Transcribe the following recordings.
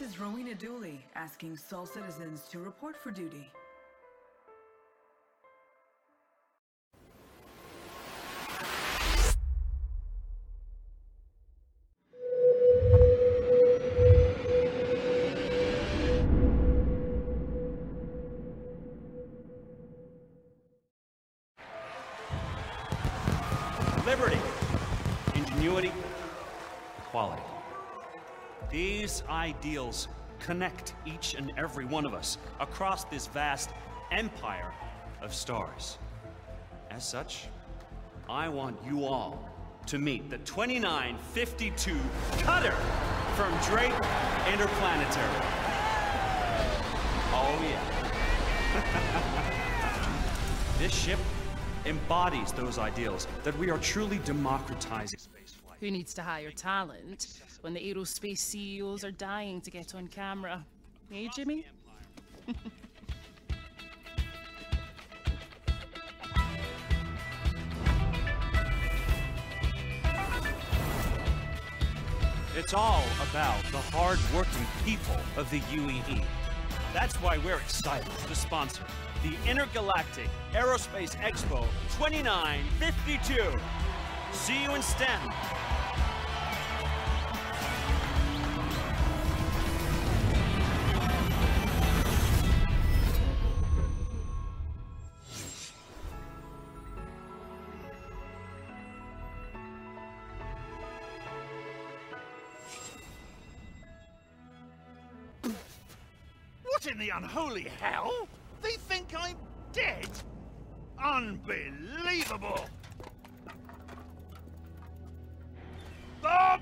This is Rowena Dooley asking Sol citizens to report for duty. Ideals connect each and every one of us across this vast empire of stars. As such, I want you all to meet the 2952 Cutter from Drake Interplanetary. Oh, yeah. this ship embodies those ideals that we are truly democratizing spaceflight. Who needs to hire talent when the aerospace CEOs are dying to get on camera? Hey, Jimmy? It's all about the hard-working people of the UEE. That's why we're excited to sponsor the Intergalactic Aerospace Expo 2952. See you in STEM. What unholy hell? They think I'm dead? Unbelievable! Bob!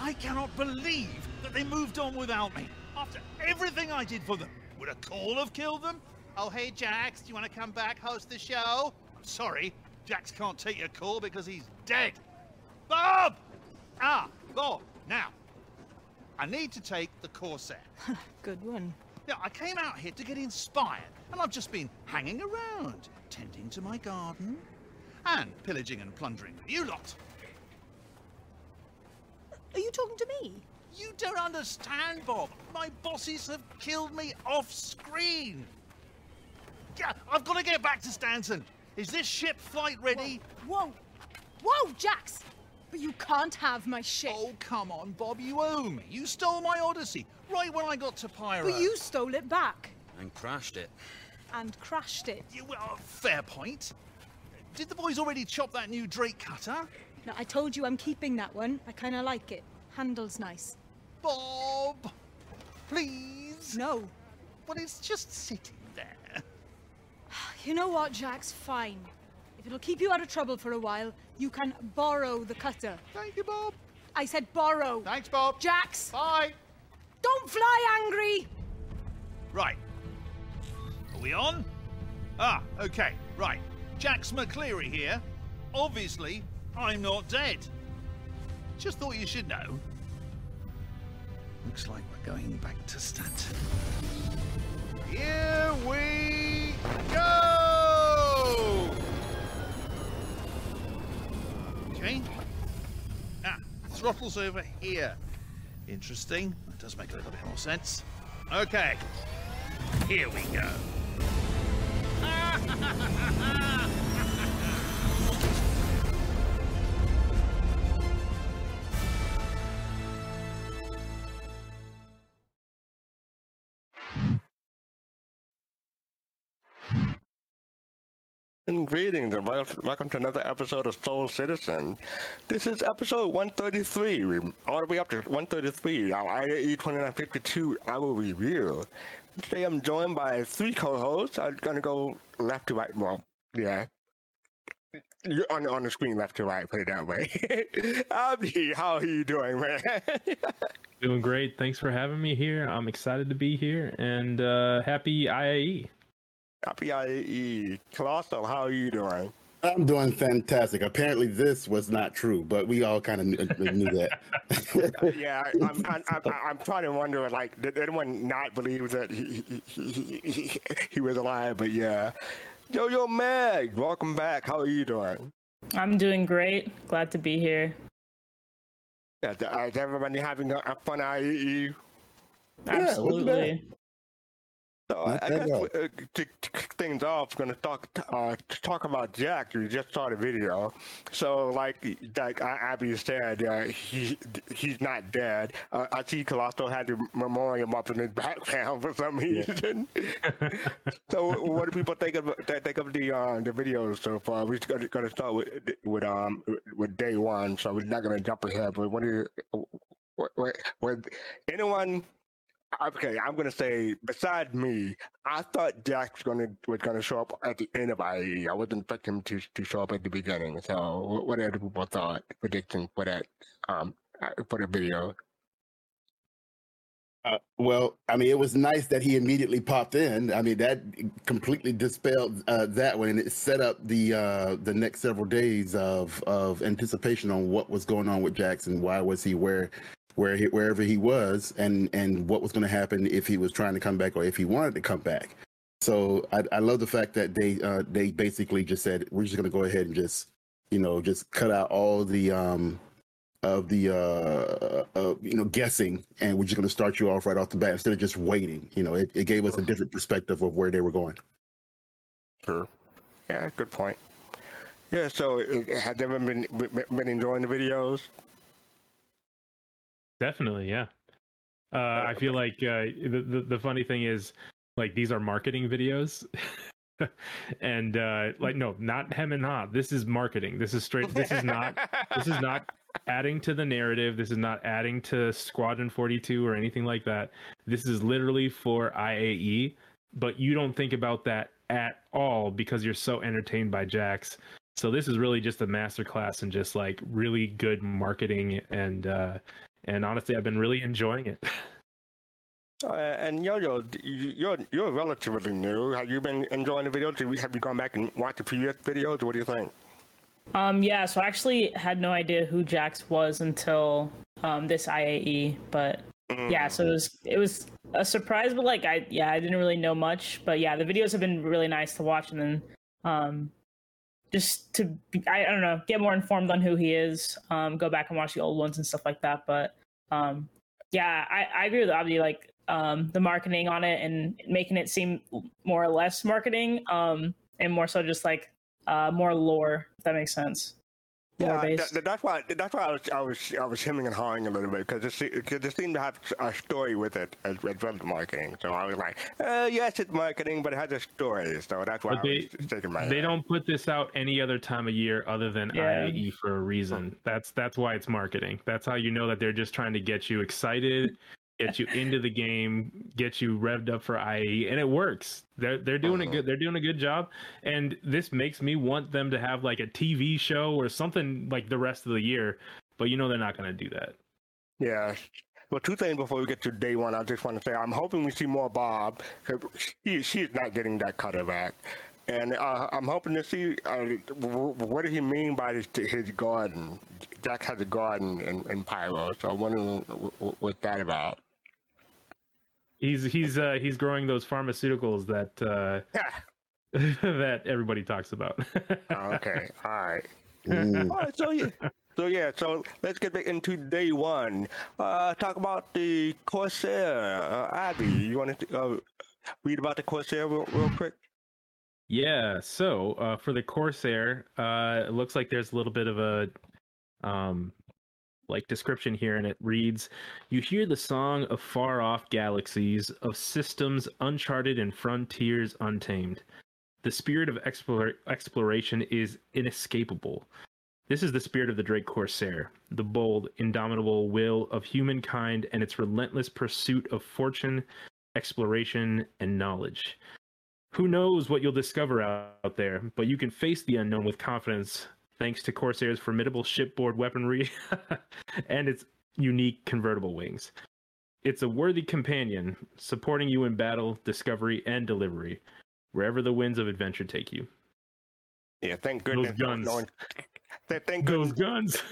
I cannot believe that they moved on without me. After everything I did for them. Would a call have killed them? Oh, hey, Jax, do you want to come back, host the show? I'm sorry, Jax can't take your call because he's dead. Bob! Ah, Bob, now, I need to take the Corsair. Good one. Yeah, I came out here to get inspired, and I've just been hanging around, tending to my garden, and pillaging and plundering you lot. Are you talking to me? You don't understand, Bob. My bosses have killed me off screen. Yeah, I've got to get back to Stanton. Is this ship flight ready? Whoa! Whoa, Jax! But you can't have my ship. Oh, come on, Bob. You owe me. You stole my Odyssey right when I got to Pyro. But you stole it back And crashed it. and crashed it. You, well, fair point. Did the boys already chop that new Drake cutter? No, I told you I'm keeping that one. I kind of like it. Handle's nice. Bob! Please? No. But it's just sitting there. You know what, Jax Fine. If it'll keep you out of trouble for a while, you can borrow the cutter. Thank you, Bob. I said borrow. Thanks, Bob. Jax! Bye. Don't fly angry! Right. Are we on? Ah, okay, right. Jax McCleary here. Obviously, I'm not dead. Just thought you should know. Looks like we're going back to Stanton. Here we go! Okay. Ah, throttle's over here. Interesting. Does make a little bit more sense. Okay. Here we go. greetings and welcome to another episode of Soul Citizen. This is episode 133, all the way up to 133, our IAE 2952 Hour Review. Today I'm joined by three co-hosts. I'm gonna go left to right, well, yeah. You're on, on the screen left to right, put it that way. Abdi, how are you doing, man? Doing great. Thanks for having me here. I'm excited to be here and uh, happy IAE. Happy IAE. Colossal, how are you doing? I'm doing fantastic. Apparently, this was not true, but we all kind of knew, knew that. yeah, I- I'm, I'm, I'm, I'm trying to wonder, like, did anyone not believe that he, he, he, he, he was alive? But yeah. Yo, yo, Meg, welcome back. How are you doing? I'm doing great. Glad to be here. Yeah, th- uh, is everybody having a, a fun IAE? Yeah, Absolutely. So I, I guess all. uh, to, to kick things off, going to talk uh, to talk about Jack. We just saw the video. So, like like I- Abdi said, uh, he he's not dead. Uh, I see Colossal had the memoriam up in his background for some reason. so, what do people think of think of the uh, the videos so far? We're going to start with with um with day one, so we're not going to jump ahead. But what do you? What, what, what, anyone Okay, I'm gonna say beside me, I thought Jack was gonna was gonna show up at the end of IAE. I wasn't expecting him to to show up at the beginning. So what, what other people thought predicting for that um uh, for the video? Uh, well, I mean, it was nice that he immediately popped in. I mean, that completely dispelled uh, that one, and it set up the uh, the next several days of of anticipation on what was going on with Jackson. Why was he where where he, wherever he was, and and what was going to happen if he was trying to come back or if he wanted to come back. So I, I love the fact that they uh, they basically just said we're just going to go ahead and just you know just cut out all the um, of the uh, uh you know guessing and we're just going to start you off right off the bat instead of just waiting you know it, it gave us a different perspective of where they were going Sure. Yeah, good point. Yeah. So uh, has everyone been been- been enjoying the videos? Definitely, yeah. Uh, I feel like uh, the, the the funny thing is, like these are marketing videos, and uh, like no, not hem and ha. This is marketing. This is straight. This is not. this is not adding to the narrative. This is not adding to Squadron Forty Two or anything like that. This is literally for IAE. But you don't think about that at all because you're so entertained by Jax. So this is really just a masterclass and just like really good marketing and uh, and honestly, I've been really enjoying it. Uh, and Yo-Yo, you- you're you're relatively new. Have you been enjoying the videos? Have you- Have you gone back and watched the previous videos? What do you think? Um, yeah, so I actually had no idea who Jax was until um, this IAE, but yeah, so it was it was a surprise, but like I yeah I didn't really know much, but yeah, the videos have been really nice to watch, and then um, just to be, I, I don't know get more informed on who he is, um, go back and watch the old ones and stuff like that. But um, yeah, I, I agree with Abdi like um, the marketing on it and making it seem more or less marketing, um, and more so just like uh, more lore. If that makes sense. Lore Yeah, based. that, that's why that's why I was I was I was hemming and hawing a little bit because it, se- 'cause it seemed to have a story with it as, as well as marketing. So I was like, uh, yes, it's marketing, but it has a story. So that's why But I they was shaking my they head. don't put this out any other time of year other than Yeah. IAE for a reason. That's that's why it's marketing. That's how you know that they're just trying to get you excited, get you into the game, get you revved up for IAE, and it works. They're they're doing a Uh-huh. good they're doing a good job, and this makes me want them to have like a TV show or something like the rest of the year. But you know they're not going to do that. Yeah. Well, two things before we get to day one. I just want to say I'm hoping we see more Bob. 'cause She she's not getting that cut of back, and uh, I'm hoping to see uh, what did he mean by his, his garden. Jack has a garden in, in Pyro, so I'm wondering wh- wh- what's that about. He's he's uh, he's growing those pharmaceuticals that uh, Yeah. that everybody talks about. Okay. All right. Mm. All right. So yeah. So yeah. So let's get back into day one. Uh, talk about the Corsair. Uh, Abdi, you want to uh, read about the Corsair real, real quick? Yeah, so uh, for the Corsair, uh, it looks like there's a little bit of a um, like description here, and it reads: "You hear the song of far off galaxies, of systems uncharted and frontiers untamed. The spirit of explore- exploration is inescapable. This is the spirit of the Drake Corsair, the bold, indomitable will of humankind, and its relentless pursuit of fortune, exploration, and knowledge." Who knows what you'll discover out, out there, but you can face the unknown with confidence thanks to Corsair's formidable shipboard weaponry and its unique convertible wings. It's a worthy companion, supporting you in battle, discovery, and delivery, wherever the winds of adventure take you. Yeah. Thank goodness. no- guns. No one, thank Those guns!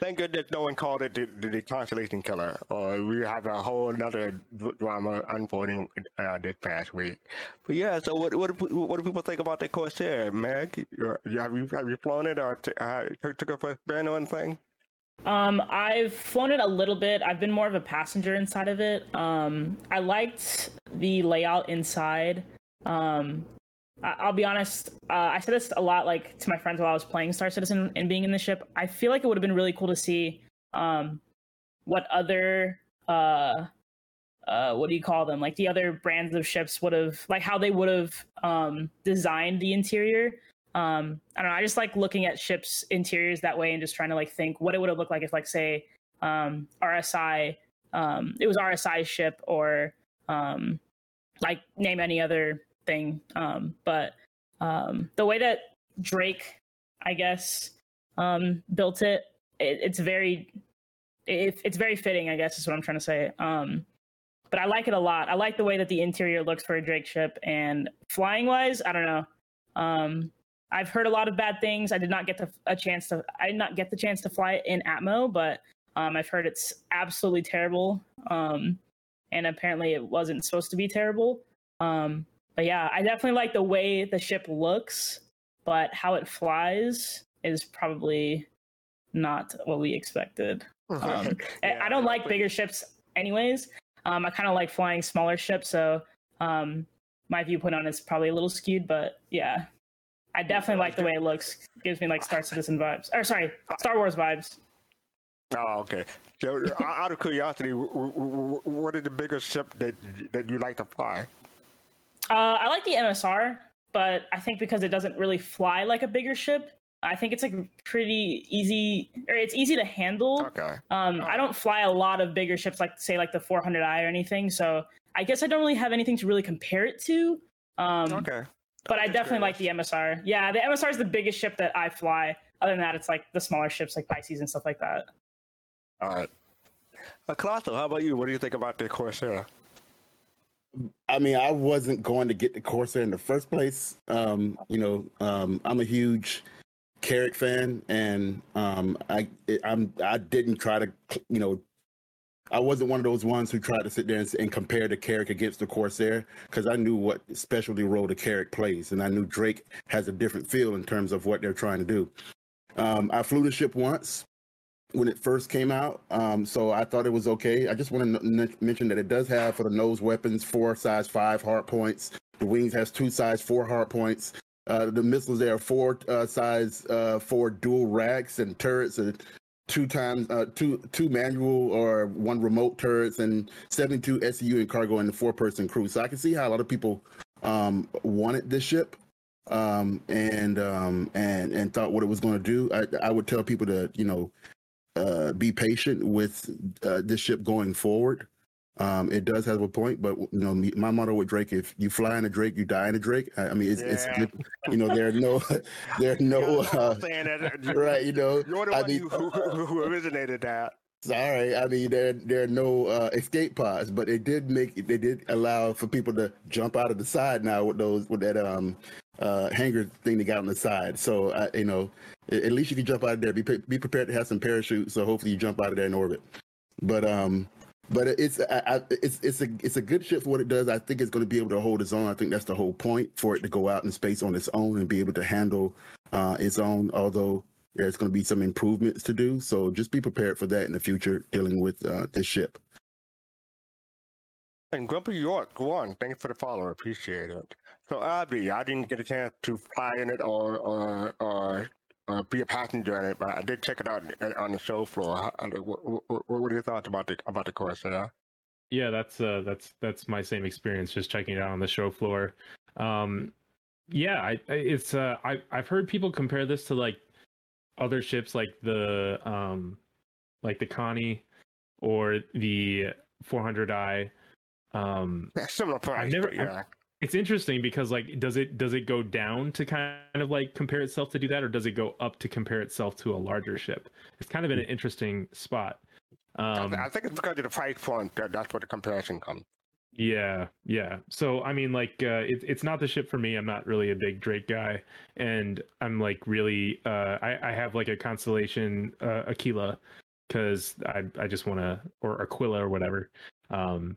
Thank goodness no one called it the, the, Constellation Killer, or we have a whole another drama unfolding uh, this past week. But yeah, so what what do, what do people think about the Corsair, Meg? Have you have you flown it or t- uh, took a first spin or anything? Um, I've flown it a little bit. I've been more of a passenger inside of it. Um, I liked the layout inside. Um, I'll be honest. Uh, I said this a lot, like to my friends while I was playing Star Citizen and being in the ship. I feel like it would have been really cool to see um, what other uh, uh, what do you call them? Like the other brands of ships would have, like how they would have um, designed the interior. Um, I don't know. I just like looking at ships' interiors that way and just trying to like think what it would have looked like if, like, say, um, RSI, um, it was RSI ship or um, like name any other thing. Um, but um, the way that Drake, I guess, um, built it, it it's very, it, it's very fitting. I guess is what I'm trying to say. Um, but I like it a lot. I like the way that the interior looks for a Drake ship, and flying wise, I don't know. Um, I've heard a lot of bad things. I did not get to, a chance to. I did not get the chance to fly it in Atmo, but um, I've heard it's absolutely terrible. Um, and apparently, it wasn't supposed to be terrible. Um, but yeah, I definitely like the way the ship looks, but how it flies is probably not what we expected. Um, I- I don't like bigger ships, anyways. Um, I kind of like flying smaller ships, so um, my viewpoint on it's probably a little skewed. But yeah, I definitely like the way it looks. Gives me like Star Citizen vibes, or sorry, Star Wars vibes. Oh, okay. So, out of curiosity, w- w- w- what is the biggest ship that that you like to fly? Uh, I like the MSR, but I think because it doesn't really fly like a bigger ship, I think it's like pretty easy, or it's easy to handle. Okay. Um, I don't fly a lot of bigger ships, like say like the 400i or anything. So I guess I don't really have anything to really compare it to. Um, Okay. but I definitely like the MSR. Yeah, the MSR is the biggest ship that I fly. Other than that, it's like the smaller ships like Pisces and stuff like that. All right. Uh, Colossal, how about you? What do you think about the Corsair? I mean, I wasn't going to get the Corsair in the first place. Um, you know, um, I'm a huge Carrack fan, and um, I I'm I didn't try to, you know, I wasn't one of those ones who tried to sit there and, and compare the Carrack against the Corsair because I knew what specialty role the Carrack plays, and I knew Drake has a different feel in terms of what they're trying to do. Um, I flew the ship once when it first came out, um, so I thought it was okay. I just want to n- mention that it does have for the nose weapons four size five hard points. The wings has two size four hard points. Uh, the missiles there are four uh, size uh, four dual racks and turrets and two times uh, two two manual or one remote turrets and 72 SCU and cargo and the four person crew. So I can see how a lot of people um, wanted this ship um, and um, and and thought what it was going to do. I, I would tell people to you know uh, be patient with uh, this ship going forward. Um, it does have a point, but you know, me- my motto with Drake: if you fly in a Drake, you die in a Drake. I, I mean, it's, it's Yeah. you know, there are no, there are no, uh, saying that, right? You know, You're the I one mean, who, who originated that. Sorry, I mean there there are no uh, escape pods, but it did make they did allow for people to jump out of the side now with those with that um uh hanger thing they got on the side. So uh, you know, at least if you can jump out of there. Be be prepared to have some parachutes. So hopefully you jump out of there in orbit. But um, but it's I, I, it's it's a it's a good ship for what it does. I think it's going to be able to hold its own. I think that's the whole point for it to go out in space on its own and be able to handle uh, its own. Although there's going to be some improvements to do, so just be prepared for that in the future dealing with uh, this ship. And Grumpy York, go one, thanks for the follow. Appreciate it. So, Abdi, I didn't get a chance to fly in it or or or, or be a passenger in it, but I did check it out on the show floor. What, what, what are your thoughts about the about the Corsair? Yeah, that's uh that's that's my same experience just checking it out on the show floor. Um yeah, I, I it's uh I I've heard people compare this to like other ships like the um like the Connie or the 400i um Yeah, similar price, never- yeah. it's interesting because like does it does it go down to kind of like compare itself to do that or does it go up to compare itself to a larger ship it's kind of in an interesting spot um I think it's because of the price point that that's where the comparison comes. Yeah yeah so i mean like uh it, it's not the ship for me i'm not really a big drake guy and i'm like really uh i i have like a constellation uh aquila because i i just want to or aquila or whatever um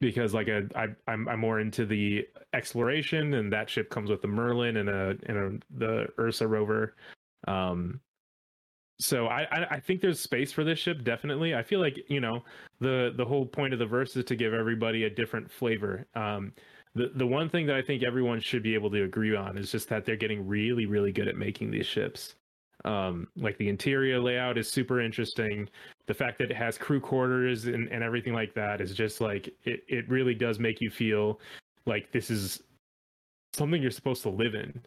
because like a, I, I'm I'm more into the exploration, and that ship comes with the Merlin and a and a, the Ursa rover. Um, so I, I I think there's space for this ship definitely. I feel like you know the the whole point of the verse is to give everybody a different flavor. Um, the the one thing that I think everyone should be able to agree on is just that they're getting really really good at making these ships. Um, like the interior layout is super interesting. The fact that it has crew quarters and, and everything like that is just like it, it really does make you feel like this is something you're supposed to live in.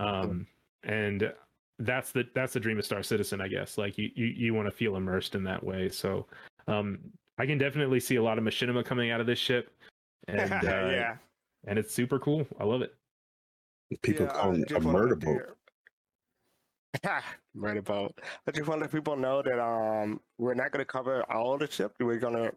Um, and that's the that's the dream of Star Citizen, I guess. Like you you, you want to feel immersed in that way. So um, I can definitely see a lot of machinima coming out of this ship. And uh, yeah. and it's super cool. I love it. People Yeah, call it a murder boat. you- murder boat. I just want to let people know that um we're not going to cover all the ship. We're gonna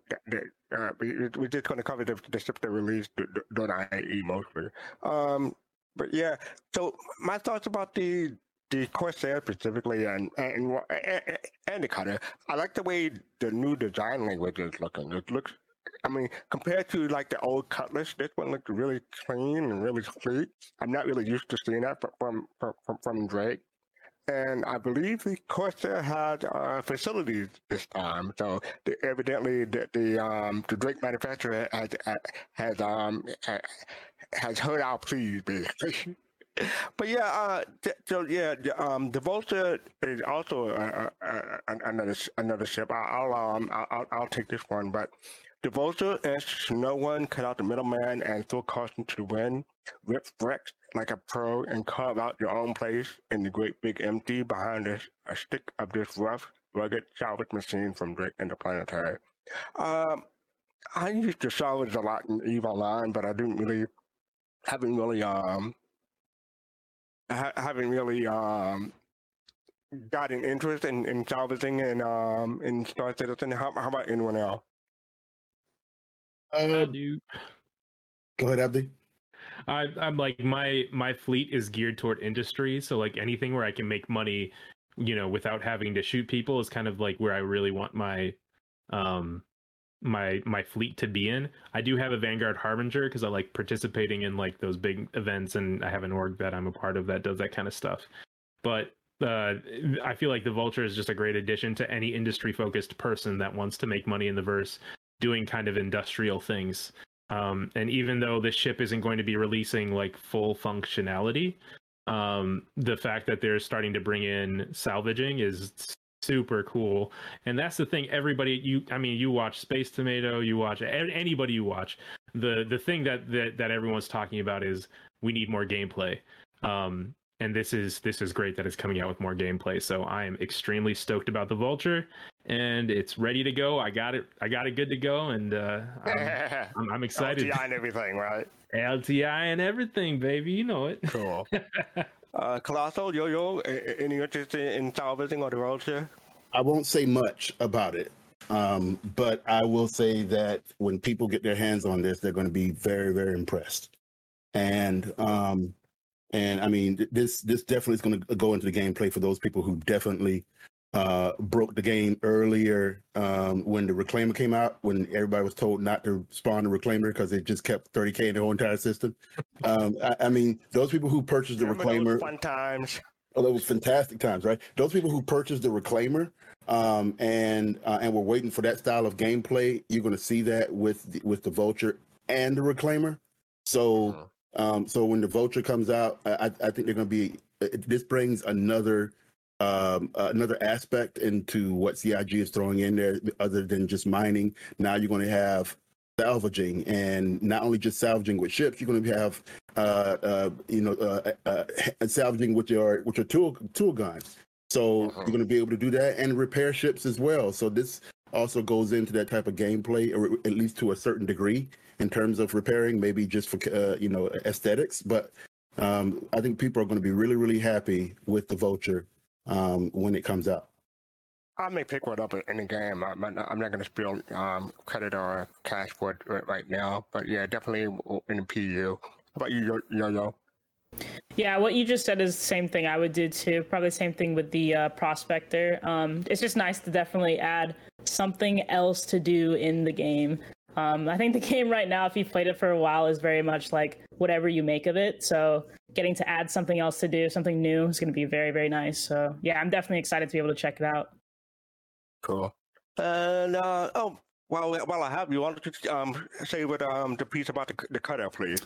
uh, we, we're just going to cover the, the ships that released d- d- during IAE mostly. Um, but yeah. So my thoughts about the the Corsair specifically and and and, and the cutter. I like the way the new design language is looking. It looks. I mean, compared to like the old Cutlass, this one looks really clean and really sleek. I'm not really used to seeing that from from from, from Drake and I believe the Corsair had uh, facilities this time. So the, evidently, the, the um the Drake manufacturer has has um has heard our pleas, basically. But yeah, uh, so yeah, the, um, the Vulture is also uh, uh, uh, another another ship. I'll um I'll, I'll- take this one, but the is no one cut out the middleman and throw caution to the wind. Rip wrecks like a pro and carve out your own place in the great big empty behind this a stick of this rough, rugged salvage machine from Drake Interplanetary. Um, I used to salvage a lot in Eve Online, but I didn't really, haven't really, um, ha- haven't really, um, got an interest in, in salvaging and, um, in Star Citizen. How, how about anyone else? Uh, do. Go ahead, Abdi. I, I'm like my my fleet is geared toward industry, so like anything where I can make money, you know, without having to shoot people is kind of like where I really want my um my my fleet to be in. I do have a Vanguard Harbinger because I like participating in like those big events, and I have an org that I'm a part of that does that kind of stuff. But uh, I feel like the Vulture is just a great addition to any industry focused person that wants to make money in the verse, doing kind of industrial things. Um, and even though this ship isn't going to be releasing like full functionality, um, the fact that they're starting to bring in salvaging is super cool. And that's the thing. Everybody, you, I mean, you watch Space Tomato, you watch anybody you watch. The the thing that that that everyone's talking about is we need more gameplay. Um, and this is this is great that it's coming out with more gameplay. So I am extremely stoked about the Vulture, and it's ready to go. I got it. I got it good to go, and uh, I'm, I'm, I'm excited. LTI and everything, right? LTI and everything, baby. You know it. Cool. uh, Colossal, Yo Yo, any interest in, in salvaging or the Vulture? I won't say much about it, um, but I will say that when people get their hands on this, they're going to be very, very impressed. And um, and I mean, this this definitely is going to go into the gameplay for those people who definitely uh, broke the game earlier um, when the reclaimer came out. When everybody was told not to spawn the reclaimer because it just kept 30k in the whole entire system. Um, I, I mean, those people who purchased the those reclaimer. fun times. Oh, was fantastic times, right? Those people who purchased the reclaimer um, and uh, and were waiting for that style of gameplay, you're going to see that with the, with the vulture and the reclaimer. So um, so when the vulture comes out, I, I I think they're going to be. This brings another um, uh, another aspect into what CIG is throwing in there, other than just mining. Now you're going to have salvaging, and not only just salvaging with ships, you're going to have uh, uh, you know uh, uh, salvaging with your with your tool tool guns. So you're going to be able to do that and repair ships as well. So this also goes into that type of gameplay, or at least to a certain degree, in terms of repairing. Maybe just for uh, you know aesthetics, but um, I think people are going to be really really happy with the vulture um, when it comes up? I may pick one up in the game. I'm not, I'm not going to spill um, credit or cash for it right- right now, but yeah, definitely in the PU. How about you, Yo Yo? yo? Yeah, what you just said is the same thing I would do too. Probably the same thing with the uh, prospector. Um, it's just nice to definitely add something else to do in the game. Um, I think the game right now, if you've played it for a while, is very much like whatever you make of it. So getting to add something else to do, something new is going to be very, very nice. So yeah, I'm definitely excited to be able to check it out. Cool. And uh, oh, while while I have you, why don't you um say what um the piece about the, the cutter, please?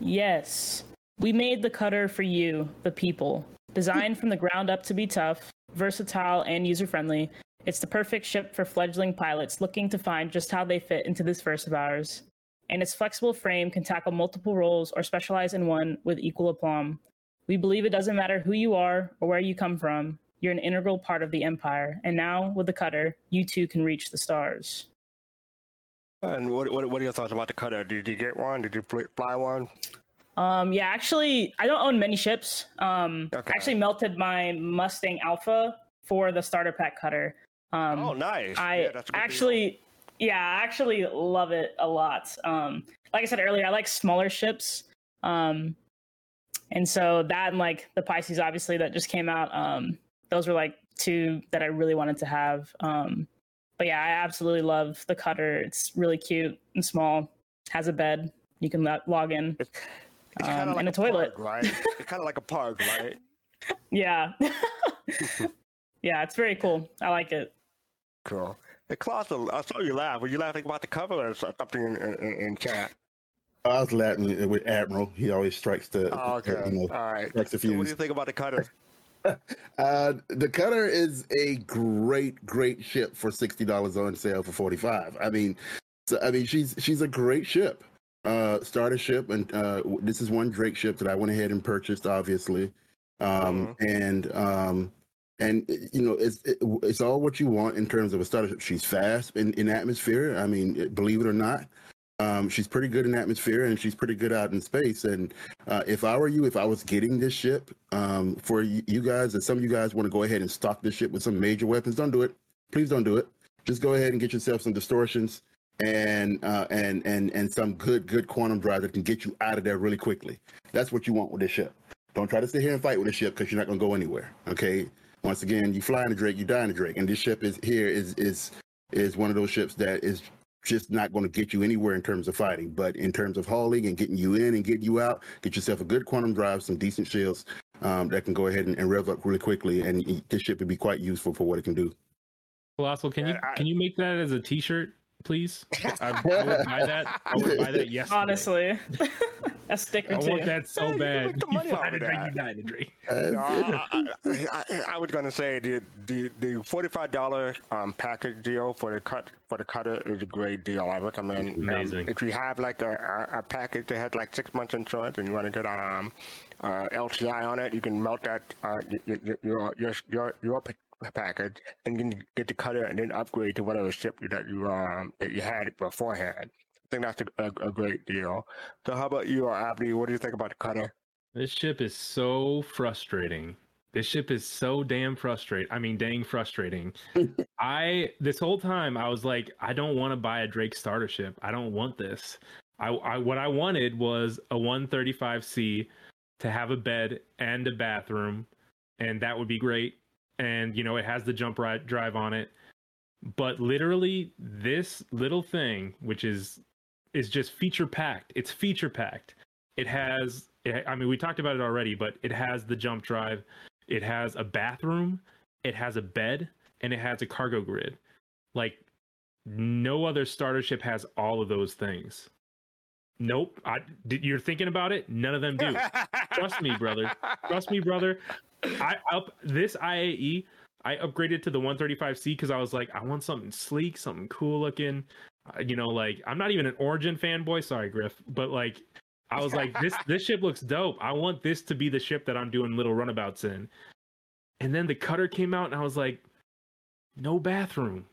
Yes. We made the cutter for you, the people. Designed from the ground up to be tough, versatile, and user friendly, it's the perfect ship for fledgling pilots looking to find just how they fit into this verse of ours. And its flexible frame can tackle multiple roles or specialize in one with equal aplomb. We believe it doesn't matter who you are or where you come from, you're an integral part of the Empire. And now, with the cutter, you too can reach the stars. And what what, what are your thoughts about the cutter? Did you get one? Did you fly one? Um, yeah, actually, I don't own many ships. Um, Okay. I actually melted my Mustang Alpha for the starter pack cutter. Um, Oh, nice. I Yeah, a actually, yeah, I actually love it a lot. Um, like I said earlier, I like smaller ships. Um, and so that and like the Pisces, obviously, that just came out. Um, those were like two that I really wanted to have. Um, but yeah, I absolutely love the cutter. It's really cute and small. Has a bed. You can lo- log in. It's kind Um, of like and a toilet. park, right? it's kind of like a park, right? Yeah. yeah, it's very cool. I like it. Cool. Hey, Klaus, I saw you laugh. Were you laughing about the cover or something in, in, in chat? I was laughing with Admiral. He always strikes the, Oh, okay. you know, All right. strikes the So what do you think about the cutter? Uh, the cutter is a great, great ship for sixty dollars on sale for forty five. I mean, so, I mean, she's she's a great ship, uh, starter ship, and uh, this is one Drake ship that I went ahead and purchased, obviously, um, and um, and you know, it's it, it's all what you want in terms of a starter. She's fast in, in atmosphere. I mean, believe it or not. Um, she's pretty good in atmosphere and she's pretty good out in space. And uh, if I were you, if I was getting this ship um, for you guys, and some of you guys want to go ahead and stock this ship with some major weapons, don't do it. Please don't do it. Just go ahead and get yourself some distortions and uh, and and and some good good quantum drive that can get you out of there really quickly. That's what you want with this ship. Don't try to sit here and fight with this ship because you're not going to go anywhere. Okay. Once again, you fly in the Drake, you die in the Drake, and this ship is here is is is one of those ships that is just not going to get you anywhere in terms of fighting. But in terms of hauling and getting you in and getting you out, get yourself a good quantum drive, some decent shields um, that can go ahead and, and rev up really quickly, and this ship would be quite useful for what it can do. Colossal, can you I- can you make that as a T-shirt, please? I, I would buy that. I would buy that Yes, Honestly, a sticker I too. want that so Hey, bad. make the You money fly off the of drink, that. you die the drink. No, I, I, I, I was gonna say the the, the forty five dollar um, package deal for the cut for the cutter is a great deal. I recommend um, Amazing. if you have like a, a, a package that has like six months insurance and you want to get um uh, LTI on it, you can melt that uh, your your your your, your package and you can get the cutter and then upgrade to whatever ship that you um that you had beforehand. Think that's a, a, great deal. So how about you, or Abdi? What do you think about the cutter? This ship is so frustrating. This ship is so damn frustrating. I mean, dang frustrating. I this whole time I was like, I don't want to buy a Drake starter ship. I don't want this. I, I what I wanted was a 135C to have a bed and a bathroom, and that would be great. And you know, it has the jump ride drive on it. But literally, this little thing, which is is just feature packed. It's feature packed. It has I mean, we talked about it already, but it has the jump drive, it has a bathroom, it has a bed, and it has a cargo grid. Like no other starter ship has all of those things. Nope. I, you're thinking about it? None of them do. Trust me, brother. Trust me, brother. I up this IAE. I upgraded to the 135C because I was like, I want something sleek, something cool looking. Uh, you know, like I'm not even an Origin fanboy. Sorry, Griff, but like I was like, this this ship looks dope. I want this to be the ship that I'm doing little runabouts in. And then the cutter came out, and I was like, no bathroom,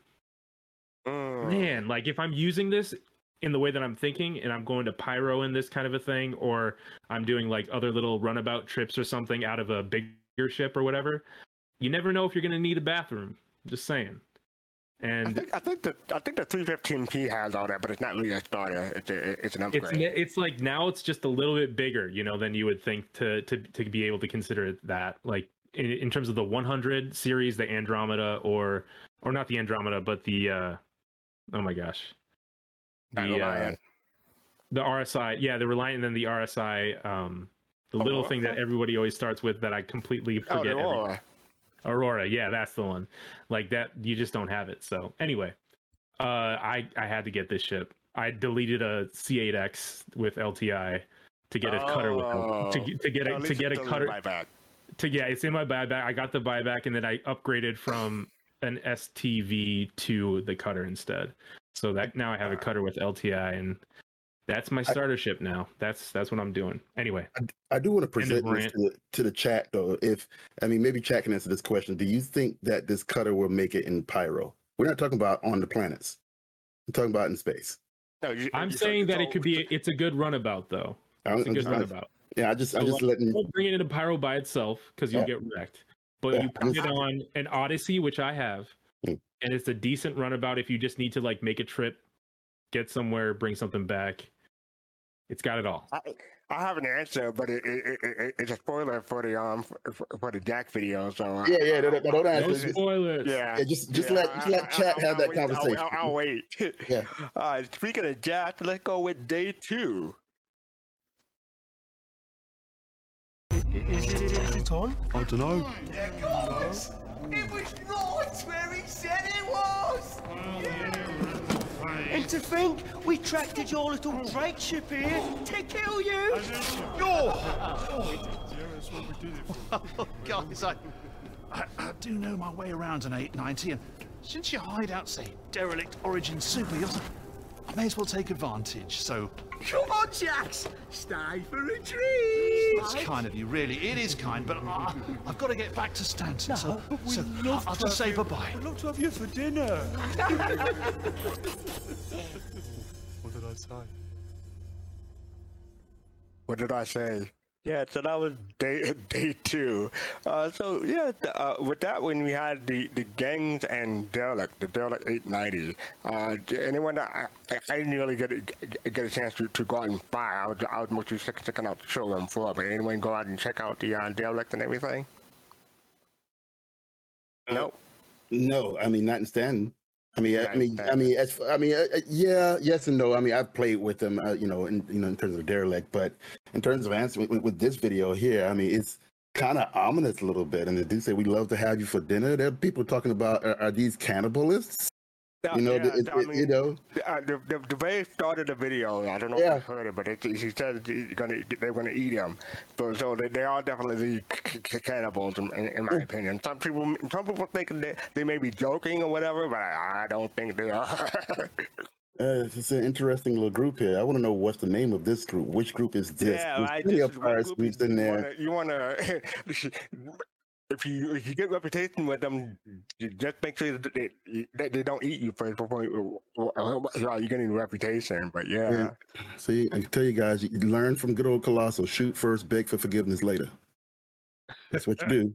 Mm. man. Like if I'm using this in the way that I'm thinking, and I'm going to pyro in this kind of a thing, or I'm doing like other little runabout trips or something out of a bigger ship or whatever, you never know if you're gonna need a bathroom. Just saying. I And think I think the I think the 315P has all that, but it's not really a starter. It's a, it's an upgrade. ne- it's like now it's just a little bit bigger, you know, than you would think to to to be able to consider that. Like in, in terms of the 100 series, the Andromeda, or or not the Andromeda, but the uh oh my gosh, the uh, the RSI, yeah, the Reliant and then the RSI um The little Aurora? thing that everybody always starts with that I completely Oh, forget. every- Aurora. Yeah, that's the one. Like that, you just don't have it. So anyway, uh, I I had to get this ship. I deleted a C8X with LTI to get a cutter with Oh. to, get- to get a to get a cutter buyback. to yeah, it's in my buyback. I got the buyback and then I upgraded from an STV to the cutter instead. So that now I have a cutter with LTI and that's my starter ship now. That's that's what I'm doing. Anyway, I do want to present this to the, to the chat though. If I mean, maybe chat can answer this question. Do you think that this cutter will make it in Pyro? We're not talking about on the planets. I'm talking about in space. No, you- I'm you- saying that it could be it's a good runabout though. I'm, It's a I'm good just- runabout. yeah, I just, I'm just like, letting. Don't bring it into pyro by itself because you'll Yeah. get wrecked. But Yeah, you I'm put it on an Odyssey, which I have, Mm. and it's a decent runabout if you just need to like make a trip, get somewhere, bring something back. It's got it all. I, I have an answer, but it, it, it, it, it's a spoiler for the um for, for the Jack video. So uh, Yeah, yeah. Don't, don't answer. No Just- spoilers. yeah. yeah, just, just Yeah, let, just let I- chat I'll- have I'll that wait- I'll- conversation. I'll, I'll wait. Yeah. All right. Speaking of Jack, let's go with day two. Is it, is it on? I don't know. Yeah, It was right to think, we tracked your little Drake ship here to kill you. Oh, guys, I, I, I do know my way around an 890, and since your hideout's a derelict origin super yacht, may as well take advantage. So Come on, Jax! Stay for a treat! it's kind of you, really. It is kind, but I, I've got to get back to Stanton. so, so I'll, I'll just say bye-bye. I'd love to have you for dinner. what did I say? What did I say? Yeah, so that was day day two. Uh, so yeah, th- uh, with that when we had the, the gangs and derelict, the derelict 890. Uh, anyone that I, I didn't really get a, get a chance to, to go out and buy. I was I was mostly check- checking out the showroom floor. But anyone go out and check out the uh, derelict and everything? Nope. No, I mean not in Stanton. I mean, I, I mean, I mean, as, I mean, uh, uh, yeah, yes and no. I mean, I've played with them, uh, you know, in you know, in terms of derelict, but in terms of answering with, with this video here, I mean, it's kind of ominous a little bit. And they do say we love to have you for dinner. There are people talking about are, are these cannibalists? You know, Yeah, the- it- I it- you know. the, uh, the, the, the very start of the video, I don't know Yeah. if you heard it, but it, he said gonna, they're going to eat him. So, so they, they are definitely c- c- cannibals, in, in, my opinion. Some people, some people think that they may be joking or whatever, but I, I don't think they are. Uh, it's an interesting little group here. I want to know what's the name of this group. Which group is this? yeah, There's I plenty just group groups in there. You want to, if you if you get reputation with them, just make sure that they, that they don't eat you first before you, well, you're getting reputation. But yeah. Yeah. See, I can tell you guys, you learn from good old Colossal. Shoot first, beg for forgiveness later. That's what you do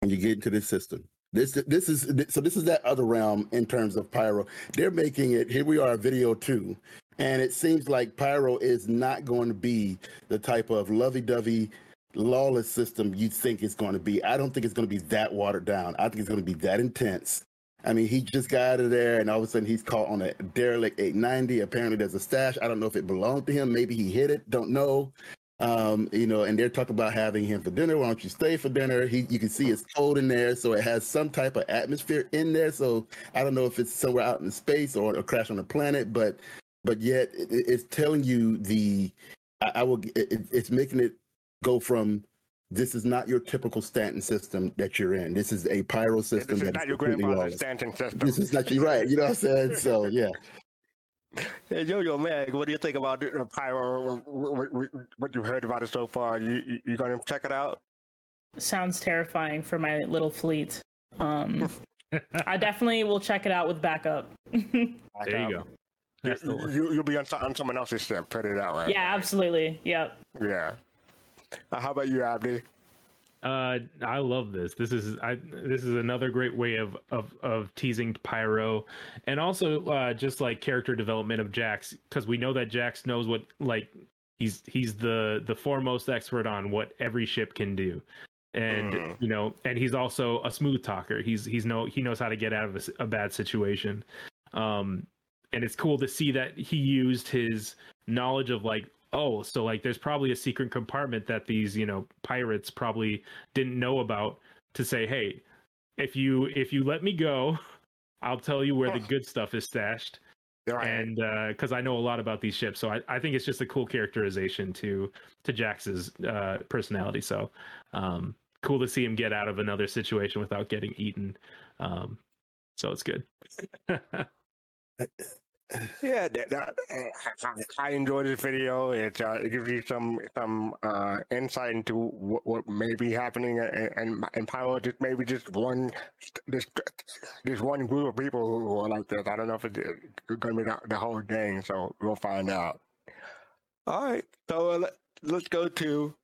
when you get into this system. This this is so this is that other realm in terms of Pyro. They're making it. Here we are, video two, and it seems like Pyro is not going to be the type of lovey-dovey, lawless system you think it's going to be. I don't think it's going to be that watered down. I think it's going to be that intense. I mean, he just got out of there, and all of a sudden he's caught on a derelict 890. Apparently, there's a stash. I don't know if it belonged to him. Maybe he hid it. Don't know. Um, you know, and they're talking about having him for dinner. Why don't you stay for dinner? He, you can see it's cold in there, so it has some type of atmosphere in there. So I don't know if it's somewhere out in space or a crash on a planet, but but yet it, it- it's telling you the. I, I will. It- it's making it go from. This is not your typical Stanton system that you're in. This is a pyro system This is that not is your completely grandfather's lawless. Stanton system. This is not you right. You know what I'm saying? So yeah. Hey, Yo-Yo Meg, what do you think about the Pyro? What, what, what you heard about it so far? You you, you gonna check it out? Sounds terrifying for my little fleet. Um, I definitely will check it out with backup. There you go. You, you, you'll be on, on someone else's ship. Put it that way. Yeah, absolutely. Yep. Yeah. Uh, how about you, Abdi? Uh, I love this. This is I. This is another great way of of of teasing Pyro, and also uh, just like character development of Jax, because we know that Jax knows what like he's he's the the foremost expert on what every ship can do, and Mm. you know, and he's also a smooth talker. He's he's no he knows how to get out of a bad situation, um, and it's cool to see that he used his knowledge of like oh, so like there's probably a secret compartment that these you know pirates probably didn't know about to say, hey, if you if you let me go, I'll tell you where the good stuff is stashed. Right. And because I know a lot about these ships, so I, I think it's just a cool characterization to to Jax's uh, personality. So um, cool to see him get out of another situation without getting eaten. Um, so it's good. Yeah, that, that, I enjoyed this video. It, uh, it gives you some some uh, insight into what, what may be happening, and and, Pyro just maybe just one this this one group of people who are like this. I don't know if it's going to be the, the whole gang, so we'll find out. All right, so uh, let, let's go to.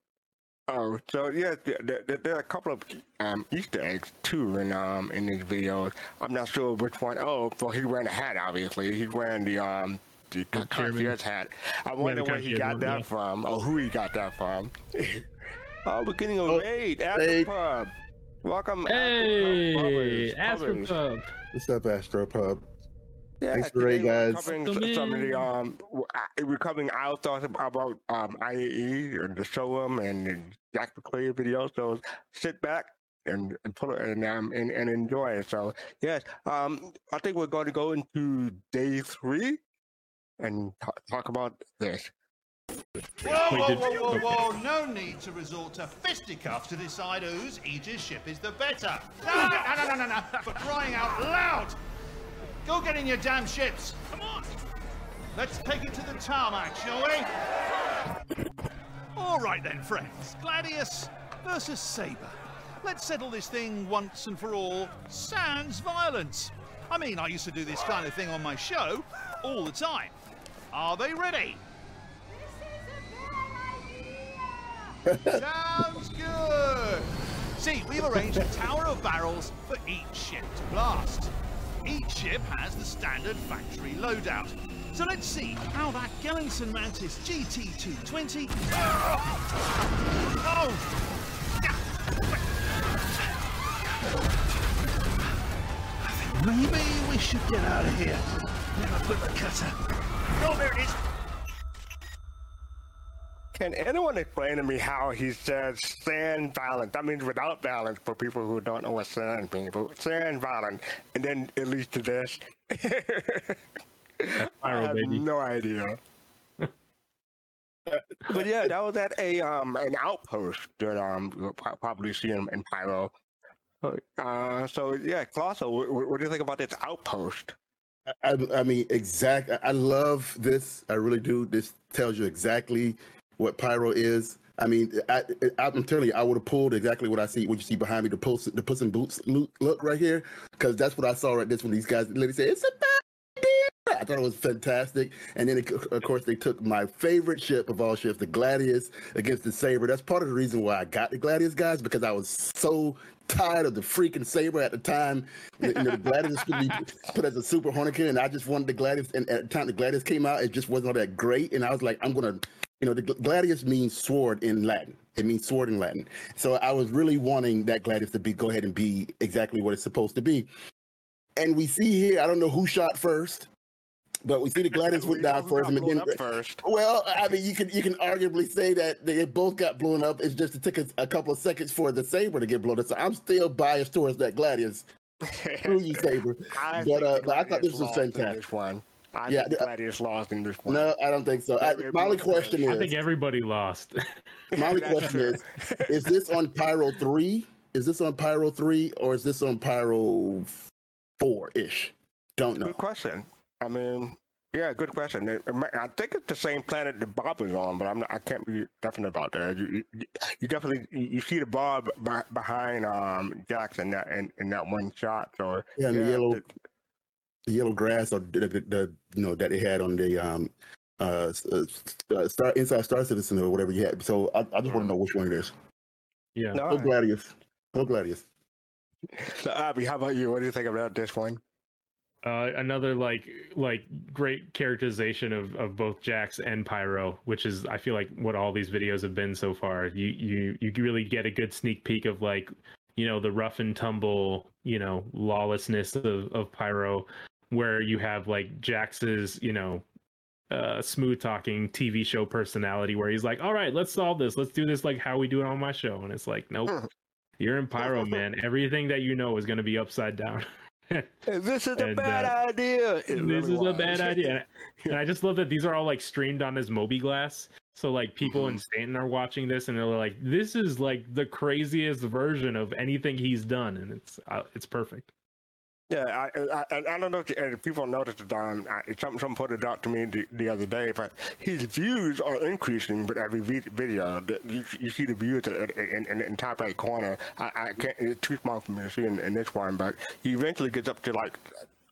Oh, so yeah, there, there, there are a couple of um, Easter eggs too in um in these videos. I'm not sure which one. Oh, well, he wearing a hat. Obviously, he's wearing the um the chairman. concierge hat. I wonder the where he got one, that yeah. from, or who he got that from. oh, we're getting a Oh, raid. raid. Astropub. Welcome, Hey, Astropub. Astropub. What's up, Astro Pub? Yeah, Thanks for the raid, we're guys. Covering some of the um, w- we're covering our thoughts about um IAE and the show 'em and the Jax McClay video. So sit back and and put it and um and, and enjoy it. So yes, um, I think we're going to go into day three and t- talk about this. Whoa, Wait, whoa, whoa, whoa, whoa. No need to resort to fisticuffs to decide whose Aegis ship is the better. No, no, no, no, no, no. For crying out loud. Go get in your damn ships. Come on. Let's take it to the tarmac, shall we? All right then, friends. Gladius versus Saber. Let's settle this thing once and for all. Sans violence. I mean, I used to do this kind of thing on my show all the time. Are they ready? Sounds good. See, we've arranged a tower of barrels for each ship to blast. Each ship has the standard factory loadout. So let's see how that Gallenson Mantis GT220. Oh! Maybe we should get out of here. Never put the cutter. Oh, there it is. Can anyone explain to me how he says sand balance? That means without balance for people who don't know what sand means. But sand balance, and then it leads to this. I have baby. no idea. but yeah, that was at a um an outpost that um you'll probably see in, in Pyro. Uh, so yeah, Colossal, what, what do you think about this outpost? I, I mean, exact. I- I love this. I really do. This tells you exactly what pyro is. I mean, I, I, I'm telling you, I would have pulled exactly what I see, what you see behind me, the puss, the Puss in Boots look, look right here, because that's what I saw right this when these guys literally said it's a bad idea. I thought it was fantastic, and then it, of course they took my favorite ship of all ships, the Gladius, against the Saber. That's part of the reason why I got the Gladius guys because I was so tired of the freaking Saber at the time. You know, the Gladius could be put as a Super Hornikin, and I just wanted the Gladius. And at the time the Gladius came out, it just wasn't all that great. And I was like, I'm gonna, you know, the Gladius means sword in Latin. It means sword in Latin. So I was really wanting that Gladius to be go ahead and be exactly what it's supposed to be. And we see here, I don't know who shot first, but we see the Gladius went We know down first, and blown then first. well, I mean, you can you can arguably say that they both got blown up. It's just it took a, a couple of seconds for the saber to get blown up. So I'm still biased towards that Gladius. Screw you, saber. I But, uh, but I thought this was lost in fantastic. This one. I Yeah, think the- Gladius lost in this one. No, I don't think so. I, my only question is I think everybody lost. my only question true. is, is this on Pyro three? Is this on Pyro three or is this on Pyro four ish? Don't know. Good question. I mean, yeah, good question. It- it might- I think it's the same planet that Bob is on, but I'm not, I can't be definite about that. You, you, you definitely you you see the Bob be- behind um Jackson that in, in that one shot. So Yeah, and the yellow, it- the yellow grass or the, the, the you know that they had on the um uh, uh, uh, star inside Star Citizen or whatever you had. So I, I just want to know which one it is. yeah. no, Go Gladius. oh Gladius. So, Abdi, how about you? What do you think about this one? Uh, another like like great characterization of, of both Jax and Pyro, which is I feel like what all these videos have been so far. You you you really get a good sneak peek of like you know the rough and tumble you know lawlessness of, of Pyro, where you have like Jax's you know uh, smooth talking TV show personality where he's like, "All right, let's solve this. Let's do this like how we do it on my show." And it's like, nope, you're in Pyro Man. Everything that you know is going to be upside down. this is a And, bad uh, idea. It this really is a bad idea. And I, and I just love that these are all like streamed on his mobiGlas. So like people Mm-hmm. in Stanton are watching this and they're like, "This is like the craziest version of anything he's done," and it's uh, it's perfect. Yeah, I, I, I, don't know if, if people noticed it. Um, someone put it out to me the, the other day, but his views are increasing with every video. The, you, you see the views in, in, in, top right corner. I, I can't. It's too small for me to see in, in this one, but he eventually gets up to like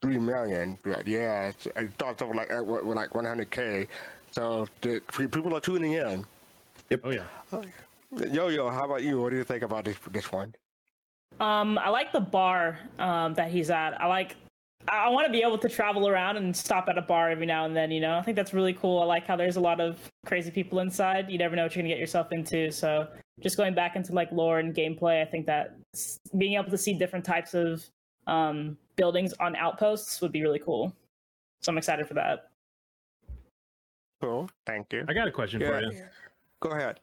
three million. But yeah, it's, it starts off like with with like 100k. So the people are tuning in. Yep. Oh yeah. Yo yo, how about you? What do you think about this this one? Um, I like the bar um, that he's at. I like. I, I want to be able to travel around and stop at a bar every now and then. You know, I think that's really cool. I like how there's a lot of crazy people inside. You never know what you're gonna get yourself into. So just going back into like lore and gameplay, I think that being able to see different types of um, buildings on outposts would be really cool. So I'm excited for that. Cool. Thank you. I got a question Yeah. for you. Go ahead.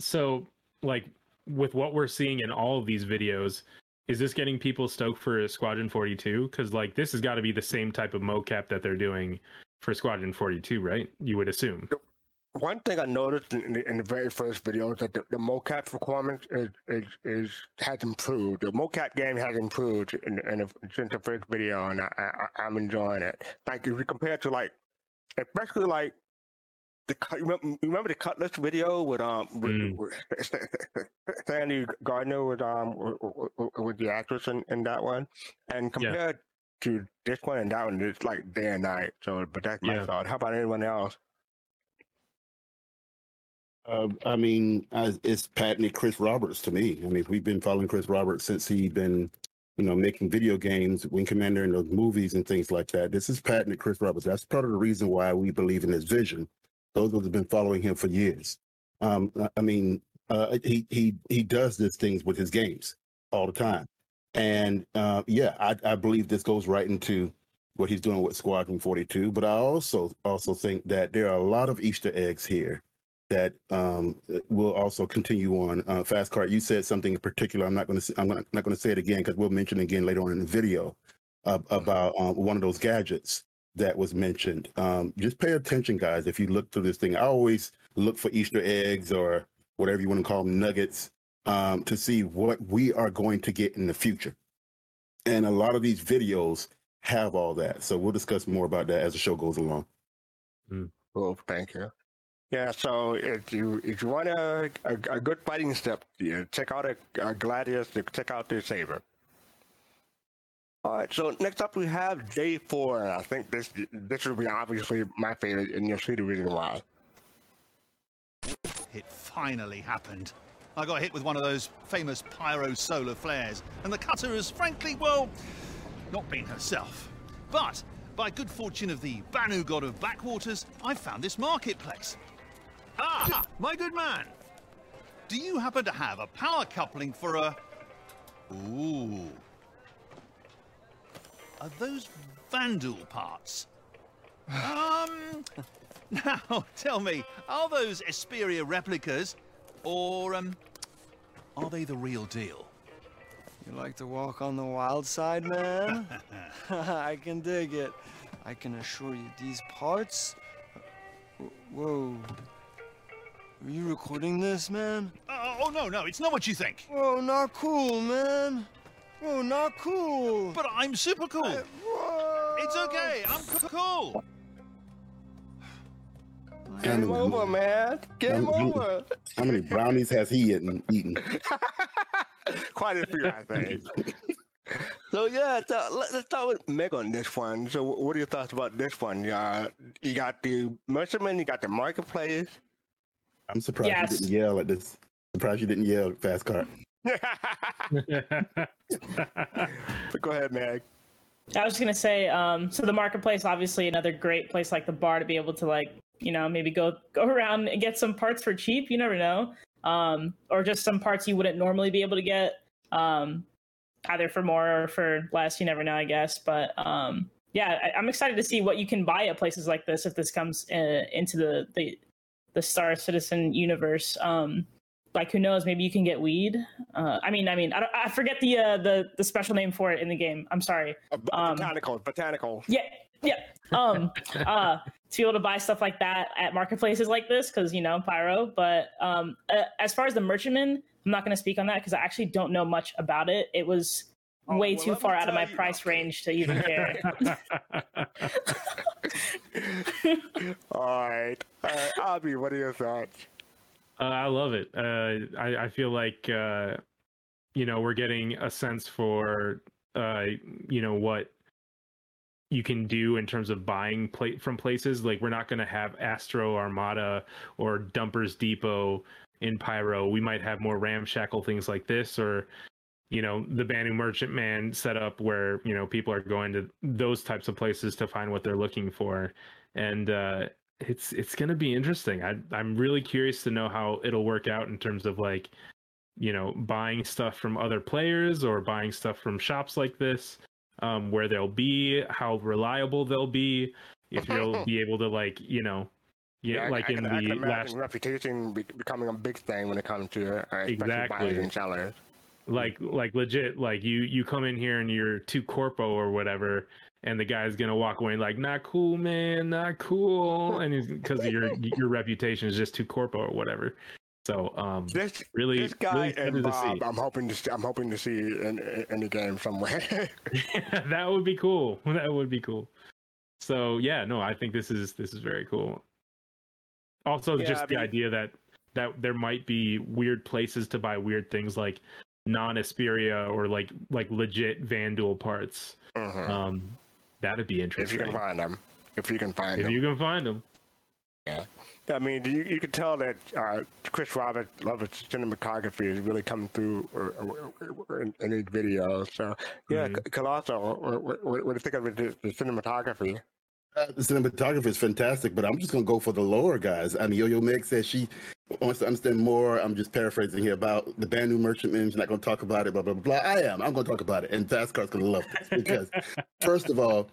So, like, with what we're seeing in all of these videos, is this getting people stoked for Squadron 42? Because, like, this has got to be the same type of mocap that they're doing for Squadron 42, right? You would assume. One thing I noticed in the, in the very first video is that the, the mocap requirements is, is is has improved. The mocap game has improved in, in since the first video, and I, I I'm enjoying it. Like if you compare it to like, especially like the you remember, remember the Cutlass video with um with, Mm. with Sandi Gardiner with um with, with- with the actress in, in that one, and compared to this one and that one, it's like day and night. So, but that's my Yeah. thought. How about anyone else? Uh, I mean, I, it's patently Chris Roberts to me. I mean, we've been following Chris Roberts since he'd been, you know, making video games, Wing Commander, and those movies and things like that. This is patented Chris Roberts. That's part of the reason why we believe in his vision. Those have been following him for years. Um, I- mean, uh, he he he does these things with his games all the time, and uh, yeah, I, I believe this goes right into what he's doing with Squadron Forty Two. But I also also think that there are a lot of Easter eggs here that um, will also continue on. Uh, Fast Car, you said something in particular. I'm not going to. I'm gonna, not going to say it again because we'll mention it again later on in the video uh, about um, one of those gadgets that was mentioned. Um, just pay attention, guys. If you look through this thing, I always look for Easter eggs or whatever you want to call them, nuggets, um, to see what we are going to get in the future. And a lot of these videos have all that. So we'll discuss more about that as the show goes along. Well, thank you. Yeah, so if you if you want a a, a good fighting step, yeah, check out a, a Gladius. Check out their saber. All right, so next up we have Day Four, and I think this this will be obviously my favorite, and you'll see the reason why. It finally happened. I got hit with one of those famous pyro solar flares, and the cutter has frankly, well, not been herself. But by good fortune of the Banu god of backwaters, I found this marketplace. Ah, my good man. Do you happen to have a power coupling for a. Ooh. Are those Vanduul parts? Um. Now, tell me, are those Esperia replicas, or, um. Are they the real deal? You like to walk on the wild side, man? I can dig it. I can assure you, these parts. Whoa. Are you recording this, man? Oh, oh, no, no, it's not what you think. Oh, not cool, man. Whoa, not cool. But I'm super cool. It's okay, I'm c- cool. Game over, man. Game How many- over. How many brownies has he eaten? eaten? Quite a few, I think. so yeah, so let, us start with Meg on this one. So, what are your thoughts about this one? Uh, you got the Merchantman, you got the Marketplace. I'm surprised Yes. you didn't yell at this. Surprised you didn't yell at Fast Car. Go ahead, Meg. I was gonna say, um, so the marketplace, obviously, another great place like the bar to be able to like, you know, maybe go go around and get some parts for cheap. You never know, um, or just some parts you wouldn't normally be able to get, um, either for more or for less. You never know, I guess. But um, yeah, I, I'm excited to see what you can buy at places like this if this comes uh, into the, the the Star Citizen universe. Um, like who knows? Maybe you can get weed. Uh, I mean, I mean, I, don't, I forget the uh, the the special name for it in the game. I'm sorry. Um, botanical, botanical. yeah, yeah. Um, uh, to be able to buy stuff like that at marketplaces like this, because you know Pyro. But um, uh, as far as the merchantman, I'm not going to speak on that because I actually don't know much about it. It was Oh, way too far out of my price range to even care. All right, all right, Abdi, what are your thoughts? Uh, I love it. Uh, I, I feel like uh, you know we're getting a sense for uh, you know what you can do in terms of buying plate from places. Like we're not going to have Astro Armada or Dumpers Depot in Pyro. We might have more ramshackle things like this, or you know the Banu Merchantman setup where you know people are going to those types of places to find what they're looking for, and uh, it's it's going to be interesting. I I'm really curious to know how it'll work out in terms of like you know buying stuff from other players or buying stuff from shops like this um where they'll be how reliable they'll be if you'll be able to like you know yeah, I- like I in can, the last reputation be- becoming a big thing when it comes to uh, Exactly. buyers and sellers. like like legit like you you come in here and you're too corpo or whatever and the guy's gonna walk away like not cool man not cool and because your your reputation is just too corpo or whatever so um This really this guy really and Bob, I'm hoping to see, I'm hoping to see in, the game somewhere. that would be cool. That would be cool. So yeah, no, I think this is this is very cool. Also, Yeah, just I the mean- idea that that there might be weird places to buy weird things like non Esperia or like like legit Vanduul parts. Mhm. Um, that'd be interesting. if you can find them, if you can find If them. If you can find them. Yeah. I mean, you, you can tell that uh, Chris Roberts' love of cinematography is really coming through uh, uh, in, in his videos. So, yeah, Mhm. Colossal, what, what, what do you think of the, the cinematography? Uh, the cinematography is fantastic, but I'm just gonna go for the lower guys. I mean, Yo Yo Meg says she wants to understand more. I'm just paraphrasing here about the Banu Merchantman. She's not gonna talk about it. Blah blah blah. I am. I'm gonna talk about it, and Fast Car's gonna love this because, first of all,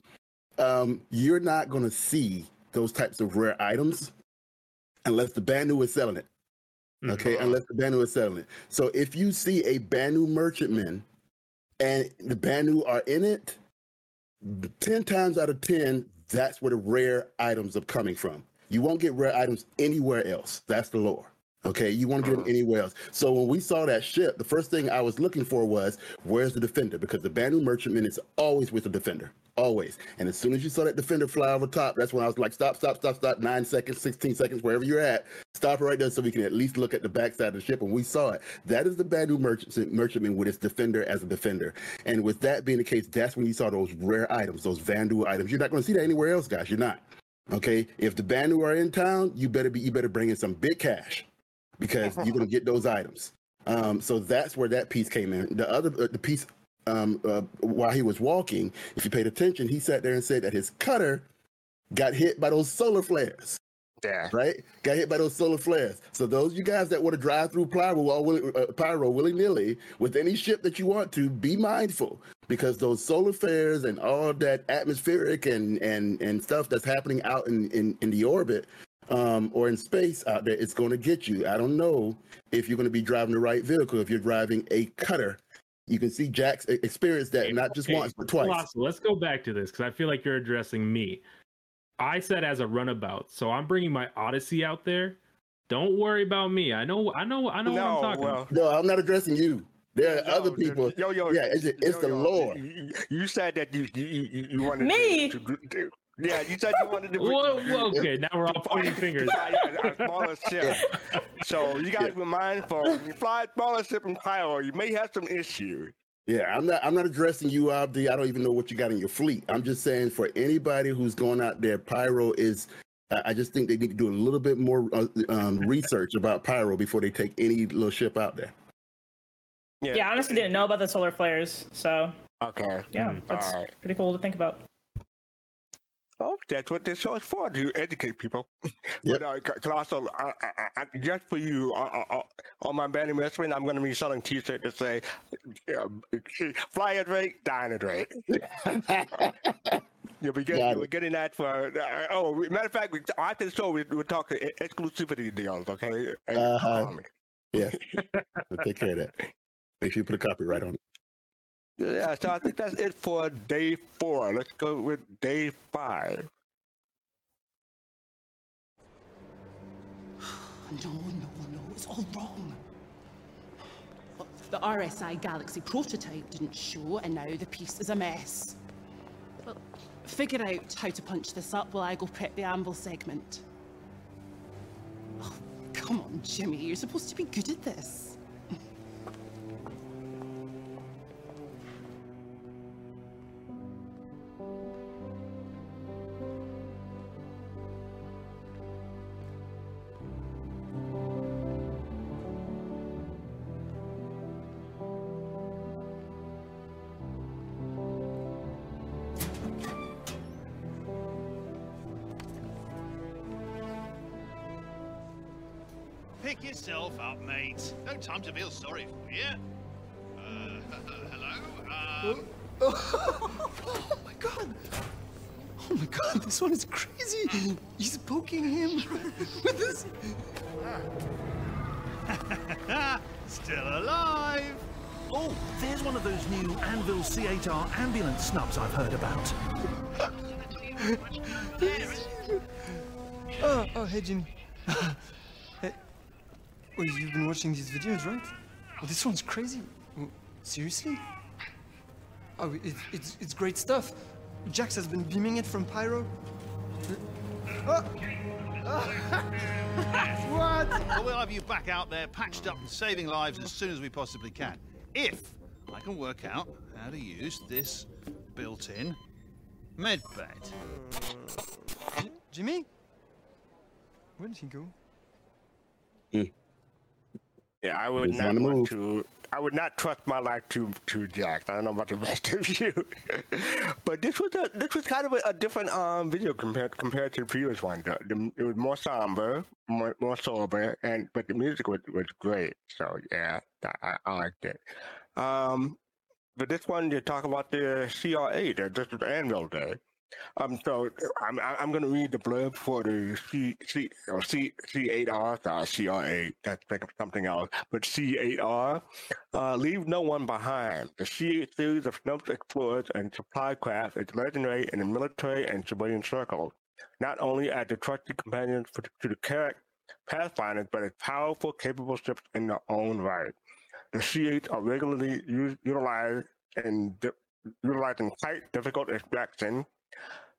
um, you're not gonna see those types of rare items unless the Banu is selling it. Okay, unless the Banu is selling it. So if you see a Banu Merchantman and the Banu are in it, 10 times out of 10, that's where the rare items are coming from. You won't get rare items anywhere else. That's the lore. Okay, you won't get them uh-huh. anywhere else. So when we saw that ship, the first thing I was looking for was where's the defender? Because the Banu merchantman is always with the defender, always. And as soon as you saw that defender fly over top, that's when I was like, stop, stop, stop, stop. Nine seconds, sixteen seconds, wherever you're at, stop right there, so we can at least look at the backside of the ship. And we saw it. That is the Banu merchant merchantman with its defender as a defender. And with that being the case, that's when you saw those rare items, those Vandu items. You're not going to see that anywhere else, guys. You're not. Okay, if the Bandu are in town, you better be you better bring in some big cash because you're gonna get those items. Um, so that's where that piece came in. The other uh, the piece um, uh, while he was walking, if you paid attention, he sat there and said that his cutter got hit by those solar flares. Yeah. Right? Got hit by those solar flares. So those you guys that want to drive through Pyro, all willy, uh, Pyro willy-nilly with any ship that you want to, be mindful because those solar flares and all that atmospheric and and and stuff that's happening out in in, in the orbit um, or in space out there, it's going to get you. I don't know if you're going to be driving the right vehicle. If you're driving a cutter, you can see Jack's experience experienced that not just Okay, once but twice. Colossal, let's go back to this because I feel like you're addressing me. I said as a runabout, so I'm bringing my Odyssey out there. Don't worry about me. I know, I know, I know what I'm talking about. No, I'm not addressing you. There are other people. Yo, yo, yeah, it's, it's the yo, lore. You, you said that you you, you, you wanted Me? To, to, to, yeah, you said you wanted to. Whoa, whoa, okay, now we're all pointing fingers. fly a smaller ship. So you got to be mindful. When you fly a smaller ship in Pyro, you may have some issues. Yeah, I'm not. I'm not addressing you, Abdi. I don't even know what you got in your fleet. I'm just saying for anybody who's going out there, Pyro is. I I just think they need to do a little bit more uh, um, research about Pyro before they take any little ship out there. Yeah. I honestly didn't know about the solar flares, so Okay. yeah, that's All right. pretty cool to think about. Oh, that's what this show is for, to educate people. But uh, Colossal, I, I, I, just for you, uh, uh, uh, on my Bandy Wrestling, I'm going to be selling t-shirts that say, uh, fly a Drake, dine a Drake. Yeah, we Got get, it. we're getting that for. Uh, oh, matter of fact, we, after the show, we, we're talking exclusivity deals, okay? Uh-huh. Yeah. We'll take care of that. Make sure you put a copyright on it. Yeah, so I think that's it for day four. Let's go with day five. No, no, no, it's all wrong. The RSI Galaxy prototype didn't show, and now the piece is a mess. Well, figure out how to punch this up while I go prep the anvil segment. Oh, come on, Jimmy, you're supposed to be good at this. Anvil C8R ambulance snubs I've heard about. Oh, oh, hey Jimmy. hey. Well, you've been watching these videos, right? Well, this one's crazy. Well, seriously? Oh, it, it's it's great stuff. Jax has been beaming it from Pyro. Oh. what? Well, we'll have you back out there, patched up and saving lives as soon as we possibly can. If I can work out how to use this built-in med bed. Jimmy? Where did he go? Yeah, I would He's not want move. to. I would not trust my life to to Jack. I don't know about the rest of you, but this was a this was kind of a, a different um video compared compared to the previous one. The, the, it was more somber, more, more sober, and but the music was, was great. So yeah, I, I, I liked it. Um, but this one you talk about the CR8. uh, This was Anvil Day. Um, so I'm I'm going to read the blurb for the C C or C C8R, uh, CR8. That's like something else, but C8R. Uh, leave no one behind. The C8 series of snubs explorers and supply craft is legendary in the military and civilian circles, not only as the trusted companions for, to the Carrack Pathfinders, but as powerful, capable ships in their own right. The C8s are regularly utilized in di- utilizing tight, difficult extraction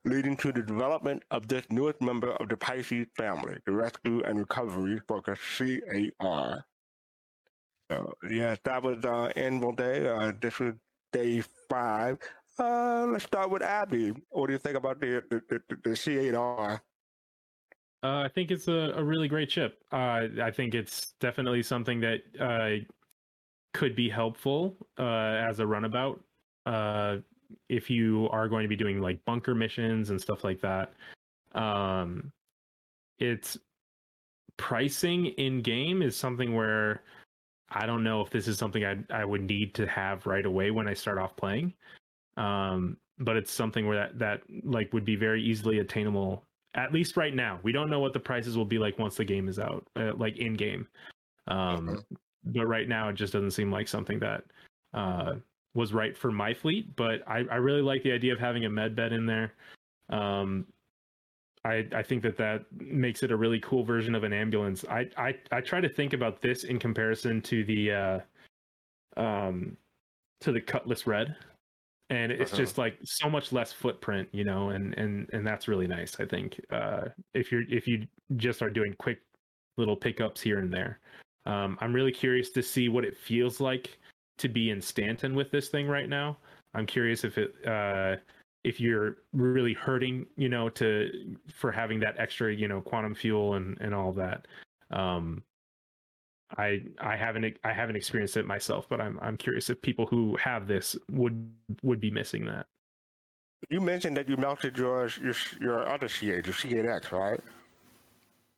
leading to the development of this newest member of the Pisces family, the rescue and recovery focused C8R. So, yes, that was uh, Anvil Day. Uh, this was day five. Uh, let's start with Abdi. What do you think about the the, the, the C8R? Uh, I think it's a, a really great chip. Uh, I think it's definitely something that uh, could be helpful uh, as a runabout uh, if you are going to be doing like bunker missions and stuff like that. Um, it's pricing in game is something where I don't know if this is something I I would need to have right away when I start off playing. Um, but it's something where that that like would be very easily attainable at least right now. We don't know what the prices will be like once the game is out, uh, like in game. Um, but right now it just doesn't seem like something that uh, was right for my fleet. But I, I really like the idea of having a med bed in there. Um, I I think that that makes it a really cool version of an ambulance. I I I try to think about this in comparison to the uh, um, to the Cutlass Red, and it's Uh-huh. just like so much less footprint, you know, and and and that's really nice. I think uh, if you're if you just are doing quick little pickups here and there, um, I'm really curious to see what it feels like to be in Stanton with this thing right now. I'm curious if it uh, if you're really hurting, you know, to for having that extra, you know, quantum fuel and and all that. Um, I I haven't I haven't experienced it myself, but I'm I'm curious if people who have this would would be missing that. You mentioned that you melted your your your other C8, your C8X, right?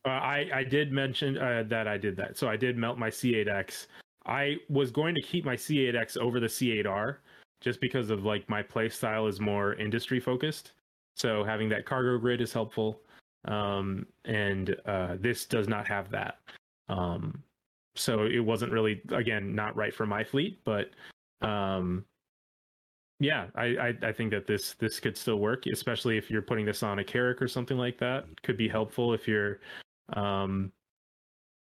Uh, I I did mention uh, that I did that. So I did melt my C8X. I was going to keep my C8X over the C8R just because of like my play style is more industry focused. So having that cargo grid is helpful. Um, and uh, this does not have that. Um, so it wasn't really, again, not right for my fleet, but um, yeah, I, I, I think that this this could still work, especially if you're putting this on a Carrack or something like that. Could be helpful if you're um,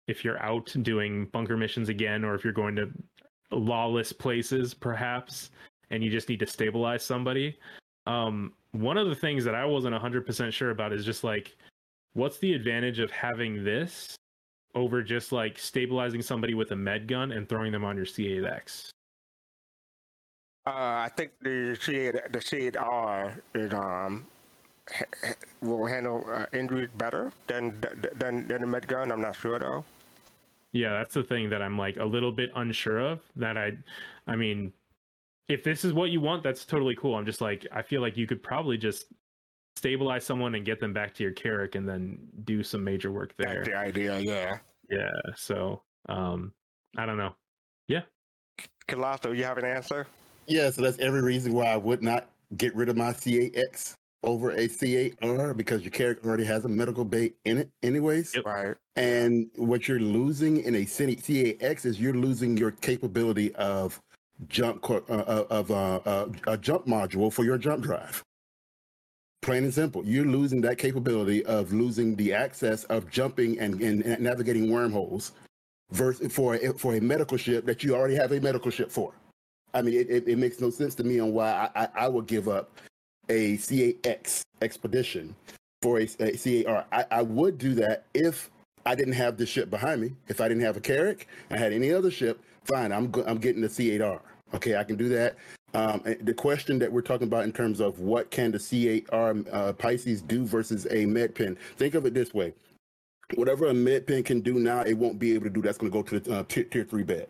if you're out doing bunker missions again, or if you're going to lawless places, perhaps, and you just need to stabilize somebody. Um, one of the things that I wasn't 100% sure about is just like, what's the advantage of having this over just like stabilizing somebody with a med gun and throwing them on your C8X? Uh, I think the C8, the C8R is um will handle uh, injuries better than than than the med gun. I'm not sure though. Yeah, that's the thing that I'm like a little bit unsure of. That I, I mean, if this is what you want, that's totally cool. I'm just like, I feel like you could probably just stabilize someone and get them back to your Carrack and then do some major work there. That's the idea, yeah. Yeah. So, um, I don't know. Yeah. Colossal, you have an answer? Yeah, so that's every reason why I would not get rid of my C8X over a C8R because your Carrack already has a medical bay in it, anyways. Right. And what you're losing in a C8X is you're losing your capability of jump co- uh, uh, of uh, uh, a jump module for your jump drive. Plain and simple, you're losing that capability of losing the access of jumping and, and, and navigating wormholes, versus for a, for a medical ship that you already have a medical ship for. I mean, it, it, it makes no sense to me on why I, I, I would give up a C8X expedition for a, a C8R. I, I would do that if I didn't have the ship behind me. If I didn't have a Carrack, I had any other ship, fine. I'm go- I'm getting the C8R. Okay, I can do that. Um, the question that we're talking about in terms of what can the C8R uh, Pisces do versus a med pen, think of it this way. Whatever a med pen can do now, it won't be able to do. That's going to go to the uh, tier, tier three bed.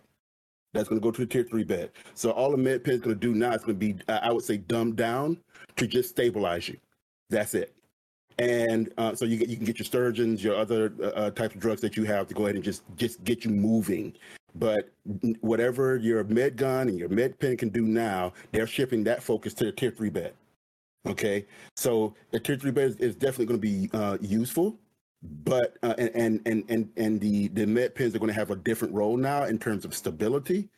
That's going to go to the tier three bed. So all med pen's going to do now is going to be, I would say, dumbed down to just stabilize you. That's it. And uh, so you get, you can get your sturgeons, your other uh, uh, types of drugs that you have to go ahead and just just get you moving. But whatever your med gun and your med pen can do now, they're shipping that focus to the tier three bed. Okay, so the tier three bed is, is definitely going to be uh, useful, but uh, and, and and and the the med pens are going to have a different role now in terms of stability.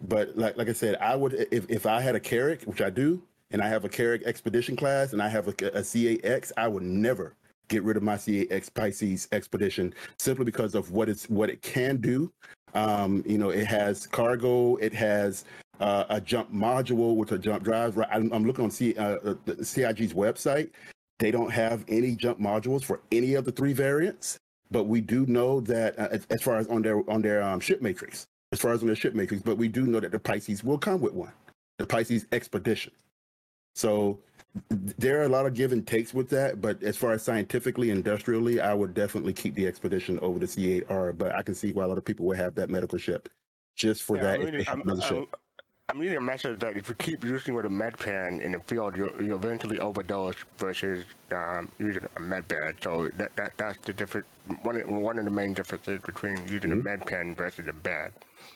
But like like I said, I would if if I had a Carrack, which I do, and I have a Carrack Expedition class, and I have a, a C8X, I would never get rid of my C8X Pisces Expedition simply because of what it's what it can do. Um, you know, it has cargo, it has uh, a jump module with a jump drive. I'm, I'm looking on C, uh, uh, CIG's website. They don't have any jump modules for any of the three variants, but we do know that uh, as, as far as on their on their um, ship matrix, as far as on their ship matrix, but we do know that the Pisces will come with one, the Pisces Expedition. So there are a lot of give and takes with that, but as far as scientifically, industrially, I would definitely keep the expedition over the C8R. But I can see why a lot of people would have that medical ship just for Yeah, that. I'm reading, I'm, another ship. I'm, I'm reading a message that if you keep using with a med pen in the field, you'll, you'll eventually overdose versus um, using a med pen. So that, that that's the difference. One of, one of the main differences between using a med pen versus a bed.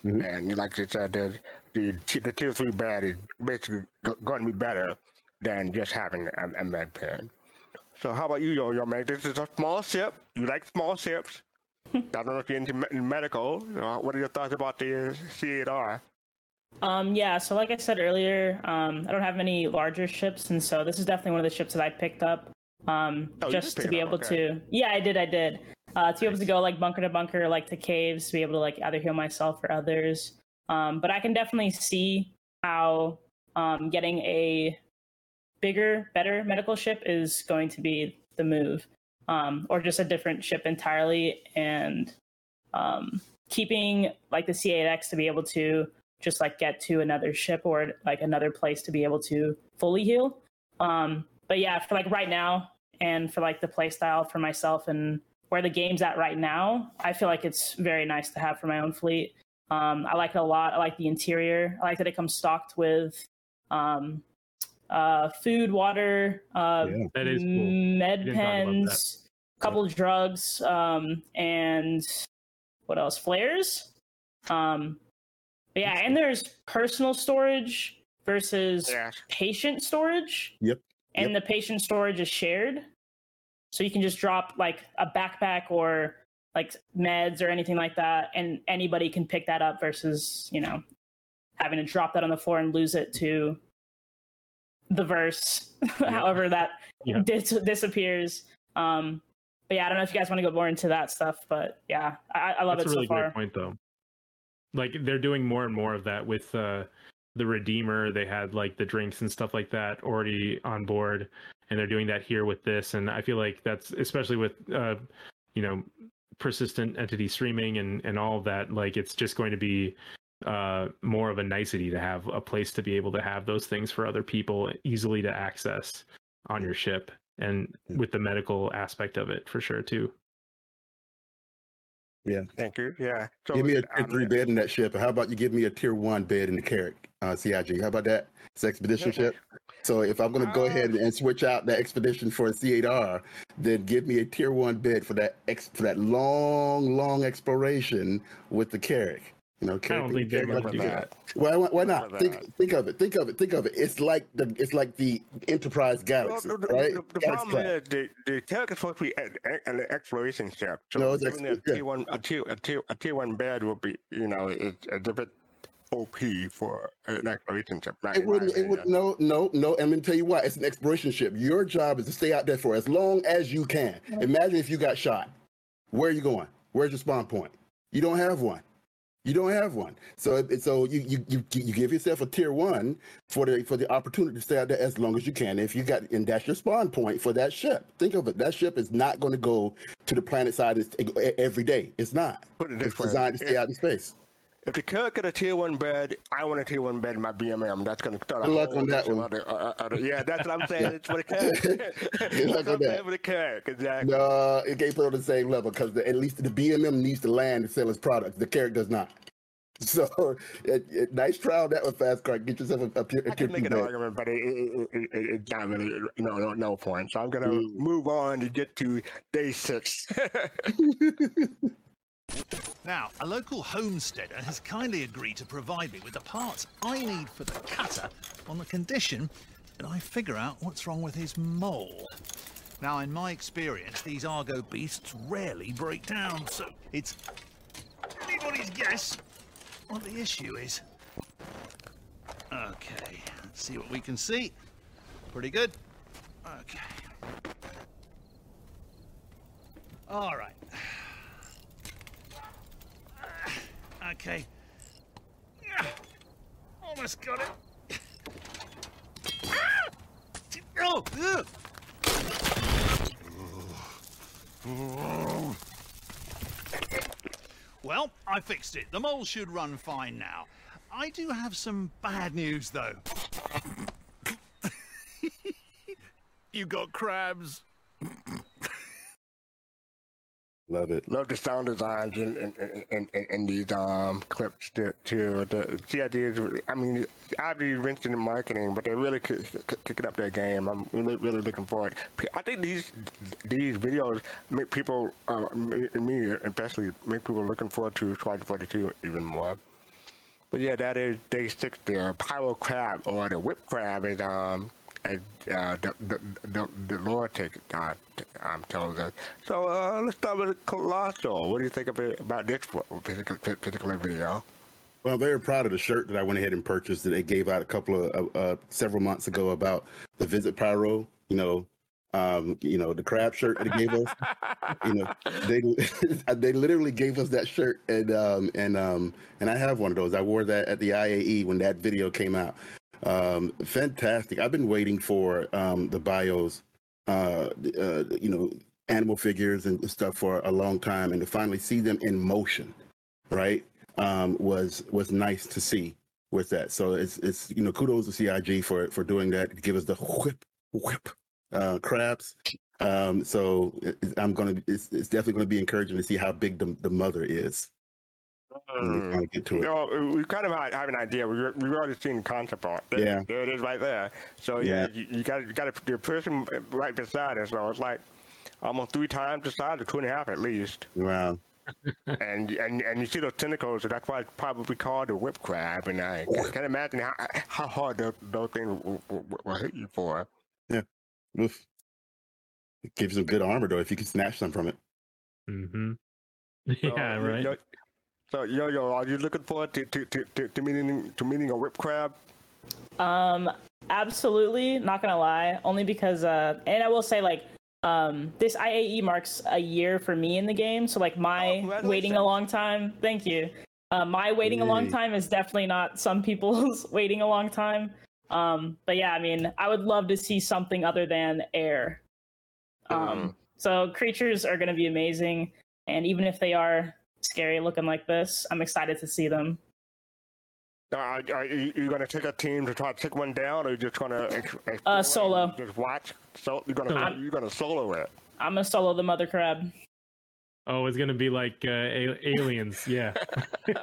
And like I said, the the, tier three bed is basically going to be better than just having a, a med pen. So how about you, Yo Yo Man? This is a small ship. You like small ships. I don't know if you're into me- medical. Uh, what are your thoughts about the C8R? Um, yeah, so like I said earlier, um, I don't have any larger ships, and so this is definitely one of the ships that I picked up. Um, Oh, just to be able okay. to, yeah, I did, I did. Uh, to be able to go like bunker to bunker, like to caves, to be able to like either heal myself or others. Um, but I can definitely see how um, getting a bigger, better medical ship is going to be the move, um, or just a different ship entirely, and um, keeping like the C8X to be able to just like get to another ship or like another place to be able to fully heal. Um, but yeah, for like right now and for like the play style for myself and where the game's at right now, I feel like it's very nice to have for my own fleet. Um, I like it a lot. I like the interior. I like that it comes stocked with um, uh, food, water, uh, Yeah. That is cool. med We didn't talk about pens, a couple of drugs, um, and what else? Flares. Um, but yeah, and there's personal storage versus Yes. patient storage. Yep. and the patient storage is shared. So you can just drop like a backpack or like meds or anything like that, and anybody can pick that up versus you know having to drop that on the floor and lose it to the verse, however that Yeah. dis- disappears. Um, but yeah, I don't know if you guys want to go more into that stuff, but yeah, I, I love That's it a really so far. great point, though. Like they're doing more and more of that with uh, the Redeemer. They had like the drinks and stuff like that already on board, and they're doing that here with this. And I feel like that's especially with uh, you know persistent entity streaming and and all of that. Like it's just going to be uh more of a nicety to have a place to be able to have those things for other people easily to access on your ship and with the medical aspect of it for sure too Yeah. Thank you. Yeah. So give me a tier um, three bed in that ship. How about you give me a tier one bed in the Carrack uh, CIG? How about that? It's expedition ship. So if I'm going to go ahead and switch out the expedition for a C8R, then give me a tier one bed for that ex- for that long, long exploration with the Carrack. You know, Carrack, don't think they're Carrack gonna do that. Why, why, why not? Think, think of it. Think of it. Think of it. It's like the it's like the Enterprise Well, Galaxy, the, the- right? the, the Galaxy problem class. is the the Carrack is supposed to be an, an exploration ship. So No, it's giving ex- it a yeah. tier one a tier, a tier a tier one bed would be you know it's a different OP for an exploration ship. Right? It in my wouldn't. It opinion. would no, no, no. I'm gonna tell you why. It's an exploration ship. Your job is to stay out there for as long as you can. Imagine if you got shot. Where are you going? Where's your spawn point? You don't have one. You don't have one. So, so you, you you give yourself a tier one for the for the opportunity to stay out there as long as you can. If you got and that's your spawn point for that ship. Think of it. That ship is not going to go to the planet side every day. It's not. Put it this It's way, designed to stay out in space. If the Carrack get a tier one bed, I want a tier one bed in my BMM. That's going to start a Good luck on that one. Other, uh, other, yeah, that's what I'm saying. It's for the Carrack. Good luck on that. for the Carrack. Exactly. No, it can't put on the same level because at least the BMM needs to land to sell its product. The Carrack does not. So, it, it, nice trial that one, Fast Car. Get yourself a, a, tier- a I can make an bed. argument, but it, it, it, it, it's not really, know, no, no point. So I'm going to Mm. move on to get to day six. Now, a local homesteader has kindly agreed to provide me with the parts I need for the cutter on the condition that I figure out what's wrong with his mole. Now, in my experience, these Argo beasts rarely break down, so it's anybody's guess what the issue is. Okay, let's see what we can see. Pretty good. Okay. All right. Okay. Almost got it. Oh! Well, I fixed it. The mole should run fine now. I do have some bad news, though. you got crabs. Love it. Love the sound designs and and, and, in, in these um, clips too. The CIG is, I mean, obviously mentioned in marketing, but they're really kick- kick- kicking up their game. I'm really, really looking forward. I think these these videos make people, uh, me especially, make people looking forward to Squad 42 even more. But yeah, that is day six there. Pyro crab or the whip crab is um uh, the the the, lore take uh, um, tells us. So uh, let's start with Colossal. What do you think about this particular, video? Well, I'm very proud of the shirt that I went ahead and purchased that they gave out a couple of uh, several months ago about the Visit Pyro. You know, um, you know the crab shirt that they gave us. you know, they they literally gave us that shirt, and um, and um, and I have one of those. I wore that at the IAE when that video came out. Um, fantastic. I've been waiting for um, the bios, uh, uh, you know, animal figures and stuff for a long time, and to finally see them in motion, right? um, was was nice to see with that. So it's it's you know kudos to CIG for for doing that to give us the whip whip uh, crabs. Um, so it, I'm gonna it's, it's definitely gonna be encouraging to see how big the the mother is. When we finally get to it. You know, we kind of have an idea. We we've already seen the concept art. There, Yeah. there it is, right there. So yeah, Yeah. you, you got you got your person right beside it. So it's like almost three times the size, or two and a half at least. Wow. and and and you see those tentacles, so that's why it's probably called the whip crab. And I can't imagine how how hard those, those things will, will, will hit you for. Yeah. Oof. It gives you some good armor though if you can snatch some from it. Mm-hmm. So, Yeah, you- right. Yo- So yo yo, are you looking forward to to, to, to, to meeting to meeting a whip crab? Um, absolutely, not gonna lie. Only because, uh, and I will say, like, um, this IAE marks a year for me in the game. So, like, my waiting a long time. Thank you. Uh, my waiting a long time is definitely not some people's waiting a long time. Um, but yeah, I mean, I would love to see something other than air. Um, so creatures are gonna be amazing, and even if they are scary looking like this, I'm excited to see them. Uh, Are, you you gonna take a team to try to take one down, or you just gonna ex- Uh, solo. Just watch. So you're going to you're going to solo it. I'm gonna solo the mother crab. Oh, it's gonna be like uh, a- aliens. Yeah. Good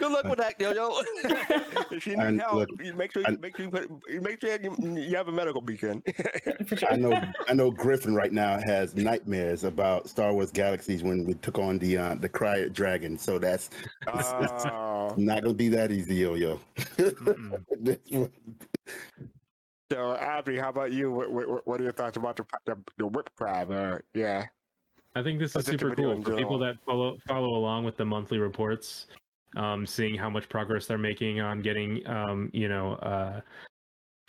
luck with that, yo yo. if you need And help, look, you make sure you make sure you, put, you make sure you, you have a medical beacon. I know I know Griffin right now has nightmares about Star Wars Galaxies when we took on the uh, the Krayt Dragon. So that's it's, it's Oh. not gonna be that easy, yo yo. So, Abdi, how about you? What, what, what are your thoughts about the the, the whip crab? Uh, yeah. I think this is super cool for people that follow follow along with the monthly reports, um, seeing how much progress they're making on getting, um, you know, uh,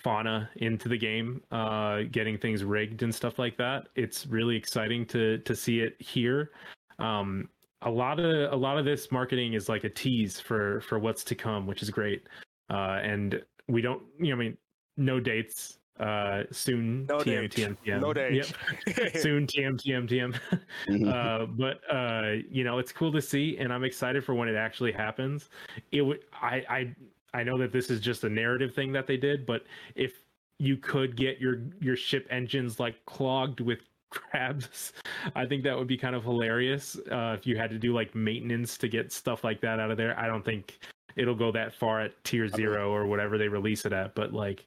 fauna into the game, uh, getting things rigged and stuff like that. It's really exciting to to see it here. Um, a lot of a lot of this marketing is like a tease for for what's to come, which is great. Uh, and we don't, you know, I mean, no dates. Uh, soon. No TM, dates. TM, TM. No dates. Yep. soon. TM, TM, TM. Mm-hmm. uh, but uh, you know, it's cool to see, and I'm excited for when it actually happens. It would. I. I. I know that this is just a narrative thing that they did, but if you could get your your ship engines like clogged with crabs, I think that would be kind of hilarious. Uh, if you had to do like maintenance to get stuff like that out of there, I don't think it'll go that far at tier zero or whatever they release it at. But like,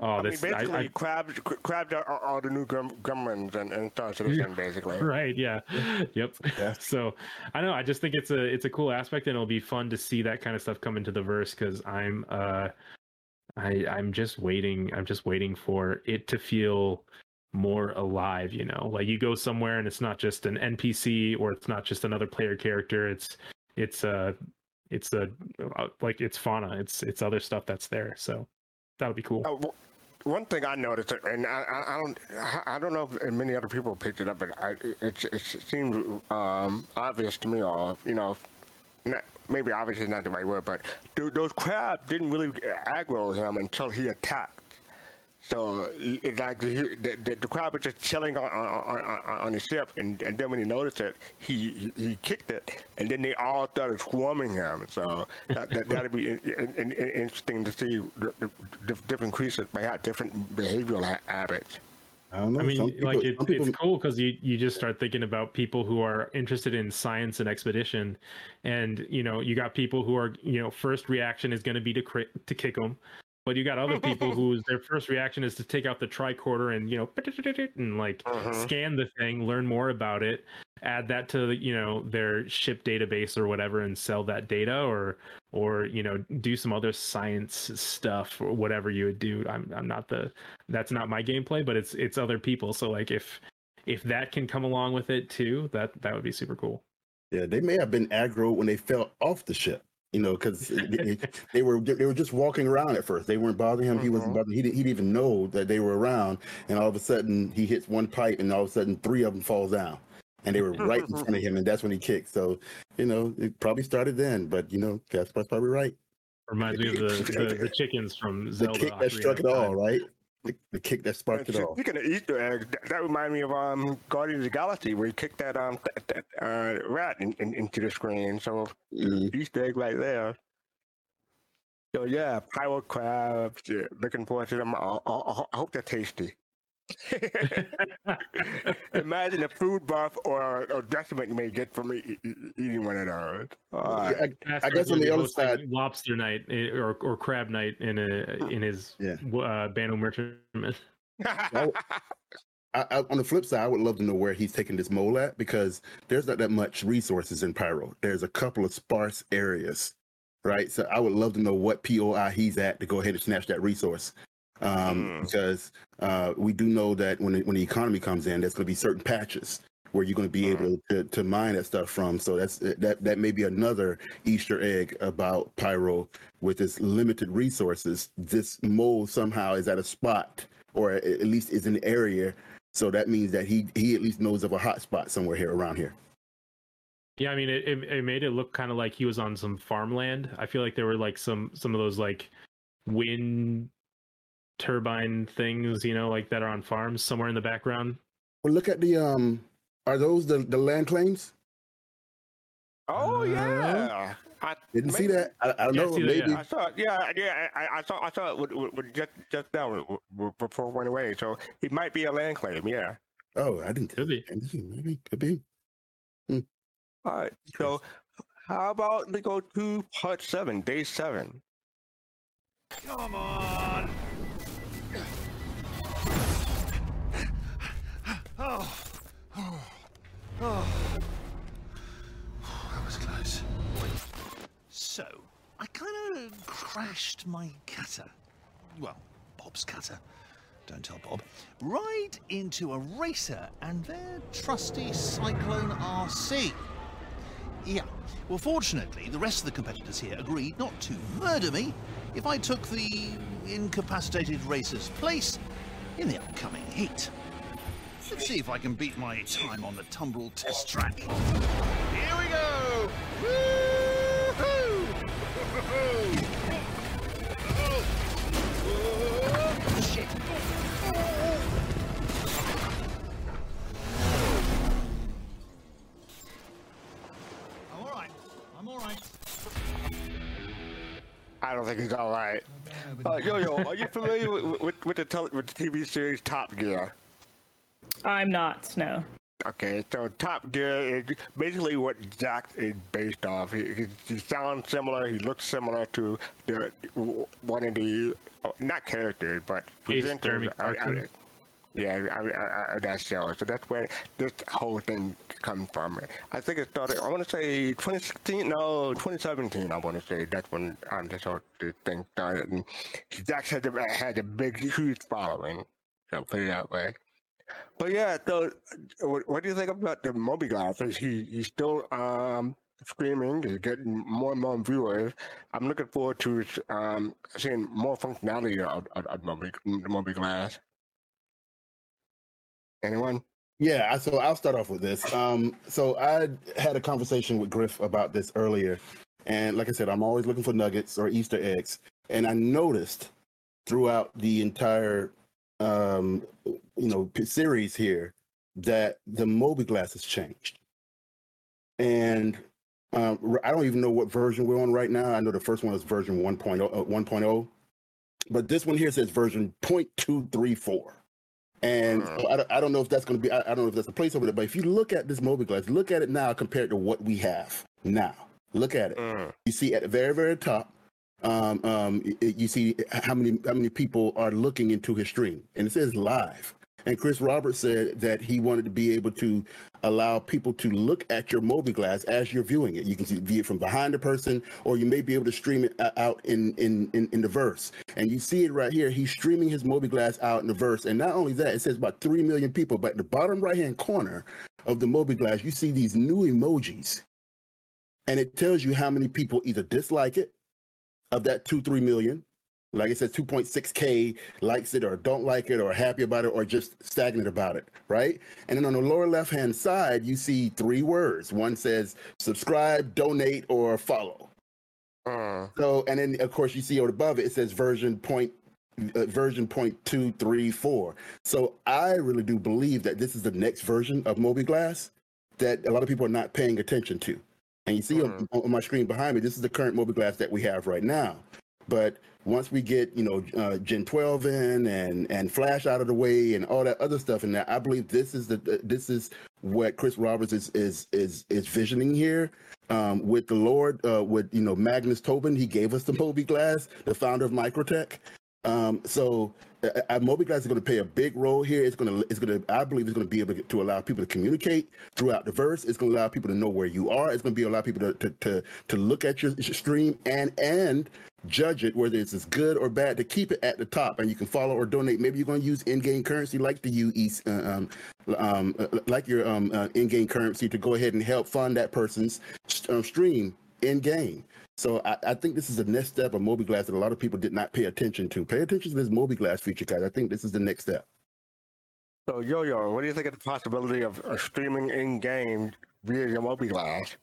oh, I mean, this basically, I, I, crabs, crabs are, are, are the new grum, gremlins and, and Star Citizen, basically. right yeah. Yep. So i know i just think it's a it's a cool aspect and it'll be fun to see that kind of stuff come into the verse because i'm uh i i'm just waiting i'm just waiting for it to feel more alive you know? Like you go somewhere and it's not just an npc or it's not just another player character. It's it's uh it's a uh, like it's fauna. It's it's other stuff that's there. So that would be cool. Uh, one thing I noticed, and I, I, I don't, I don't know if many other people picked it up, but I, it, it seemed um, obvious to me, or you know, not, maybe obvious is not the right word, but th- those crabs didn't really aggro him until he attacked. So it's like the, the, the crab was just chilling on on, on, on the ship, and, and then when he noticed it, he, he he kicked it, and then they all started swarming him. So that, that that'd be in, in, in, interesting to see the, the, the different creatures may have different behavioral ha- habits. I don't know. I mean, people, like it, people it's cool because you you just start thinking about people who are interested in science and expedition, and you know you got people who are you know first reaction is going to be to cri- to kick them, but you got other people whose their first reaction is to take out the tricorder and you know and like Mhm. scan the thing, learn more about it, add that to you know their ship database or whatever, and sell that data or or you know do some other science stuff or whatever you would do. I'm I'm not the that's not my gameplay, but it's it's other people. So like if if that can come along with it too, that that would be super cool. Yeah, they may have been aggro when they fell off the ship. You know, because they, they were they were just walking around at first. They weren't bothering him. He wasn't mm-hmm. bothering. He didn't, he didn't even know that they were around. And all of a sudden, he hits one pipe, and all of a sudden, three of them fall down. And they were right in front of him, and that's when he kicked. So, you know, it probably started then. But you know, that's probably right. Reminds me of the the, the chickens from Zelda. The kick that Ocarina struck it all, right? The, the kick that sparked it all. Speaking of Easter eggs, that, that reminded me of um, Guardians of the Galaxy, where he kicked that um that, that, uh, rat in, in, into the screen. So Easter egg right there. So yeah, pyro crabs. Yeah, looking forward to them. I, I I hope they're tasty. Imagine a food buff or a detriment you may get from e- e- eating one of those. All right. Casper guess on the other hosting side- lobster night eh, or or crab night in a in his Yeah. uh, Banu merchant. I, I, on the flip side, I would love to know where he's taking this mole at because there's not that much resources in Pyro. There's a couple of sparse areas, right? So I would love to know what POI he's at to go ahead and snatch that resource. Um, because uh, we do know that when when the economy comes in, there's going to be certain patches where you're going to be able to, to mine that stuff from. So that's that that may be another Easter egg about Pyro with its limited resources. This mole somehow is at a spot, or at least is an area. So that means that he he at least knows of a hot spot somewhere here around here. Yeah, I mean, it, it, it made it look kind of like he was on some farmland. I feel like there were like some some of those like wind turbine things, you know, like that are on farms somewhere in the background. Well, look at the um. Are those the the land claims? Oh yeah. I Didn't see that. I, I don't Yeah, know. see that, Maybe. I saw it. Yeah, yeah. I, I saw. I saw it with, with, with just just now w- w- before it went away. So it might be a land claim. Yeah. Oh, I didn't. Could be. Maybe could be. All right. So how about we go to part seven, day seven? Come on! Oh, oh, oh. That was close. So, I kind of crashed my cutter. Well, Bob's cutter. Don't tell Bob. Right into a racer and their trusty Cyclone RC. Yeah. Well, fortunately, the rest of the competitors here agreed not to murder me if I took the incapacitated racer's place in the upcoming heat. Let's see if I can beat my time on the Tumbril test track. Here we go! Woo-hoo! Shit! I'm all right. I'm all right. I don't think he's all right. Uh, yo, yo, are you familiar with, with, with the tele, with the TV series Top Gear? I'm not. No. Okay, so Top Gear is basically what Jax is based off. He, he, he sounds similar. He looks similar to the one of the uh, not characters, but Ace presenters. Jeremy I- I- yeah, I, I, I, that show. So that's where this whole thing comes from. I think it started. I want to say 2016. No, 2017. I want to say that's when um, this whole this thing started. And Jax had a, had a big, huge following. So put it that way. But yeah, so what, what do you think about the mobiGlas? Is he he's still um streaming? He's getting more and more viewers. I'm looking forward to um seeing more functionality of, of, of Glass. Anyone? Yeah, so I'll start off with this. Um, so I had a conversation with Griff about this earlier, and like I said, I'm always looking for nuggets or Easter eggs, and I noticed throughout the entire, um, you know, series here that the mobiGlas has changed, and um, I don't even know what version we're on right now. I know the first one was version 1.0, uh, 1.0, but this one here says version 0.234. And so I, don't, I don't know if that's going to be, I, I don't know if that's a placeholder, there, but if you look at this mobiGlas, look at it now compared to what we have now. Look at it. You see at the very, very top, um, um, you see how many how many people are looking into his stream, and it says live. And Chris Roberts said that he wanted to be able to allow people to look at your mobiGlas as you're viewing it. You can see view it from behind the person, or you may be able to stream it out in in in, in the verse. And you see it right here. He's streaming his mobiGlas out in the verse. And not only that, it says about three million people. But the bottom right hand corner of the mobiGlas, you see these new emojis, and it tells you how many people either dislike it of that two three million like I said, 2.6K likes it or don't like it or happy about it or just stagnant about it, right? And then on the lower left hand side, you see three words. One says subscribe, donate, or follow. So, and then of course you see over above it, it says version point, uh, version point two three four. So I really do believe that this is the next version of mobiGlas that a lot of people are not paying attention to. And you see on, on my screen behind me, this is the current mobiGlas that we have right now. But once we get, you know, uh, Gen 12 in and and Flash out of the way and all that other stuff in there, I believe this is the this is what Chris Roberts is is is is visioning here. Um, with the Lord, uh, with you know Magnus Tobin, he gave us the mobiGlas, the founder of Microtech. Um, so uh, uh, mobiGlas is going to play a big role here. It's going to, it's going to, I believe, it's going to be able to, allow people to communicate throughout the verse. It's going to allow people to know where you are. It's going to be allow people to to to, to look at your, your stream and and judge it whether it's good or bad to keep it at the top and you can follow or donate maybe you're going to use in-game currency like the ue uh, um, um, uh, like your um, uh, in-game currency to go ahead and help fund that person's um, stream in-game so I, I, think this is the next step of mobiGlas that a lot of people did not pay attention to. Pay attention to this mobiGlas feature, guys. I think this is the next step. So, Yo Yo, what do you think of the possibility of uh, streaming in game via your mobiGlas?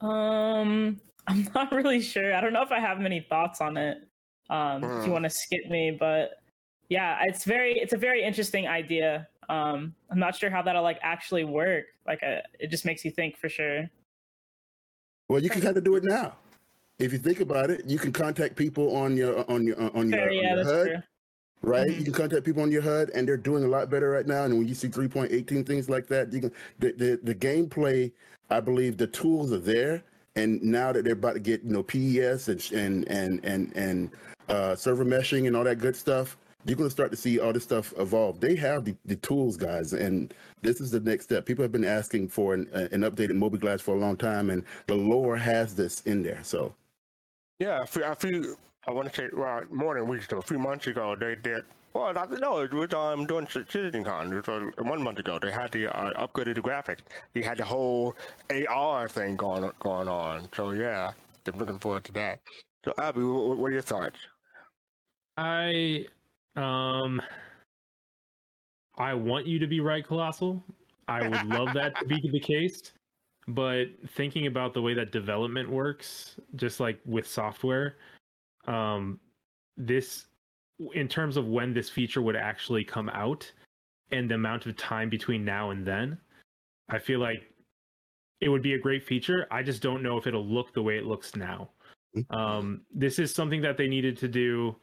Um, I'm not really sure. I don't know if I have many thoughts on it. Um, if you hmm. want to skip me, but yeah, it's very, it's a very interesting idea. Um, I'm not sure how that'll like actually work. Like, uh, it just makes you think for sure. Well, you can kind of do it now. If you think about it, you can contact people on your on your on your, yeah, on your HUD, true. right? Mm-hmm. You can contact people on your HUD, and they're doing a lot better right now. And when you see 3.18 things like that, you can the, the the gameplay. I believe the tools are there, and now that they're about to get you know PES and and and and and uh, server meshing and all that good stuff, you're going to start to see all this stuff evolve. They have the, the tools, guys, and this is the next step. People have been asking for an, an updated mobiGlas for a long time, and the lore has this in there. So, yeah, a few, I want to say, well, more than weeks ago, a few months ago, they did. Well, I, no, it was um, doing CitizenCon. It was uh, one month ago. They had the uh, upgraded the graphics. You had the whole AR thing going going on. So yeah, I'm looking forward to that. So Abdi, what, what are your thoughts? I um, I want you to be right, Colossal. I would love that to be the case. But thinking about the way that development works, just like with software, um, this, in terms of when this feature would actually come out and the amount of time between now and then, I feel like it would be a great feature. I just don't know if it'll look the way it looks now. Mm-hmm. Um, this is something that they needed to do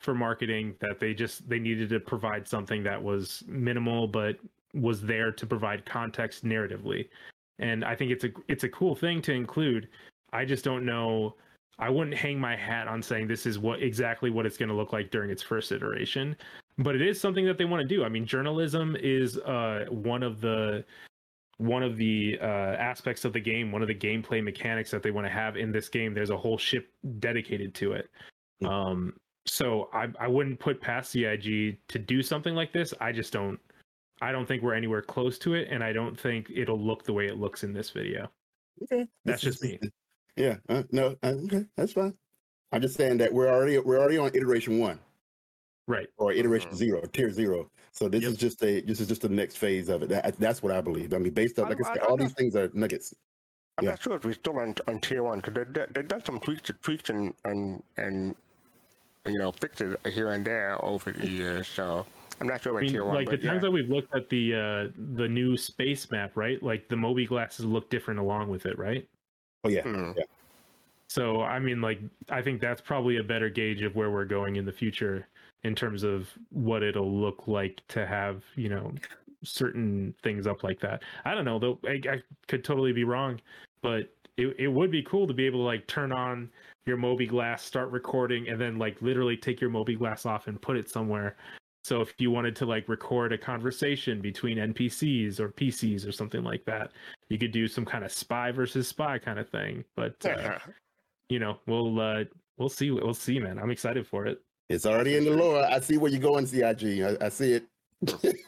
for marketing that they just they needed to provide something that was minimal but was there to provide context narratively. And i think it's a it's a cool thing to include. I just don't know i wouldn't hang my hat on saying this is what exactly what it's going to look like during its first iteration but it is something that they want to do. I mean journalism is uh, one of the one of the uh, aspects of the game one of the gameplay mechanics that they want to have in this game. There's a whole ship dedicated to it. Um, so I I wouldn't put past CIG to do something like this. I just don't I don't think we're anywhere close to it, and I don't think it'll look the way it looks in this video. Okay, that's just me. Yeah, uh, no, uh, okay, that's fine. I'm just saying that we're already we're already on iteration one, right? Or iteration mm-hmm. zero, tier zero. So this yep. is just a this is just the next phase of it. That, that's what I believe. I mean, based on like I, I said, I, all these things are nuggets. I'm yeah. not sure if we're still on, on tier one because they, they, they've done some tweaks, tweaks and, and and you know, fix it here and there over the years. So I'm not sure what I mean, tier one. Like the yeah. times that we've looked at the uh, the new space map, right? Like the Mobiglasses look different along with it, right? Oh yeah. Mm. yeah. So I mean, like I think that's probably a better gauge of where we're going in the future in terms of what it'll look like to have you know certain things up like that. I don't know though. I, I could totally be wrong, but it it would be cool to be able to like turn on your mobiGlas, start recording, and then like literally take your mobiGlas off and put it somewhere. So if you wanted to like record a conversation between NPCs or PCs or something like that, you could do some kind of spy versus spy kind of thing. But uh, you know, we'll uh, we'll see. We'll see, man. I'm excited for it. It's already in the lore. I see where you're going, CIG. I, I see it. Speaking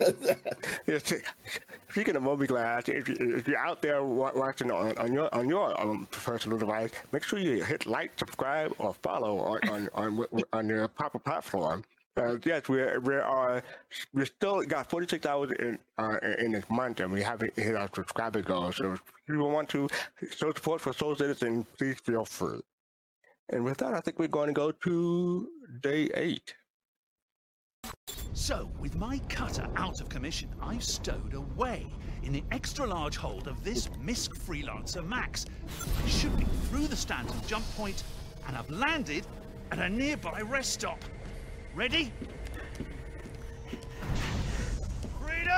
of mobiGlas, if, you, if you're out there watching on, on your on your um, personal device, make sure you hit like, subscribe, or follow on on on, on your proper platform. Uh, yes, we we are we still got 46 hours in uh, in this month, and we haven't hit our subscriber goal. So if you want to show support for Soul Citizen, please feel free. And with that, I think we're going to go to day eight. So, with my cutter out of commission, I've stowed away in the extra-large hold of this MISC Freelancer Max. I'm shooting through the Stanton jump point, and I've landed at a nearby rest stop. Ready? Freedom!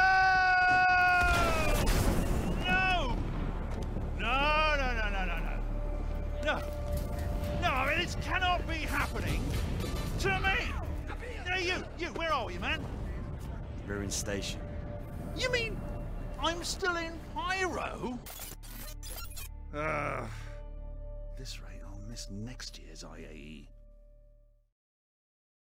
No! No, no, no, no, no, no. No. I this cannot be happening. to me! Hey, you, you, where are you, man? Ruin Station. You mean I'm still in Pyro? Uh, this rate, I'll miss next year's. IAE.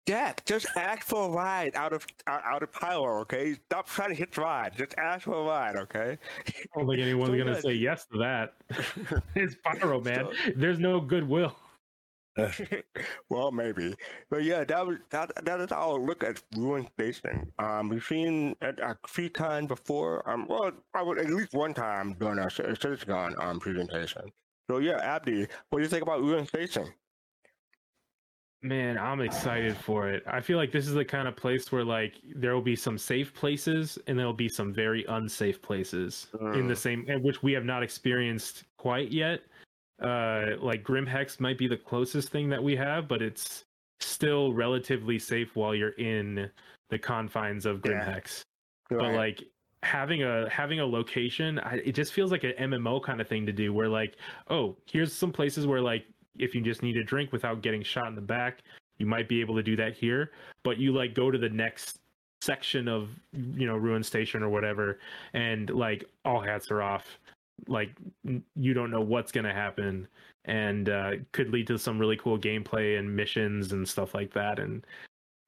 Jax, just ask for a ride out of out, out of Pyro, okay? Stop trying to hit ride. Just ask for a ride, okay? I don't think anyone's So, gonna yeah. say yes to that. it's Pyro, man. There's no goodwill. well, maybe, but yeah, that was that. That is our look at Ruin Station. Um, we've seen it a few times before. Um, well, I would at least one time during our CitizenCon um presentation. So yeah, Abdi, what do you think about Ruin Station? Man, I'm excited for it. I feel like this is the kind of place where like there will be some safe places and there'll be some very unsafe places in the Mm. same and which we have not experienced quite yet. Uh like Grimhex might be the closest thing that we have, but it's still relatively safe while you're in the confines of Yeah. Grimhex. But like having a having a location, I, it just feels like an MMO kind of thing to do where like, oh, here's some places where like if you just need a drink without getting shot in the back, you might be able to do that here. But you like go to the next section of you know ruin station or whatever, and like all hats are off. Like you don't know what's gonna happen, and uh, could lead to some really cool gameplay and missions and stuff like that. And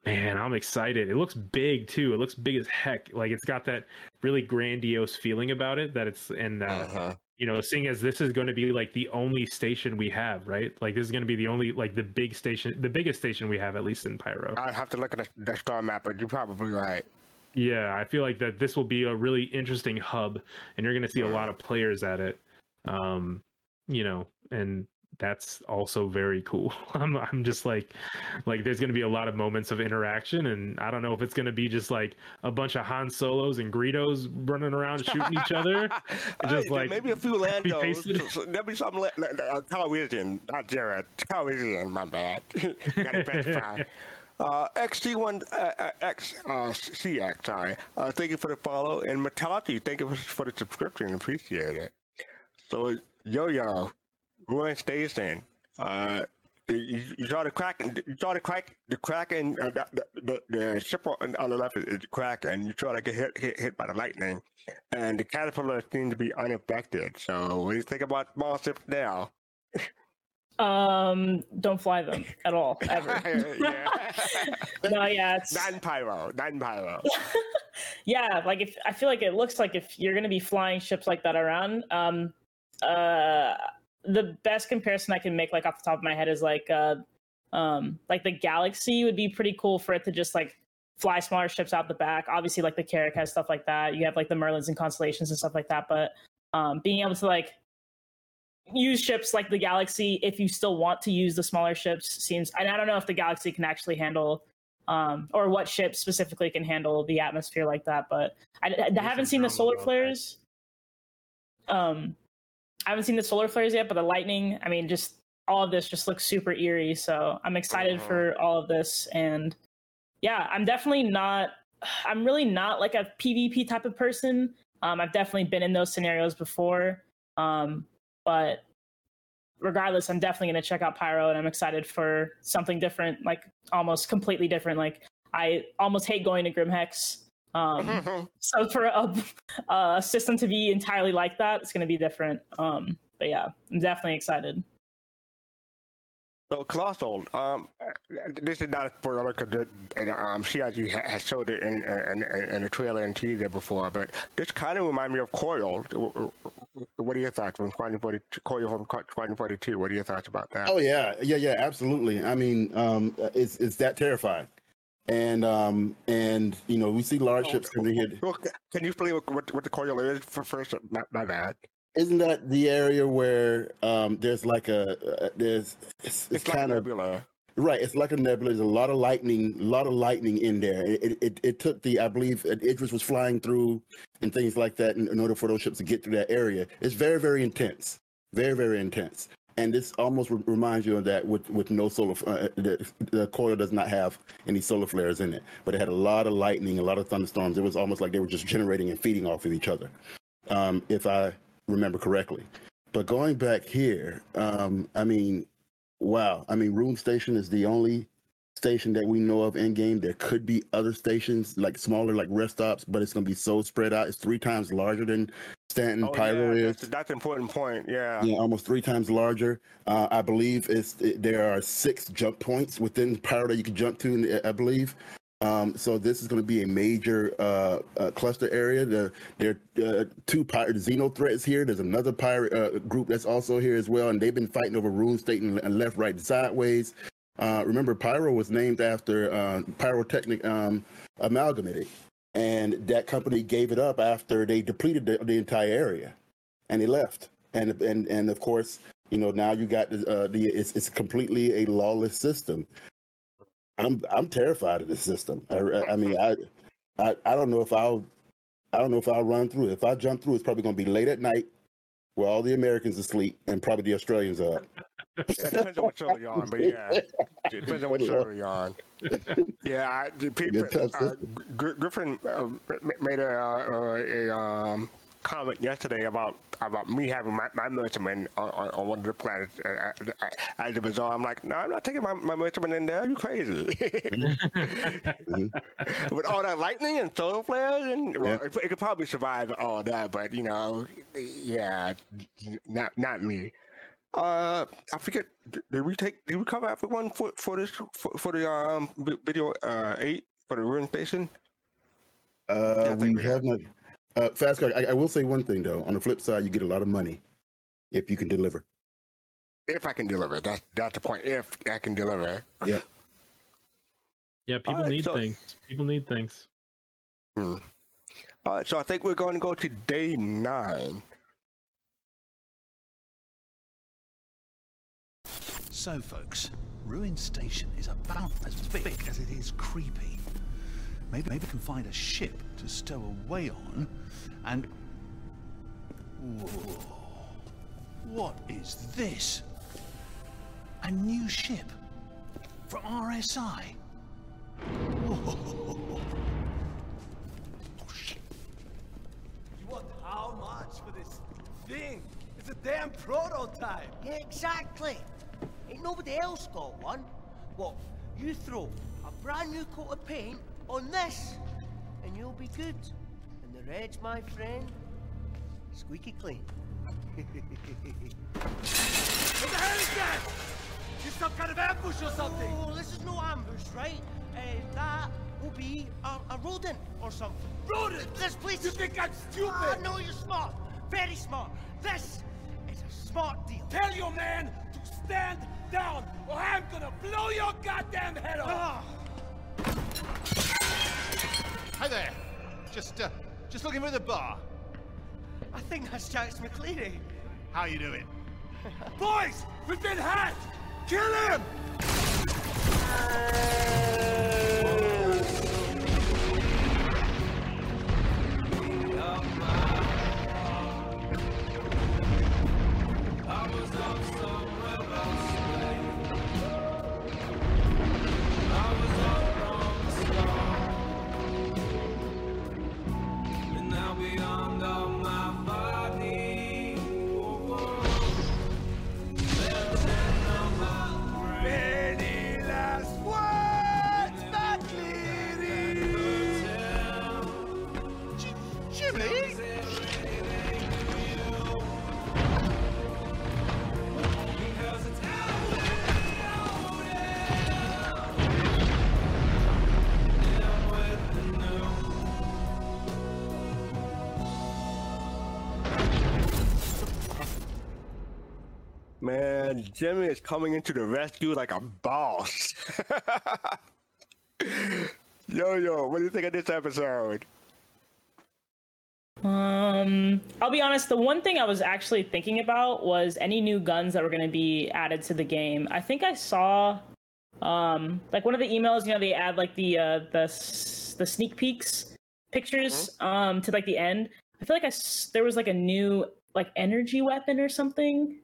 man, I'm excited. It looks big too. It looks big as heck. Like it's got that really grandiose feeling about it. That it's and uh, Uh-huh. you know, seeing as this is going to be like the only station we have, right? Like this is going to be the only like the big station, the biggest station we have at least in Pyro. I'd have to look at the, the star map, but you're probably right. Yeah, I feel like that this will be a really interesting hub, and you're going to see a lot of players at it. Um, you know, and that's also very cool. I'm I'm just like like there's going to be a lot of moments of interaction, and I don't know if it's going to be just like a bunch of Han Solos and Greedos running around shooting each other, just like maybe a few Landos. copy-pasted. So- so There'll be some la- la- uh, Calrissian, not Jared. Calrissian, my bad. Got it. Uh, XC1, uh, uh, X, uh, CX, sorry. Uh, thank you for the follow. And Metallica, thank you for, the subscription. Appreciate it. So, Yo Yo, Ruin Station. Uh, you, you saw the crack. You saw the crack. The cracking. Uh, the, the, the ship on, the left is, cracking. You saw that get hit, hit hit by the lightning, and the caterpillar seemed to be unaffected. So, what do you think about small ships now? Um, don't fly them at all, ever. no, yeah, it's Not in pyro. Not in pyro. yeah. Like if I feel like it looks like if you're gonna be flying ships like that around, um, uh, the best comparison I can make, like off the top of my head, is like uh, um, like the Galaxy would be pretty cool for it to just like fly smaller ships out the back. Obviously, like the Carrack has stuff like that. You have like the Merlins and Constellations and stuff like that. But um, being able to like use ships like the Galaxy if you still want to use the smaller ships seems. And I don't know if the Galaxy can actually handle. Um, or what ship specifically can handle the atmosphere like that, but I, I haven't seen the solar flares. Um, I haven't seen the solar flares yet, but the lightning. I mean, just all of this just looks super eerie. So I'm excited for all of this, and yeah, I'm definitely not. I'm really not like a PvP type of person. Um, I've definitely been in those scenarios before, um, but regardless, I'm definitely going to check out Pyro, and I'm excited for something different, like almost completely different. Like I almost hate going to Grimhex. Um, so for a, a system to be entirely like that, it's going to be different. Um, but yeah, I'm definitely excited. So, Colossal, um, this is not a spoiler because um, CIG ha- has showed it in, in, in, in the trailer and teaser before, but this kind of remind me of Coil. What are your thoughts from Squadron 42? Coil from Squadron 42. What are your thoughts about that? Oh yeah, yeah, yeah, absolutely. I mean, um, it's it's that terrifying, and um, and you know we see large ships coming here. Well, can you explain what, what, what the Coil is for first? My, my bad. Isn't that the area where um, there's like a uh, there's it's, it's, It's like kind of nebula. right? It's like a nebula. There's a lot of lightning, a lot of lightning in there. It it, it took the I believe uh, Idris was flying through and things like that in, in order for those ships to get through that area. It's very very intense, very very intense. And this almost re- reminds you of that with, with no solar. Uh, the, the coil does not have any solar flares in it, but it had a lot of lightning, a lot of thunderstorms. It was almost like they were just generating and feeding off of each other, um, if I remember correctly. But going back here, um, I mean, wow. I mean, Ruin Station is the only station that we know of in game. There could be other stations like smaller, like rest stops, but it's going to be so spread out. It's three times larger than Stanton Oh, Pyro yeah, is. that's, that's an important point. Yeah. Yeah, almost three times larger. Uh, I believe it's it, there are six jump points within Pyro that you can jump to. I believe. Um, so this is going to be a major uh, uh, cluster area. The, there are uh, two pirate Xeno threats here. There's another pirate uh, group that's also here as well, and they've been fighting over Ruin State and, left, right, sideways. Uh, remember, Pyro was named after uh, Pyrotechnic um, Amalgamated, and that company gave it up after they depleted the, the entire area, and they left. And and and of course, you know now you got the, the it's, it's completely a lawless system. I'm I'm terrified of this system. I, I mean, I, I I don't know if I'll I don't know if I'll run through. If I jump through, it's probably going to be late at night, where all the Americans asleep and probably the Australians are up. It depends on what server you're on, but yeah, it depends on what server you're on. Yeah, I, people, uh, Griffin uh, made a, uh, a um, comment yesterday about about me having my, my militiamen on, on, on one of the planets uh, uh, as a bizarre. I'm like, no, I'm not taking my, my militiamen in there. You crazy? With all that lightning and solar flares, and well, it, it could probably survive all that, but you know, yeah, not not me. Uh, I forget. Did we take? Did we cover everyone for for this for, for the um video uh eight for the ruin station? Uh, we have not. Uh, fast car. I, I will say one thing though. On the flip side, you get a lot of money if you can deliver. If I can deliver, that's that's the point. If I can deliver. Yeah. Yeah, people Alright, need so- things. People need things. Hmm. All right, so I think we're going to go to day nine. So, folks, Ruin Station is about as big as it is creepy. Maybe, maybe we can find a ship to stow away on, and... Whoa. What is this? A new ship? From RSI? Whoa. Oh, shit. You want how much for this thing? It's a damn prototype. Yeah, exactly. Ain't nobody else got one. What? You throw a brand new coat of paint on this, and you'll be good. And the reg, my friend, squeaky clean. What the hell is that? Is some kind of ambush or something? Oh, this is no ambush, right? Uh, that will be a, a rodent or something. Rodent? This place You is... think I'm stupid? Ah, no, you're smart. Very smart. This is a smart deal. Tell your man to stand down, or I'm gonna blow your goddamn head off! Hi there. Just, uh, just looking for the bar. I think that's Jax McClay. How you doing? Boys, we've been hacked! Kill him! Jimmy is coming into the rescue like a boss. yo, yo, what do you think of this episode? Um, I'll be honest. The one thing I was actually thinking about was any new guns that were going to be added to the game. I think I saw, um, like one of the emails. You know, they add like the uh, the the sneak peeks pictures um to like the end. I feel like I there was like a new like energy weapon or something,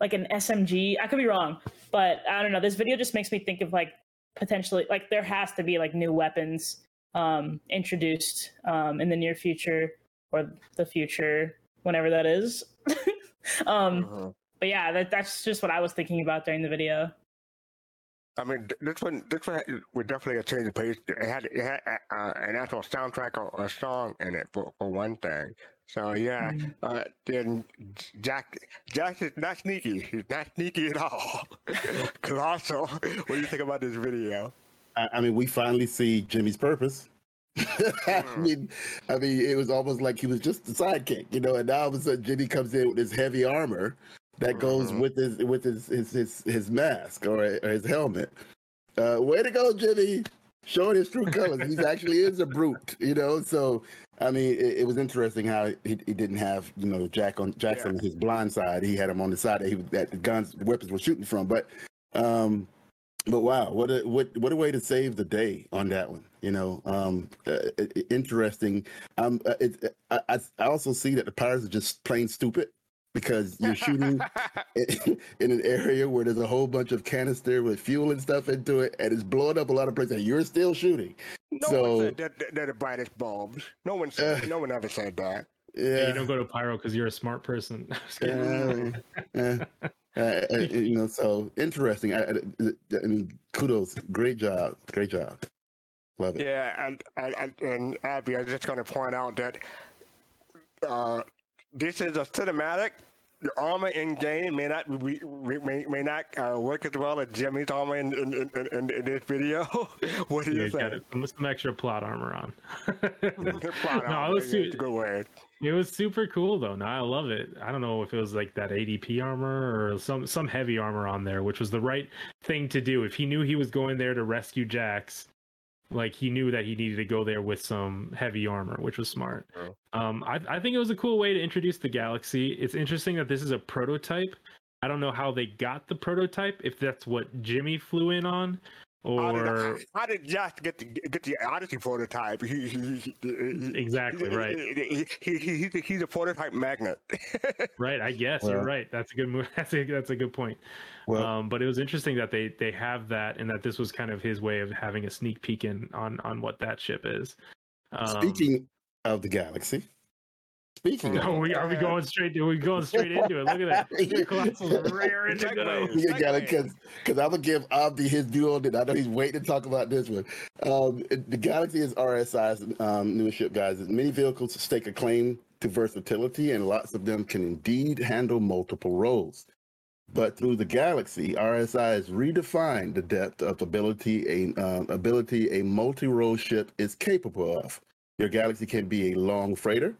like an SMG. I could be wrong, but I don't know. This video just makes me think of like potentially like there has to be like new weapons um introduced um in the near future or the future whenever that is um but yeah that, that's just what i was thinking about during the video I mean, this one, this one was definitely a change of pace. It had, it had uh, an actual soundtrack or a song in it for, for one thing. So yeah, uh, then Jax, Jax is not sneaky. He's not sneaky at all. Colossal. What do you think about this video? I, I mean, we finally see Jimmy's purpose. I mean, I mean, it was almost like he was just a sidekick, you know. And now all of a sudden, Jimmy comes in with his heavy armor that goes with his with his his his, his mask or, or his helmet. Uh, way to go, Jimmy! Showing his true colors. He actually is a brute, you know. So, I mean, it, it was interesting how he, he didn't have you know Jack on Jackson on his blind side. He had him on the side that he that the guns weapons were shooting from. But, um, but wow, what a what what a way to save the day on that one. You know, um, uh, interesting. Um, uh, it, I, I I also see that the pirates are just plain stupid because you're shooting in, in an area where there's a whole bunch of canister with fuel and stuff into it, and it's blowing up a lot of places. And you're still shooting. No so one said that, that they're the brightest bulbs. No one said. no one ever said that. yeah, You don't go to Pyro because you're a smart person. Just Yeah, kidding. yeah. Uh, uh, you know, so interesting. I, I, I mean, kudos, great job, great job, love it. Yeah, and and, and, and Abdi, I'm just going to point out that uh, this is a cinematic. The armor in game may not re, may, may not uh, work as well as Jimmy's armor in in, in, in, this video. what do Yeah, you got think? it. some extra plot armor on. Plot no, armor, was yeah, su- good word. It was super cool though. No, I love it. I don't know if it was like that ADP armor or some some heavy armor on there, which was the right thing to do. If he knew he was going there to rescue Jax, like he knew that he needed to go there with some heavy armor, which was smart. Um, I, I think it was a cool way to introduce the galaxy. It's interesting that this is a prototype. I don't know how they got the prototype. If that's what Jimmy flew in on, How did, or how did Jax get the get the Odyssey prototype? He, he, he, he, Exactly, right. He, he, he, he's, a, prototype magnet. right i guess you're right that's a good move that's a that's a good point Well- um but it was interesting that they they have that and that this was kind of his way of having a sneak peek in on on what that ship is um, Speaking of the galaxy, speaking no, of we, are we going straight are we going straight into it look at that Colossal's raring to go Yeah, got it, because because I'm gonna give Abdi his view on it. I know he's waiting to talk about this one. Um, the Galaxy is RSI's um, newest ship, guys. Many vehicles stake a claim to versatility, and lots of them can indeed handle multiple roles. But through the Galaxy, RSI has redefined the depth of ability a um, ability a multi-role ship is capable of. Your Galaxy can be a long freighter,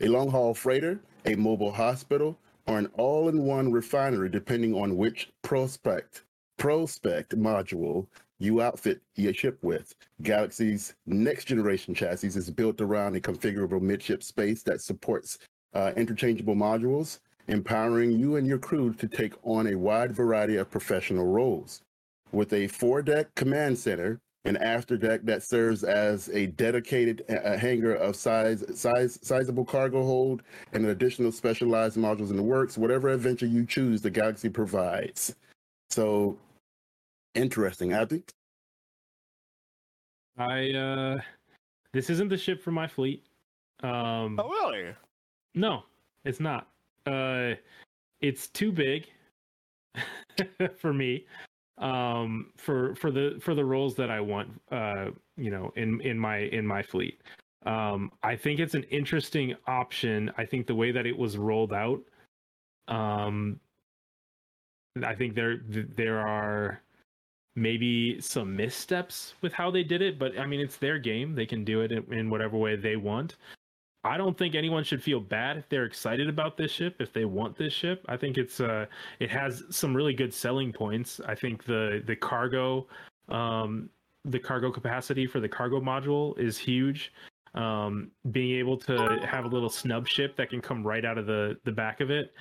a long haul freighter, a mobile hospital, or an all-in-one refinery, depending on which prospect prospect module you outfit your ship with. Galaxy's next generation chassis is built around a configurable midship space that supports uh, interchangeable modules, empowering you and your crew to take on a wide variety of professional roles. With a four-deck command center, an after deck that serves as a dedicated uh, hangar of size, size, sizable cargo hold, and an additional specialized modules in the works. Whatever adventure you choose, the Galaxy provides. So interesting, I think. i uh this isn't the ship for my fleet um oh, really? No, it's not. Uh, it's too big for me. Um, for for the for the roles that I want. Uh, you know, in in my in my fleet. Um, I think it's an interesting option. I think the way that it was rolled out. Um, I think there there are maybe some missteps with how they did it, but I mean it's their game. They can do it in, in whatever way they want. I don't think anyone should feel bad if they're excited about this ship, if they want this ship. I think it's uh it has some really good selling points. I think the the cargo um the cargo capacity for the cargo module is huge. Um being able to have a little snub ship that can come right out of the the back of it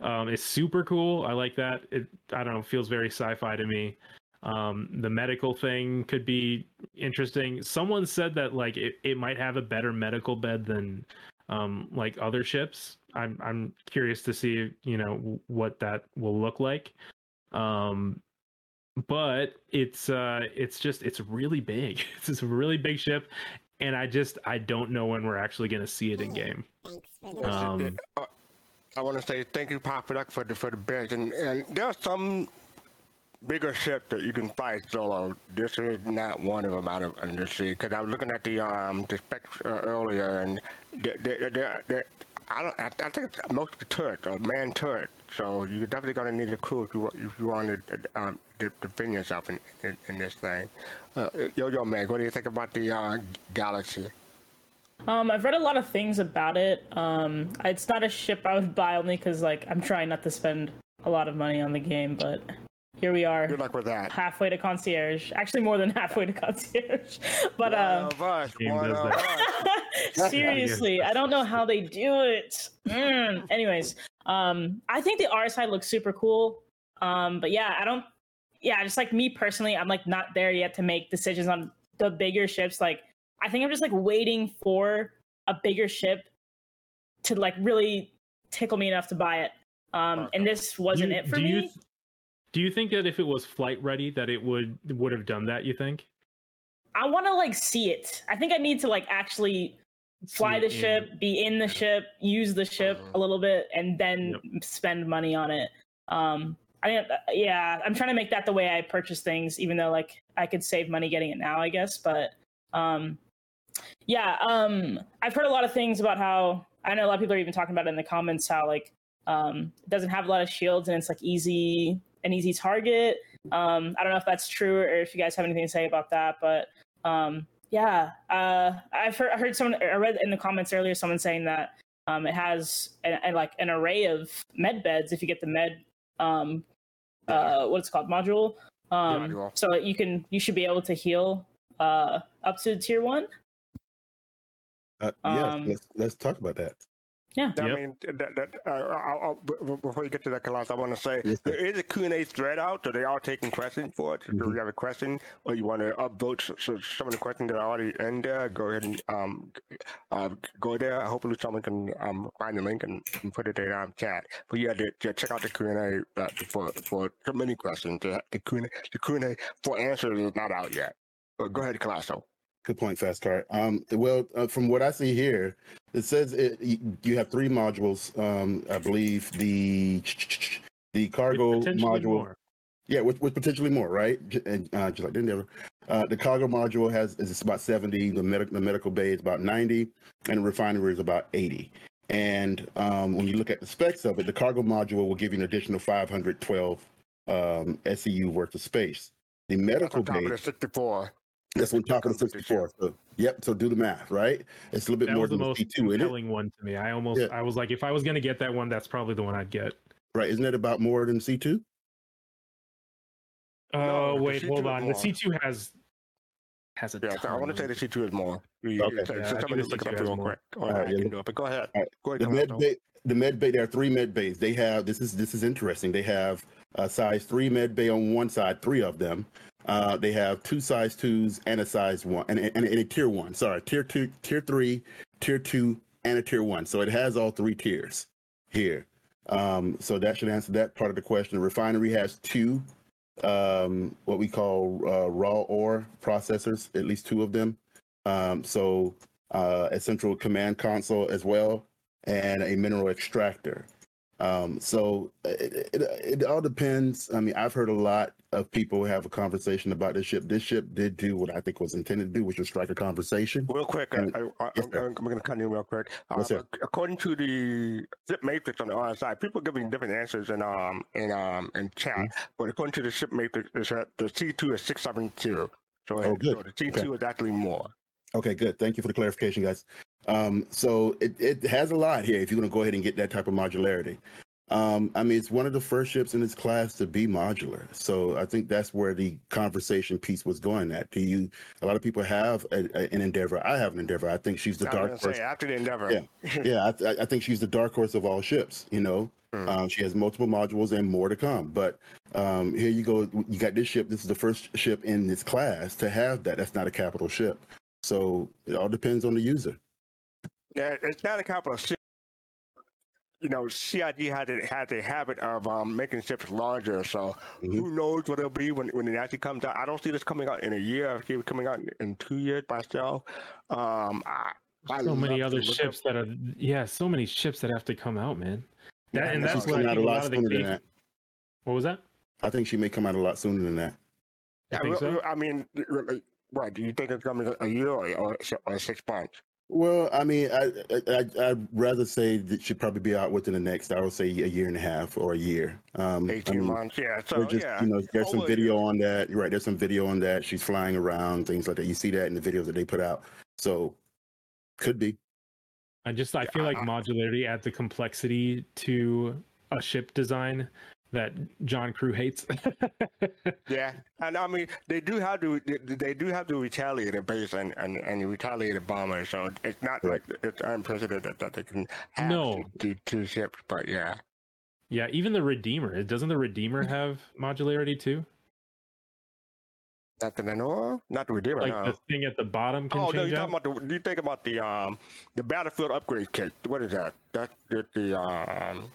um is super cool. I like that. It I don't know, feels very sci-fi to me. Um, the medical thing could be interesting. Someone said that like it, it might have a better medical bed than um, like other ships. I'm I'm curious to see you know what that will look like. Um, but it's uh it's just it's really big. It's just a really big ship, and I just I don't know when we're actually going to see it in game. Um, Uh, I want to say thank you, Papa Duck, for the for the bed, and and there are some bigger ship that you can fight solo. This is not one of them out of Undersea because I was looking at the um the specs uh, earlier and they they I don't I, I think most of the are man turret. So you're definitely gonna need a crew if you if you want to um defend yourself in in, in this thing. Uh, yo yo Meg, what do you think about the uh, Galaxy? Um, I've read a lot of things about it. Um, it's not a ship I would buy only because like I'm trying not to spend a lot of money on the game, but here we are. Good luck with that. Halfway to concierge. Actually, more than halfway to concierge. But One um, of us, one of us. seriously, I don't know how they do it. Mm. Anyways, um, I think the R side looks super cool. Um, but yeah, I don't. Yeah, just like me personally, I'm like not there yet to make decisions on the bigger ships. Like, I think I'm just like waiting for a bigger ship to like really tickle me enough to buy it. Um, and this wasn't You- it for me. You, do you think that if it was flight ready, that it would would have done that? You think? I want to like see it. I think I need to like actually fly the in- ship, be in the ship, use the ship a little bit, and then spend money on it. Um, I think, yeah, I'm trying to make that the way I purchase things, even though like I could save money getting it now, I guess. But um, yeah, um, I've heard a lot of things about how I know a lot of people are even talking about it in the comments how like um, it doesn't have a lot of shields and it's like easy an easy target. Um, I don't know if that's true or if you guys have anything to say about that, but um, yeah, uh, I've heard, I heard someone I read in the comments earlier someone saying that um, it has a, a- like an array of med beds if you get the med um, uh, what's it called module. Um, so you can you should be able to heal uh, up to tier one. Uh, yeah, Um, let's let's talk about that. Yeah. I mean, that, that, uh, I'll, I'll, b- b- before you get to that, class, I want to say Yes, there is a Q&A thread out, so they are taking questions for it. So Mm-hmm. if you have a question or you want to upvote so some of the questions that are already in there, go ahead and um, uh, go there. Hopefully someone can um, find the link and, and put it in um, chat. But yeah, the, yeah, check out the Q&A uh, for, for so many questions. The, the Q&A, the Q&A for answers is not out yet. But go ahead, Colossal. Good point, Fast Car. Um, well, uh, from what I see here, it says it, you, you have three modules. Um, I believe the the cargo module. more. Yeah, with, with potentially more, right? J- And uh, just like the Endeavor, uh, the cargo module has is it's about seventy. The medical the medical bay is about ninety, and the refinery is about eighty. And um, when you look at the specs of it, the cargo module will give you an additional five hundred twelve um, SEU worth of space. The medical bay of 64. That's when top of the 64. So, yep. So do the math, right? It's a little bit That more than the most C2 in it, compelling one to me. I almost, Yeah. I was like, if I was gonna get that one, that's probably the one I'd get. right? Isn't it about more than C2? Oh uh, the wait, hold on. The. C two has has a Yeah, I want to say ton. the C2 is more. You- Okay. you- so Yeah, I think somebody look it up real quick. All right, I yeah, can do it, but go ahead. All right. Go ahead, The med bay, the med bay. There are three med bays. They have this is this is interesting. They have a size three med bay on one side, three of them. Uh, they have two size twos and a size one, and, and, and a tier one. Sorry, tier two, tier three, tier two, and a tier one. So it has all three tiers here. Um, so that should answer that part of the question. The refinery has two, um, what we call uh, raw ore processors, at least two of them. Um, so uh, a central command console as well, and a mineral extractor. Um, so it, it, it all depends. I mean, I've heard a lot of people have a conversation about this ship. This ship did do what I think was intended to do, which was strike a conversation. Real quick, And- I, I, Yes, I'm. I'm going to cut in real quick. Uh, Yes, according to the ship matrix on the RSI, people are giving different answers in um in um in chat. Mm-hmm. But according to the ship matrix, the C2 is six seven two. So, Oh, good. so the C2 Okay. is actually more. Okay, good. Thank you for the clarification, guys. Um, so it, it has a lot here if you're going to go ahead and get that type of modularity. Um, I mean, it's one of the first ships in its class to be modular. So I think that's where the conversation piece was going at. Do you, a lot of people have a, a- an endeavor. I have an endeavor. I think she's the I dark horse. say after the Endeavor. Yeah, yeah. I, th- I think she's the dark horse of all ships. You know, um, she has multiple modules and more to come. But um, here you go. You got this ship. This is the first ship in this class to have that. That's not a capital ship. So it all depends on the user. Yeah, it's not a capital ship. You know, CIG had a, had the habit of um, making ships larger. So Mm-hmm. who knows what it'll be when, when it actually comes out? I don't see this coming out in a year. I see it coming out in, in two years myself. Um, I, I so many other to look ships that are yeah, so many ships that have to come out, man. That, Yeah, and this that's is why I coming out a a lot lot of the sooner than that. What was that? I think she may come out a lot sooner than that. I, think so? I mean, really, what do you think it's coming a year or, or, or six months? Well, I mean, I, I I- I'd rather say that she'd probably be out within the next, I would say, a year and a half or a year. Um, I 18 mean, months, yeah. So, just, yeah. you know, there's some over a video on that. Right, there's some video on that. She's flying around, things like that. You see that in the videos that they put out. So, could be. I just I feel like modularity adds a complexity to a ship design that John Crewe hates. Yeah, and I mean they do have to they, do have to retaliate a base and and, and retaliate a bomber, so it's not like it's unprecedented that they can have No. two, two ships. But yeah, yeah, even the Redeemer. Doesn't the Redeemer have modularity too? not the know not the Redeemer. Like no. the thing at the bottom can Oh no, you talking about the? You think about the um the battlefield upgrade kit? What is that? That's the, the um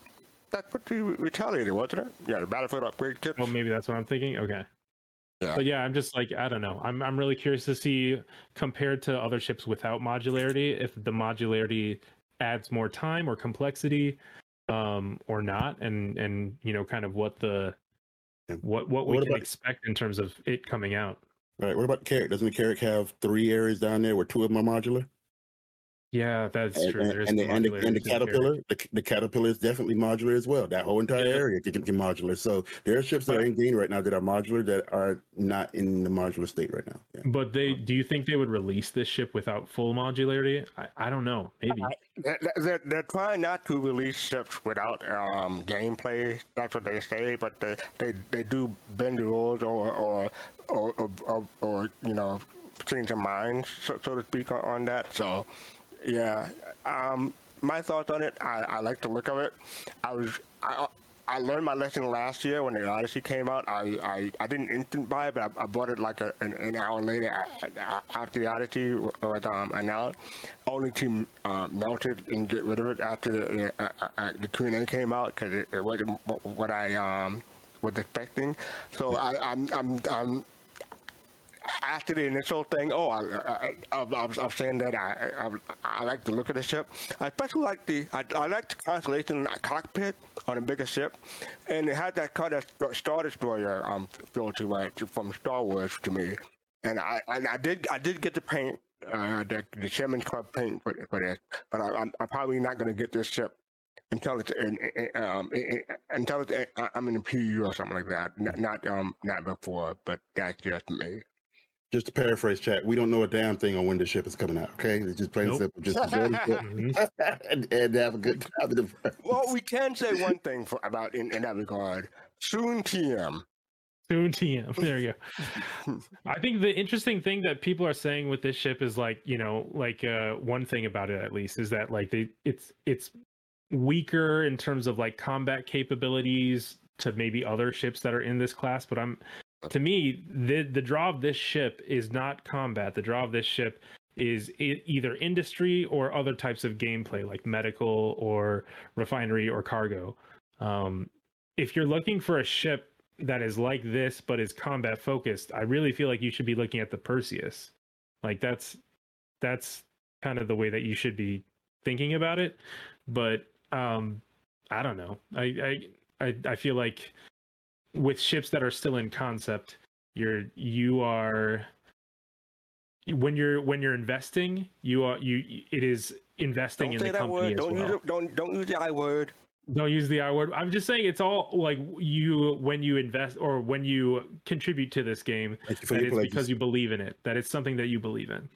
that's what the Retaliator, wasn't it? Yeah, the battlefield upgrade kit. Oh, maybe that's what I'm thinking. Okay. Yeah. But yeah, I'm just like I don't know. I'm I'm really curious to see compared to other ships without modularity if the modularity adds more time or complexity um or not and and you know kind of what the what what we What can about- expect in terms of it coming out. Right. What about the Carrack? Doesn't the Carrack have three areas down there where two of them are modular? Yeah, that's and, true. and- and, the, and, the, and the to the Carrack. caterpillar, the, the caterpillar is definitely modular as well. That whole entire Yeah. area can, can be modular. So there are ships that are in game right now that are modular that are not in the modular state right now. Yeah. But they do you think they would release this ship without full modularity? I, I don't know. Maybe. They're, they're, they're trying not to release ships without um, gameplay. That's what they say, but they, they, they do bend the rules or or or, or, or, or you know change their minds, so, so to speak, on, on that. So, yeah, um, my thoughts on it. I, I like the look of it. I was I, I learned my lesson last year when the Odyssey came out. I, I, I didn't instant buy it, but I, I bought it like a, an, an hour later after the Odyssey was um, announced, only to um, melt it and get rid of it after the, uh, uh, uh, the Q&A came out because it, it wasn't what I um, was expecting. So I, I'm, I'm, I'm after the initial thing, oh, I, I, was saying that I, I, I like the look of the ship. I especially like the, I, I like the constellation cockpit on a bigger ship, and it had that kind of Star Destroyer um feel to it from Star Wars to me. And I, and I did, I did get the paint, uh, the, the Chairman's Club paint for, for this, but I, I'm, I'm probably not going to get this ship until it's in, um until it's I'm in the PU or something like that. Not, not um not before, but that's just me. Just to paraphrase, chat, we don't know a damn thing on when the ship is coming out. Okay, it's just plain Nope. simple. Just enjoy the ship Mhm. and, and have a good time. in the- Well, we can say one thing for, about in, in that regard. Soon TM. Soon TM. There you go. I think the interesting thing that people are saying with this ship is like, you know, like uh one thing about it at least is that like they it's it's weaker in terms of like combat capabilities to maybe other ships that are in this class, but I'm to me the the draw of this ship is not combat. The draw of this ship is either industry or other types of gameplay like medical or refinery or cargo. Um if you're looking for a ship that is like this but is combat focused, I really feel like you should be looking at the Perseus. Like that's that's kind of the way that you should be thinking about it. But um I don't know. I I I, I feel like with ships that are still in concept, you're you are when you're when you're investing, you are you it is investing Don't in say the that company word. as Don't well. use it, don't don't use the I word. Don't use the I word. I'm just saying it's all like you when you invest or when you contribute to this game, Thank you for that it's because you believe in it. That it's something that you believe in.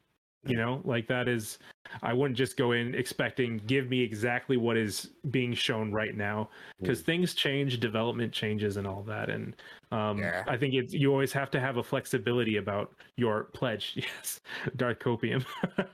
You know, like that is. I wouldn't just go in expecting give me exactly what is being shown right now because things change, development changes, and all that. And um, Yeah. I think it's you always have to have a flexibility about your pledge. Yes, Darth Copium.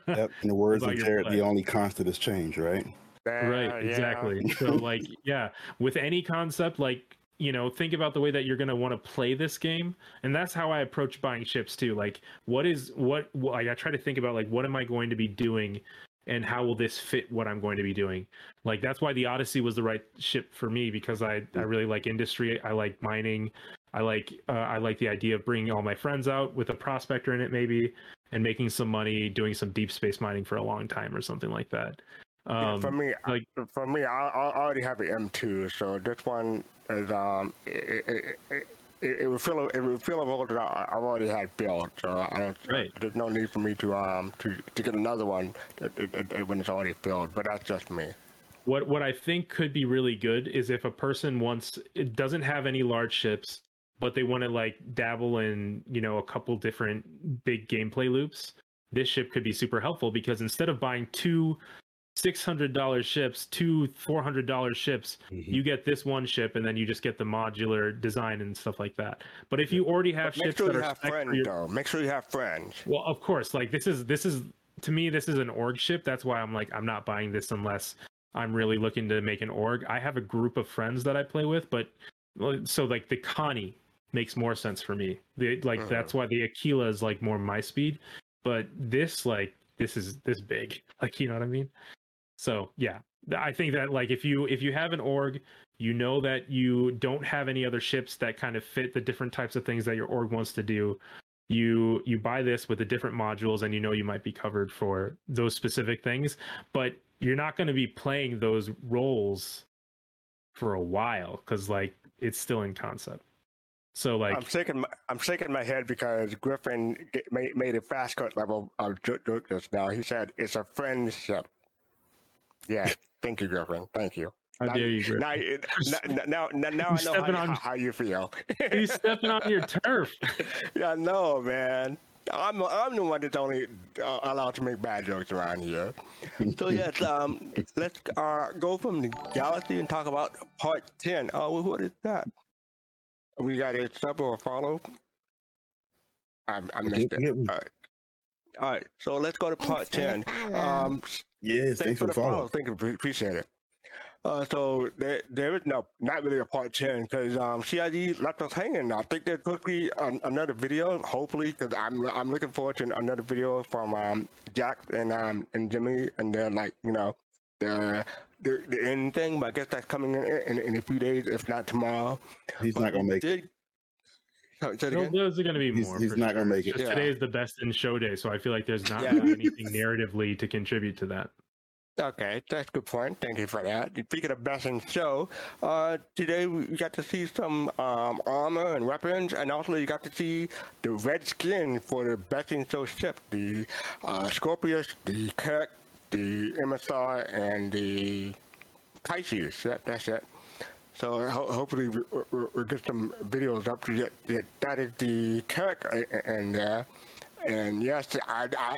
Yep. In the words About of Jared, the only constant is change, right? right Uh, yeah. exactly so like yeah with any concept like you know think about the way that you're going to want to play this game and that's how i approach buying ships too like what is what like i try to think about like what am i going to be doing and how will this fit what i'm going to be doing? Like that's why the odyssey was the right ship for me because i i really like industry i like mining i like uh, i like the idea of bringing all my friends out with a prospector in it maybe and making some money doing some deep space mining for a long time or something like that Yeah, um for me, like for me, I, I already have an M2, so this one is um, it, it, it, it, it would a, it would a role that I, I already had built. So I don't. Right. There's no need for me to um to, to get another one when it's already filled. But that's just me. What what I think could be really good is if a person wants it doesn't have any large ships, but they want to like dabble in you know a couple different big gameplay loops. This ship could be super helpful because instead of buying two six hundred dollar ships, two four hundred dollar ships, you get this one ship and then you just get the modular design and stuff like that. But if you already have But make ships sure that you are have spec for friends your- though. Make sure you have friends. well, of course, like this is this is to me this is an org ship. That's why I'm like I'm not buying this unless I'm really looking to make an org. I have a group of friends that I play with, but so like the Connie makes more sense for me. The like Uh-huh. that's why the Aquila is like more my speed, but this like this is this big. Like you know what I mean? So yeah, I think that like if you if you have an org, you know that you don't have any other ships that kind of fit the different types of things that your org wants to do. You you buy this with the different modules, and you know you might be covered for those specific things, but you're not going to be playing those roles for a while because like it's still in concept. So like I'm shaking my I'm shaking my head because Griffin made, made a Fast Car level of joke just now. He said it's a friendship. Yeah, thank you, girlfriend. Thank you. How now, dare you, Griffin. Now, now, now, now, I know how, stepping on- how, you feel. he's stepping on your turf. yeah, I know, man. I'm I'm the one that's only uh, allowed to make bad jokes around here. So yes, um, let's uh, go from the galaxy and talk about part ten. Oh, what is that? We got a sub or a follow. I, I missed it. All right. All right, so let's go to part ten. Um, Yes, thanks for the follow. Thank you, appreciate it. Uh, so there, there is no, not really a part ten because um, CIG left us hanging. I think there could be an, another video, hopefully, because I'm I'm looking forward to another video from um, Jack and um and Jimmy, and then like you know the the, the end thing. But I guess that's coming in, in in a few days, if not tomorrow. He's not gonna make it. Did, Sorry, No, again? those are going to be He's- more. he's for not sure. gonna make it. Yeah. Today is the best in show day, so I feel like there's not Yeah. really anything narratively to contribute to that. Okay, that's a good point. Thank you for that. Speaking of best in show, uh, today we got to see some um, armor and weapons, and also you got to see the red skin for the best in show ship, the uh, Scorpius, the Kirk, the MSR, and the Pisces. That, that's it. So ho- hopefully we, we, we'll get some videos up to that. That, is the tech uh, and uh, and yes, I, I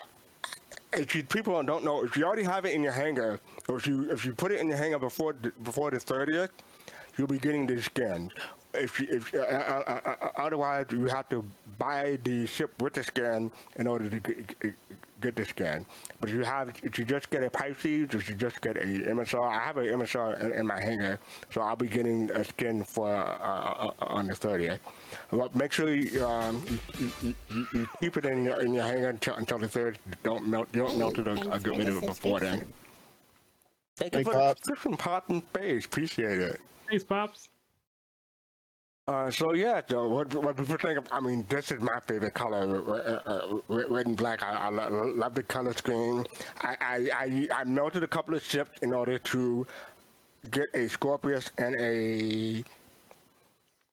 if you people don't know, if you already have it in your hangar, or if you if you put it in your hangar before the, before the thirtieth, you'll be getting this skin. If if uh, uh, uh, uh, otherwise you have to buy the ship with the skin in order to get, get- get the skin. But if you have if you just get a Pisces, if you just get a MSR, I have an MSR in, in my hangar, so I'll be getting a skin for uh, uh, on the thirtieth. But make sure you, um, you, you, you, you keep it in your in your hangar until, until the third. Don't melt. You don't melt it or, or get rid of it before then. Thank you for the Pops. subscription, Pop and Space. Appreciate it. Thanks, pops. Uh, so yeah, so what what people think? Of, I mean, this is my favorite color, uh, uh, red red and black. I, I lo- love the color scheme. I, I I I melted a couple of ships in order to get a Scorpius and a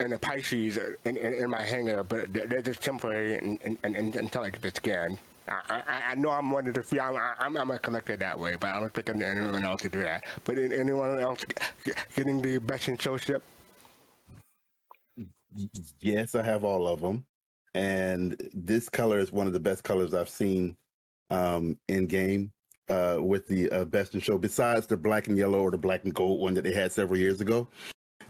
and a Pisces in, in, in my hangar, but they're, just temporary and, and, and, until I get the scan. I, I, I know I'm one of the few. I'm, I'm, I'm a collector that way, but I don't think anyone else could do that. But anyone else getting the best in show ship? Yes, I have all of them, and this color is one of the best colors I've seen um, in game uh, with the uh, best in show. Besides the black and yellow or the black and gold one that they had several years ago,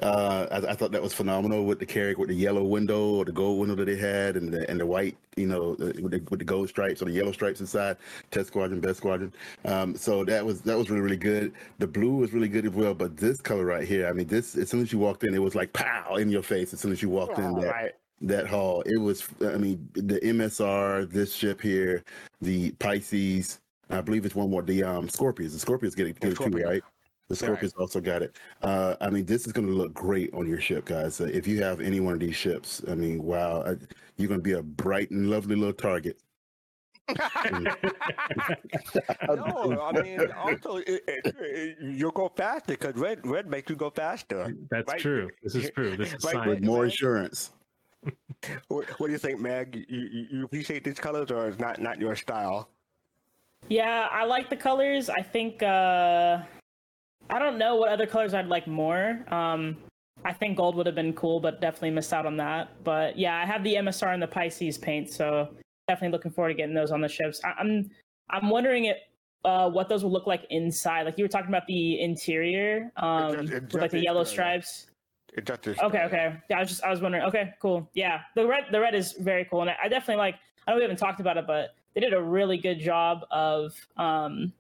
uh, I, I thought that was phenomenal with the Carrack with the yellow window or the gold window that they had, and the and the white, you know, with, the, with the gold stripes or the yellow stripes inside. Test squadron, best squadron. Um, so that was that was really really good. The blue was really good as well, but this color right here, I mean, this as soon as you walked in, it was like pow in your face. As soon as you walked in, that, Right. that hall. It was, I mean, the MSR, this ship here, the Pisces, I believe it's one more, the um Scorpions. The Scorpions getting, it, get it too, right? The Right. Scorpions also got it. Uh, I mean, this is going to look great on your ship, guys. Uh, if you have any one of these ships, I mean, wow, uh, you're going to be a bright and lovely little target. no, I mean, also it, it, it, you'll go faster because red red makes you go faster. That's Right? true. This is true. This is Right, science. With more insurance. what, what do you think, Meg? You, you, you appreciate these colors, or is not not your style? Yeah, I like the colors. I think uh I don't know what other colors I'd like more. Um I think gold would have been cool, but definitely missed out on that. But yeah, I have the MSR and the Pisces paint, so definitely looking forward to getting those on the ships. I, I'm I'm wondering it uh, what those will look like inside. Like you were talking about the interior, um, just- it with like the yellow stripes. It just Okay, okay. Yeah, I was just I was wondering. Okay, cool. Yeah, the red the red is very cool, and I, I definitely like. I know we haven't talked about it, but they did a really good job of um,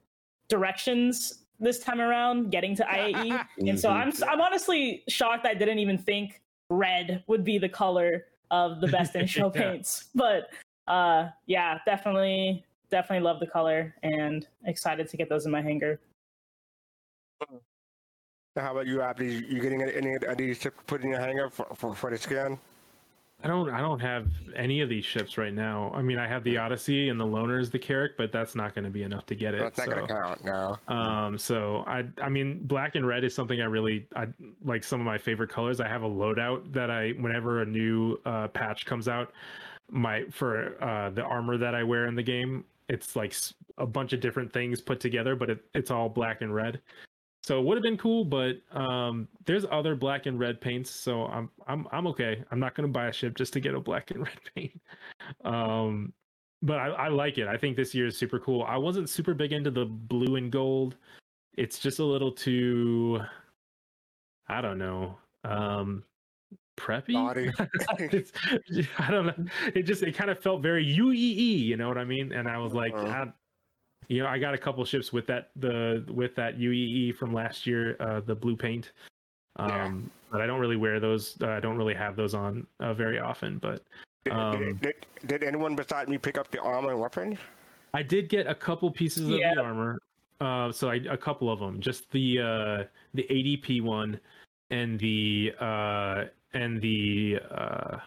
directions this time around, getting to IAE, and so I'm I'm honestly shocked I didn't even think red would be the color of the best in show Yeah. paints. But uh, yeah, definitely definitely love the color and excited to get those in my hanger. How about you, Abdi? You getting any of these to put in your hanger for, for, for the skin? I don't I don't have any of these ships right now. I mean, I have the Odyssey and the Loner's the Carrack, but that's not going to be enough to get it. That's not so. gonna count. No. Um, so I, I mean, black and red is something I really, I like some of my favorite colors. I have a loadout that I, whenever a new uh, patch comes out, my for uh, the armor that I wear in the game, it's like a bunch of different things put together, but it, it's all black and red. So it would have been cool, but um, there's other black and red paints, so I'm I'm I'm okay. I'm not gonna buy a ship just to get a black and red paint. Um, but I, I like it. I think this year is super cool. I wasn't super big into the blue and gold. It's just a little too, I don't know, um, preppy. It's- I don't know. It just it kind of felt very UEE. You know what I mean? And I was like, Uh-huh. I- you know, I got a couple ships with that the with that UEE from last year, uh, the blue paint. Um, Yeah. but I don't really wear those. Uh, I don't really have those on uh, very often. But Did, um, did, did, did anyone beside me pick up the armor and weapons? I did get a couple pieces of the armor. Uh, so I a couple of them, just the uh, the ADP one and the uh, and the uh,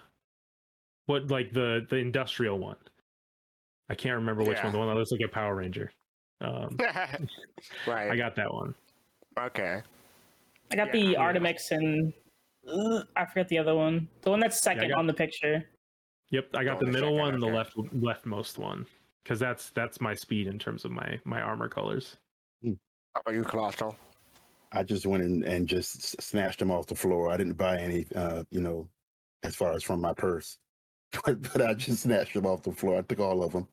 what like the the industrial one. I can't remember which Yeah. one. The one that looks like a Power Ranger. Um, right. I got that one. Okay. I got Yeah, the yeah. Artimex and uh, I forget the other one. The one that's second got- on the picture. Yep, I got Oh, the the middle second, one and the okay. left leftmost one because that's that's my speed in terms of my my armor colors. How about you, Colossal? I just went in and just snatched them off the floor. I didn't buy any, uh, you know, as far as from my purse, but, but I just snatched them off the floor. I took all of them.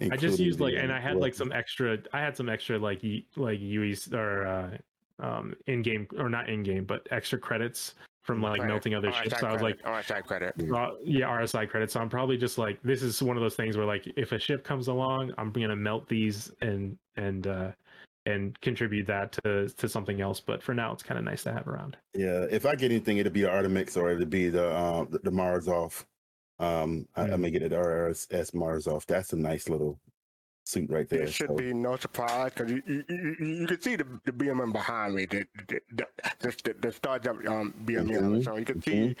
I just used like, and uh, I had like some extra. I had some extra like y- like UEs or uh, um in game or not in game, but extra credits from like Right. melting other RSI ships. So I was like, credit, RSI credit. uh, yeah, RSI credit. So I'm probably just like, this is one of those things where like, if a ship comes along, I'm gonna melt these and and uh and contribute that to to something else. But for now, it's kind of nice to have around. Yeah, if I get anything, it'll be an Artimex or it'll be the uh, the, the Morozov. Um, I, I Mm. may get it RSS Morozov. That's a nice little suit right there. It should so- be no surprise because you, you, you, you you can see the, the BMM behind me, the the the, the, the, the Stars Up um, BMM. Mhm, So you can see.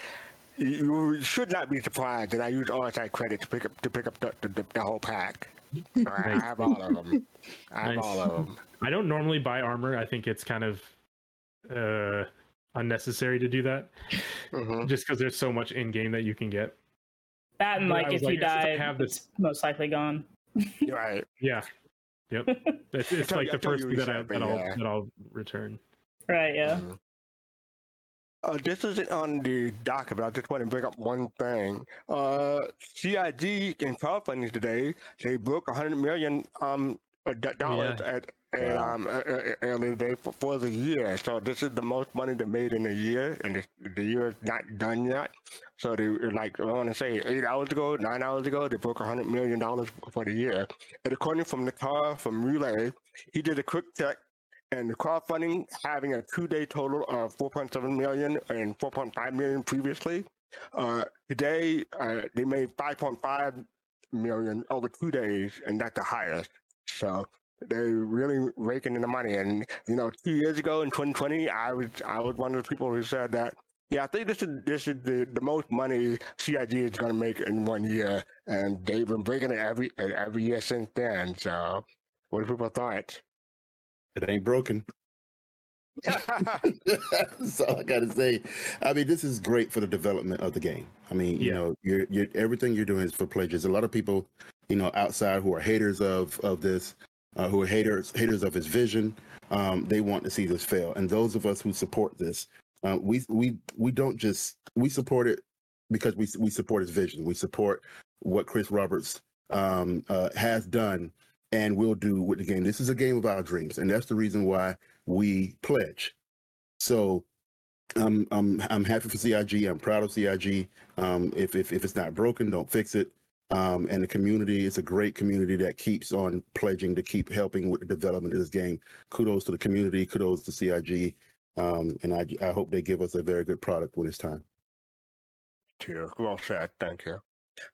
You you should not be surprised that I use RSI credit to pick up to pick up the, the, the, the whole pack. So I, I have all of them. I have Nice. all of them. I don't normally buy armor. I think it's kind of uh unnecessary to do that, hmm just because there's so much in game that you can get. That and like if like, you die, have this- most likely gone. Right. Yeah. Yep. It's, it's like the first thing that I, that I'll yeah. that I'll return. Right, yeah. Mhm. Uh, this isn't on the docket, but I just want to bring up one thing. Uh, CIG in crowdfunding today, they broke 100 million um uh, d- dollars at, at um earlier day for, for the year. So this is the most money they made in a year, and the, the year is not done yet. So they were like I want to say eight hours ago, nine hours ago, they broke 100 million dollars for the year. And according from the car from Relay, he did a quick check and the crowdfunding having a two-day total of 4.7 million and 4.5 million previously. Uh, today, uh, they made 5.5 million over two days, and that's the highest. So they're really raking in the money. And you know, two years ago in 2020, I was I was one of the people who said that. Yeah, I think this is this is the, the most money CIG is going to make in one year, and they've been breaking it every every year since then. So, what do people thought? It ain't broken. That's all I gotta say. I mean, this is great for the development of the game. I mean, you Yeah. know, you're, you're everything you're doing is for pledges. A lot of people, you know, outside who are haters of of this, uh, who are haters haters of his vision, um, they want to see this fail. And those of us who support this, uh, we we we don't just we support it because we we support his vision. We support what Chris Roberts um, uh, has done and will do with the game. This is a game of our dreams, and that's the reason why we pledge. So I'm I'm I'm happy for CIG. I'm proud of CIG. Um, if if if it's not broken, don't fix it. Um, and the community is a great community that keeps on pledging to keep helping with the development of this game. Kudos to the community. Kudos to CIG. Um, and I I hope they give us a very good product when it's time. Too. Well said. Thank you.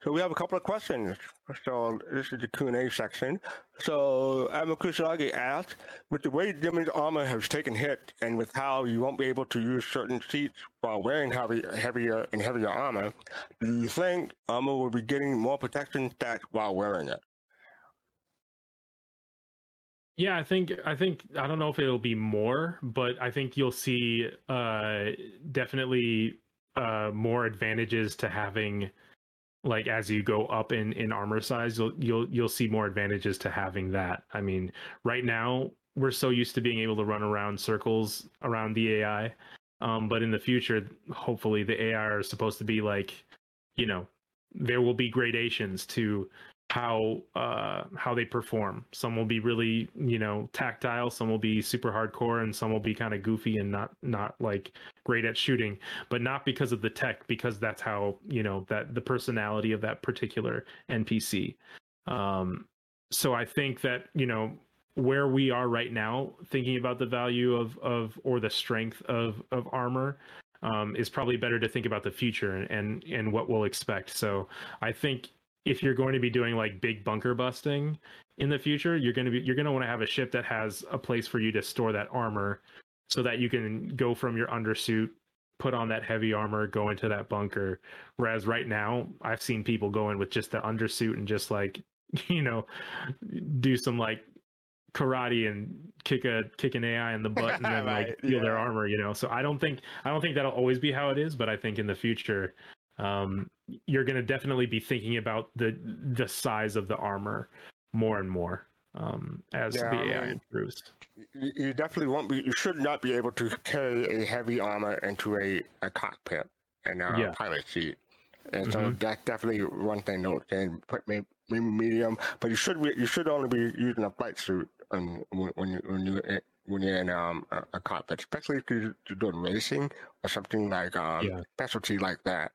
So we have a couple of questions. So this is the Q and A section. So Admiral Kusanagi asked, with the way Demon's armor has taken hit, and with how you won't be able to use certain seats while wearing heavy, heavier and heavier armor, do you think armor will be getting more protection stats while wearing it? Yeah, I think I think I don't know if it'll be more, but I think you'll see uh definitely uh more advantages to having like as you go up in in armor size, you'll you'll you'll see more advantages to having that. I mean, right now we're so used to being able to run around circles around the AI. Um but in the future, hopefully the AI are supposed to be like, you know, there will be gradations to how uh how they perform. Some will be really you know tactile some will be super hardcore and some will be kind of goofy and not not like great at shooting. But not because of the tech because that's how you know that the personality of that particular npc um so i think that you know where we are right now thinking about the value of of or the strength of of armor um, is probably better to think about the future and, and and what we'll expect. So i think if you're going to be doing like big bunker busting in the future, you're going to be you're going to want to have a ship that has a place for you to store that armor so that you can go from your undersuit, put on that heavy armor, go into that bunker. Whereas right now, I've seen people go in with just the undersuit and just like, you know, do some like karate and kick a kick an AI in the butt and then Right, like steal their armor, you know. So I don't think I don't think that'll always be how it is, but I think in the future um, you're going to definitely be thinking about the the size of the armor more and more um, as Yeah, the AI improves. You, definitely won't be. You should not be able to carry a heavy armor into a, a cockpit and a Yeah. pilot seat. And so Mhm. that's definitely one thing and put maybe, medium, but you should be, you should only be using a flight suit um, when when you when you when you're in um, a, a cockpit, especially if you're you're doing racing or something like um, Yeah. specialty like that.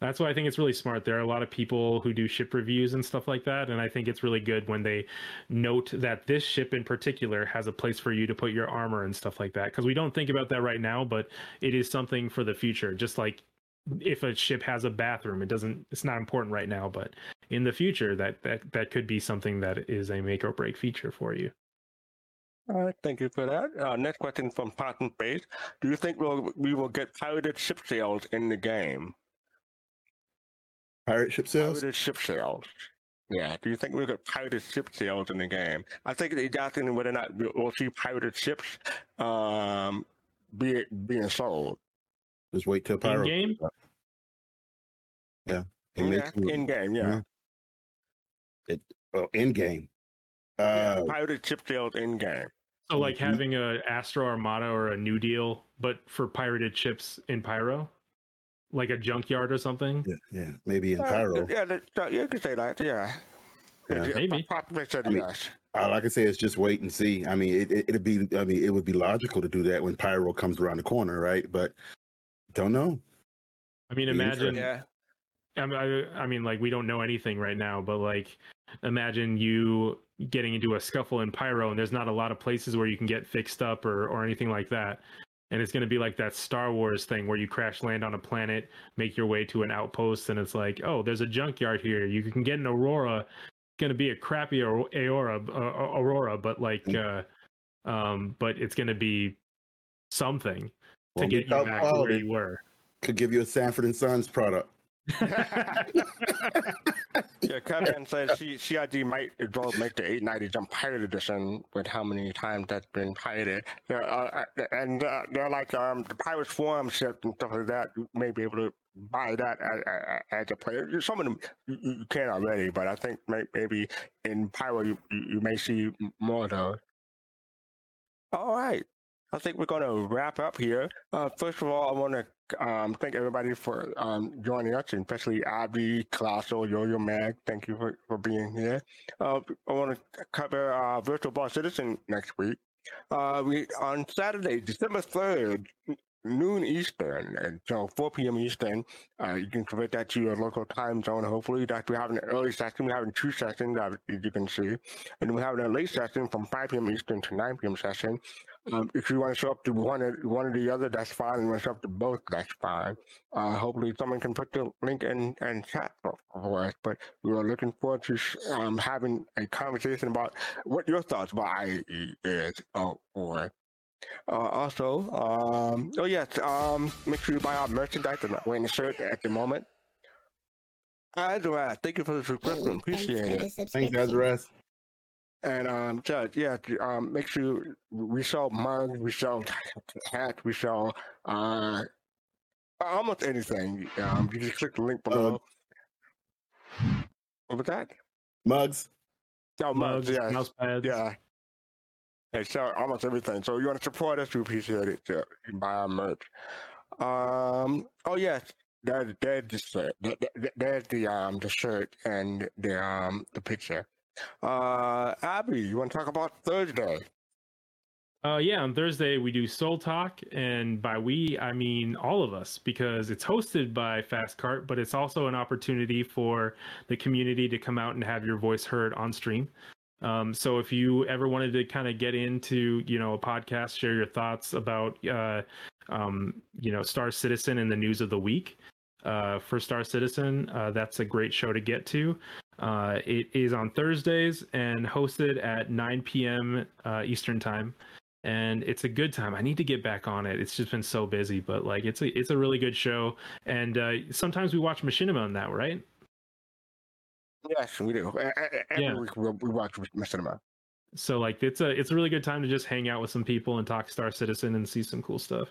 That's why I think it's really smart. There are a lot of people who do ship reviews and stuff like that, and I think it's really good when they note that this ship in particular has a place for you to put your armor and stuff like that. Because we don't think about that right now, but it is something for the future. Just like if a ship has a bathroom, it doesn't. It's not important right now, but in the future, that that that could be something that is a make or break feature for you. All right, thank you for that. Uh, next question from Patton Base: Do you think we'll, we will get pirated ship sales in the game? Pirate ship sales? Pirated ship sales. Yeah. Do you think we'll get pirated ship sales in the game? I think he's asking whether or not we'll we'll see pirated ships um, be, being sold. Just wait till Pyro. In-game? Yeah. It Yeah, makes in game, yeah. It oh, in game. Uh, Pirated ship sales in game. So like Mhm. having a Astro Armada or a New Deal, but for pirated ships in Pyro, like a junkyard or something. yeah, yeah, maybe in Uh, Pyro. yeah, that, that- you could say that. Yeah. Yeah. Yeah, Maybe. Patton said I mean, yes. All I can say is just wait and see. I mean, it, it, it'd be. I mean, it would be logical to do that when Pyro comes around the corner, right? But don't know. I mean, imagine. Yeah. I mean, I, I mean, like we don't know anything right now, but like, imagine you getting into a scuffle in Pyro, and there's not a lot of places where you can get fixed up or or anything like that. And it's going to be like that Star Wars thing where you crash land on a planet, make your way to an outpost, and it's like, oh, there's a junkyard here. You can get an Aurora. It's going to be a crappy Aurora, uh, Aurora, but like, uh, um, but it's going to be something to get you back where you were. Could give you a Sanford and Sons product. Yeah, Kevin said C- CIG might as well make the 890 jump pirate edition with how many times that's been pirated. Yeah, uh, and uh, they're like um, the Pirates Forum ship and stuff like that. You may be able to buy that as, as a player. Some of them you, you can already, but I think may, maybe in Pyro you, you you may see more of those. All right. I think we're going to wrap up here. Uh, first of all, I want to um, thank everybody for um, joining us, especially Abdi, Colossal, Yo-Yo Meg. Thank you for, for being here. Uh, I want to cover uh, Virtual Bar Citizen next week. Uh, we on Saturday, December third, noon Eastern, and so 4 p.m. Eastern. Uh, you can convert that to your local time zone. Hopefully, that we have an early session. We're having two sessions, as you can see, and we're having a late session from 5 p.m. Eastern to 9 p.m. session. Um, if you want to show up to one or one or the other, that's fine. If you want to show up to both, that's fine. Uh, hopefully, someone can put the link in and chat for, for us. But we are looking forward to um, having a conversation about what your thoughts about IAE is. Oh, or uh, also, um, oh yes, um, make sure you buy our merchandise. I'm not wearing a shirt at the moment. Azra, thank you for the subscription. Appreciate it. Thanks, Azra. And um, Judge, yeah, um, make sure we sell mugs, we sell hats, we sell uh, almost anything. Um, you just click the link below. what was that? Mugs. Oh, mugs, Mugs, yeah, mouse pads. yeah. They sell almost everything. So you want to support us, we appreciate it. So you buy our merch. Um, oh yes, there's there's the shirt. There- there- There's the um the shirt and the um the picture. Uh, Abdi, you want to talk about Thursday? Uh, yeah, on Thursday we do Soul Talk, and by we I mean all of us because it's hosted by Fast Car, but it's also an opportunity for the community to come out and have your voice heard on stream. Um, so if you ever wanted to kind of get into you know a podcast, share your thoughts about uh, um, you know Star Citizen and the news of the week uh, for Star Citizen, uh, that's a great show to get to. Uh, it is on Thursdays and hosted at 9 p.m. Uh, Eastern time and it's a good time. I need to get back on it. It's just been so busy, but like it's a it's a really good show. And uh, sometimes we watch Machinima on that, right? Yes, we do. Every Yeah. week we, we watch Machinima. So like it's a it's a really good time to just hang out with some people and talk Star Citizen and see some cool stuff.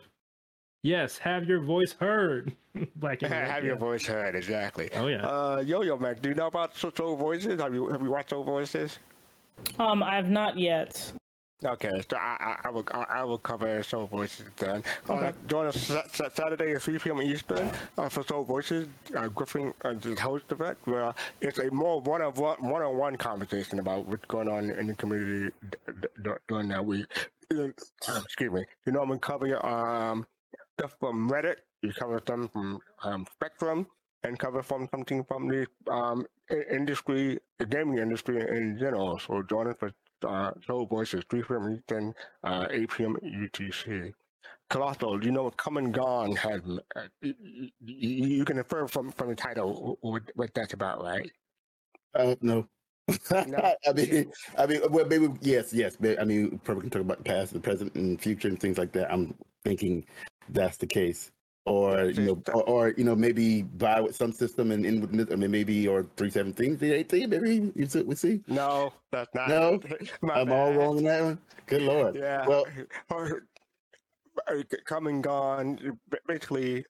Yes, have your voice heard. Black and white, Have your voice heard, exactly. Oh yeah. Uh, Yo Yo Meg, do you know about Soul Soul Voices? Have you have you watched Soul Voices? Um, I have not yet. Okay, so I, I, I will I, I will cover Soul Voices then. Uh, Okay. join us Sa- Sa- Saturday at 3 p.m. Eastern uh, for Soul Voices. Uh, Griffin uh, is the host of it. Where it's a more one on one one on one conversation about what's going on in the community d- d- d- during that week. Uh, Excuse me. You know, I'm gonna cover your um stuff from Reddit. You cover some from um, Spectrum. And cover from something from the um, industry, the gaming industry in general. So join us for uh, Soul Voices, 3 p.m. Eastern, uh, 8 p.m. UTC. Colossal, you know what Come and Gone has? Uh, you, you, you can infer from, from the title what, what that's about, right? Uh, no. No. I mean, I mean, well, maybe yes, yes. But I mean, probably can talk about the past, the present, and future, and things like that. I'm thinking that's the case, or you know, or, or you know, maybe buy with some system and in with this- I mean, maybe or three seventeen, three eighteen, maybe you see, we see. No, that's not. No, I'm all wrong in that one. Good lord. Yeah. Well, or, or Come and Gone, b- basically,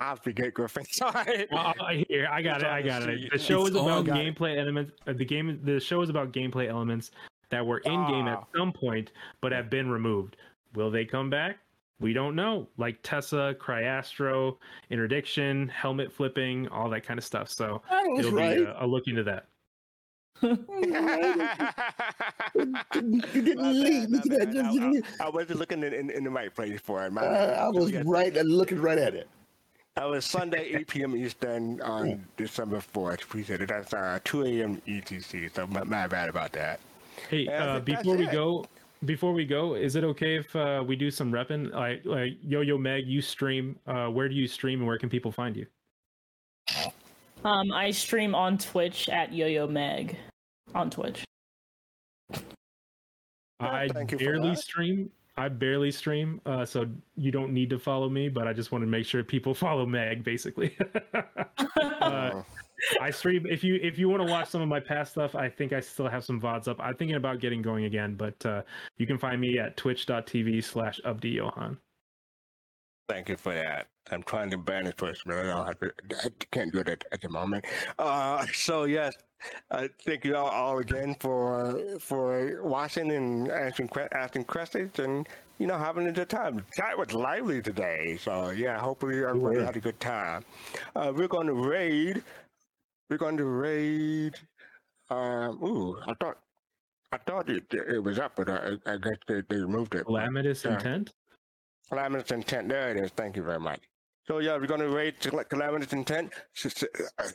I forget Griffin. Sorry. Well, I, here, I got It's it. I got it. The show It's is about on- got it. gameplay elements. Uh, the game, the show is about gameplay elements that were in game at Ah. some point, but have been removed. Will they come back? We don't know. Like Tessa, Cryastro, interdiction, helmet flipping, all that kind of stuff. So I was it'll right. be a, a look into that. you didn't leave me to that. I, Just, you didn't- I, I wasn't looking in, in, in the right place for it. My uh. I was right, and looking right at it. That was Sunday, 8 p.m. Eastern on December 4th. Appreciate it. That's uh, 2 a.m. ETC. So my, my bad about that. Hey, uh, before we it. go, before we go, is it okay if uh, we do some repping? Like, like Yo Yo Meg, you stream. Uh, where do you stream, and where can people find you? Um, I stream on Twitch at Yo-Yo Meg on Twitch. I thank barely stream. I barely stream, uh, so you don't need to follow me. But I just want to make sure people follow Meg, basically. uh, I stream if you if you want to watch some of my past stuff. I think I still have some vods up. I'm thinking about getting going again, but uh, you can find me at twitch.tv slash Johan. Thank you for that. I'm trying to banish first, but I, don't have to, I can't do it at the moment. Uh, so yes, uh, thank you all, all again for for watching and answering que- asking questions and you know having a good time. The chat was lively today, so yeah. Hopefully everybody Yeah. had a good time. Uh, we're going to raid. We're going to raid. Um, ooh, I thought I thought it, it was up, but I, I guess they, they removed it. Calamitous Yeah. intent. Calamitous intent. There it is. Thank you very much. So yeah, we're gonna raid calamitous intent. S- s-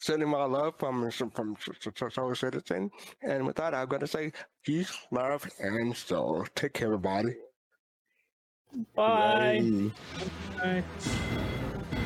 Sending my love from from from Soul Citizen, and with that, I'm gonna say peace, love, and soul. Take care, everybody. Bye. Hey. Bye.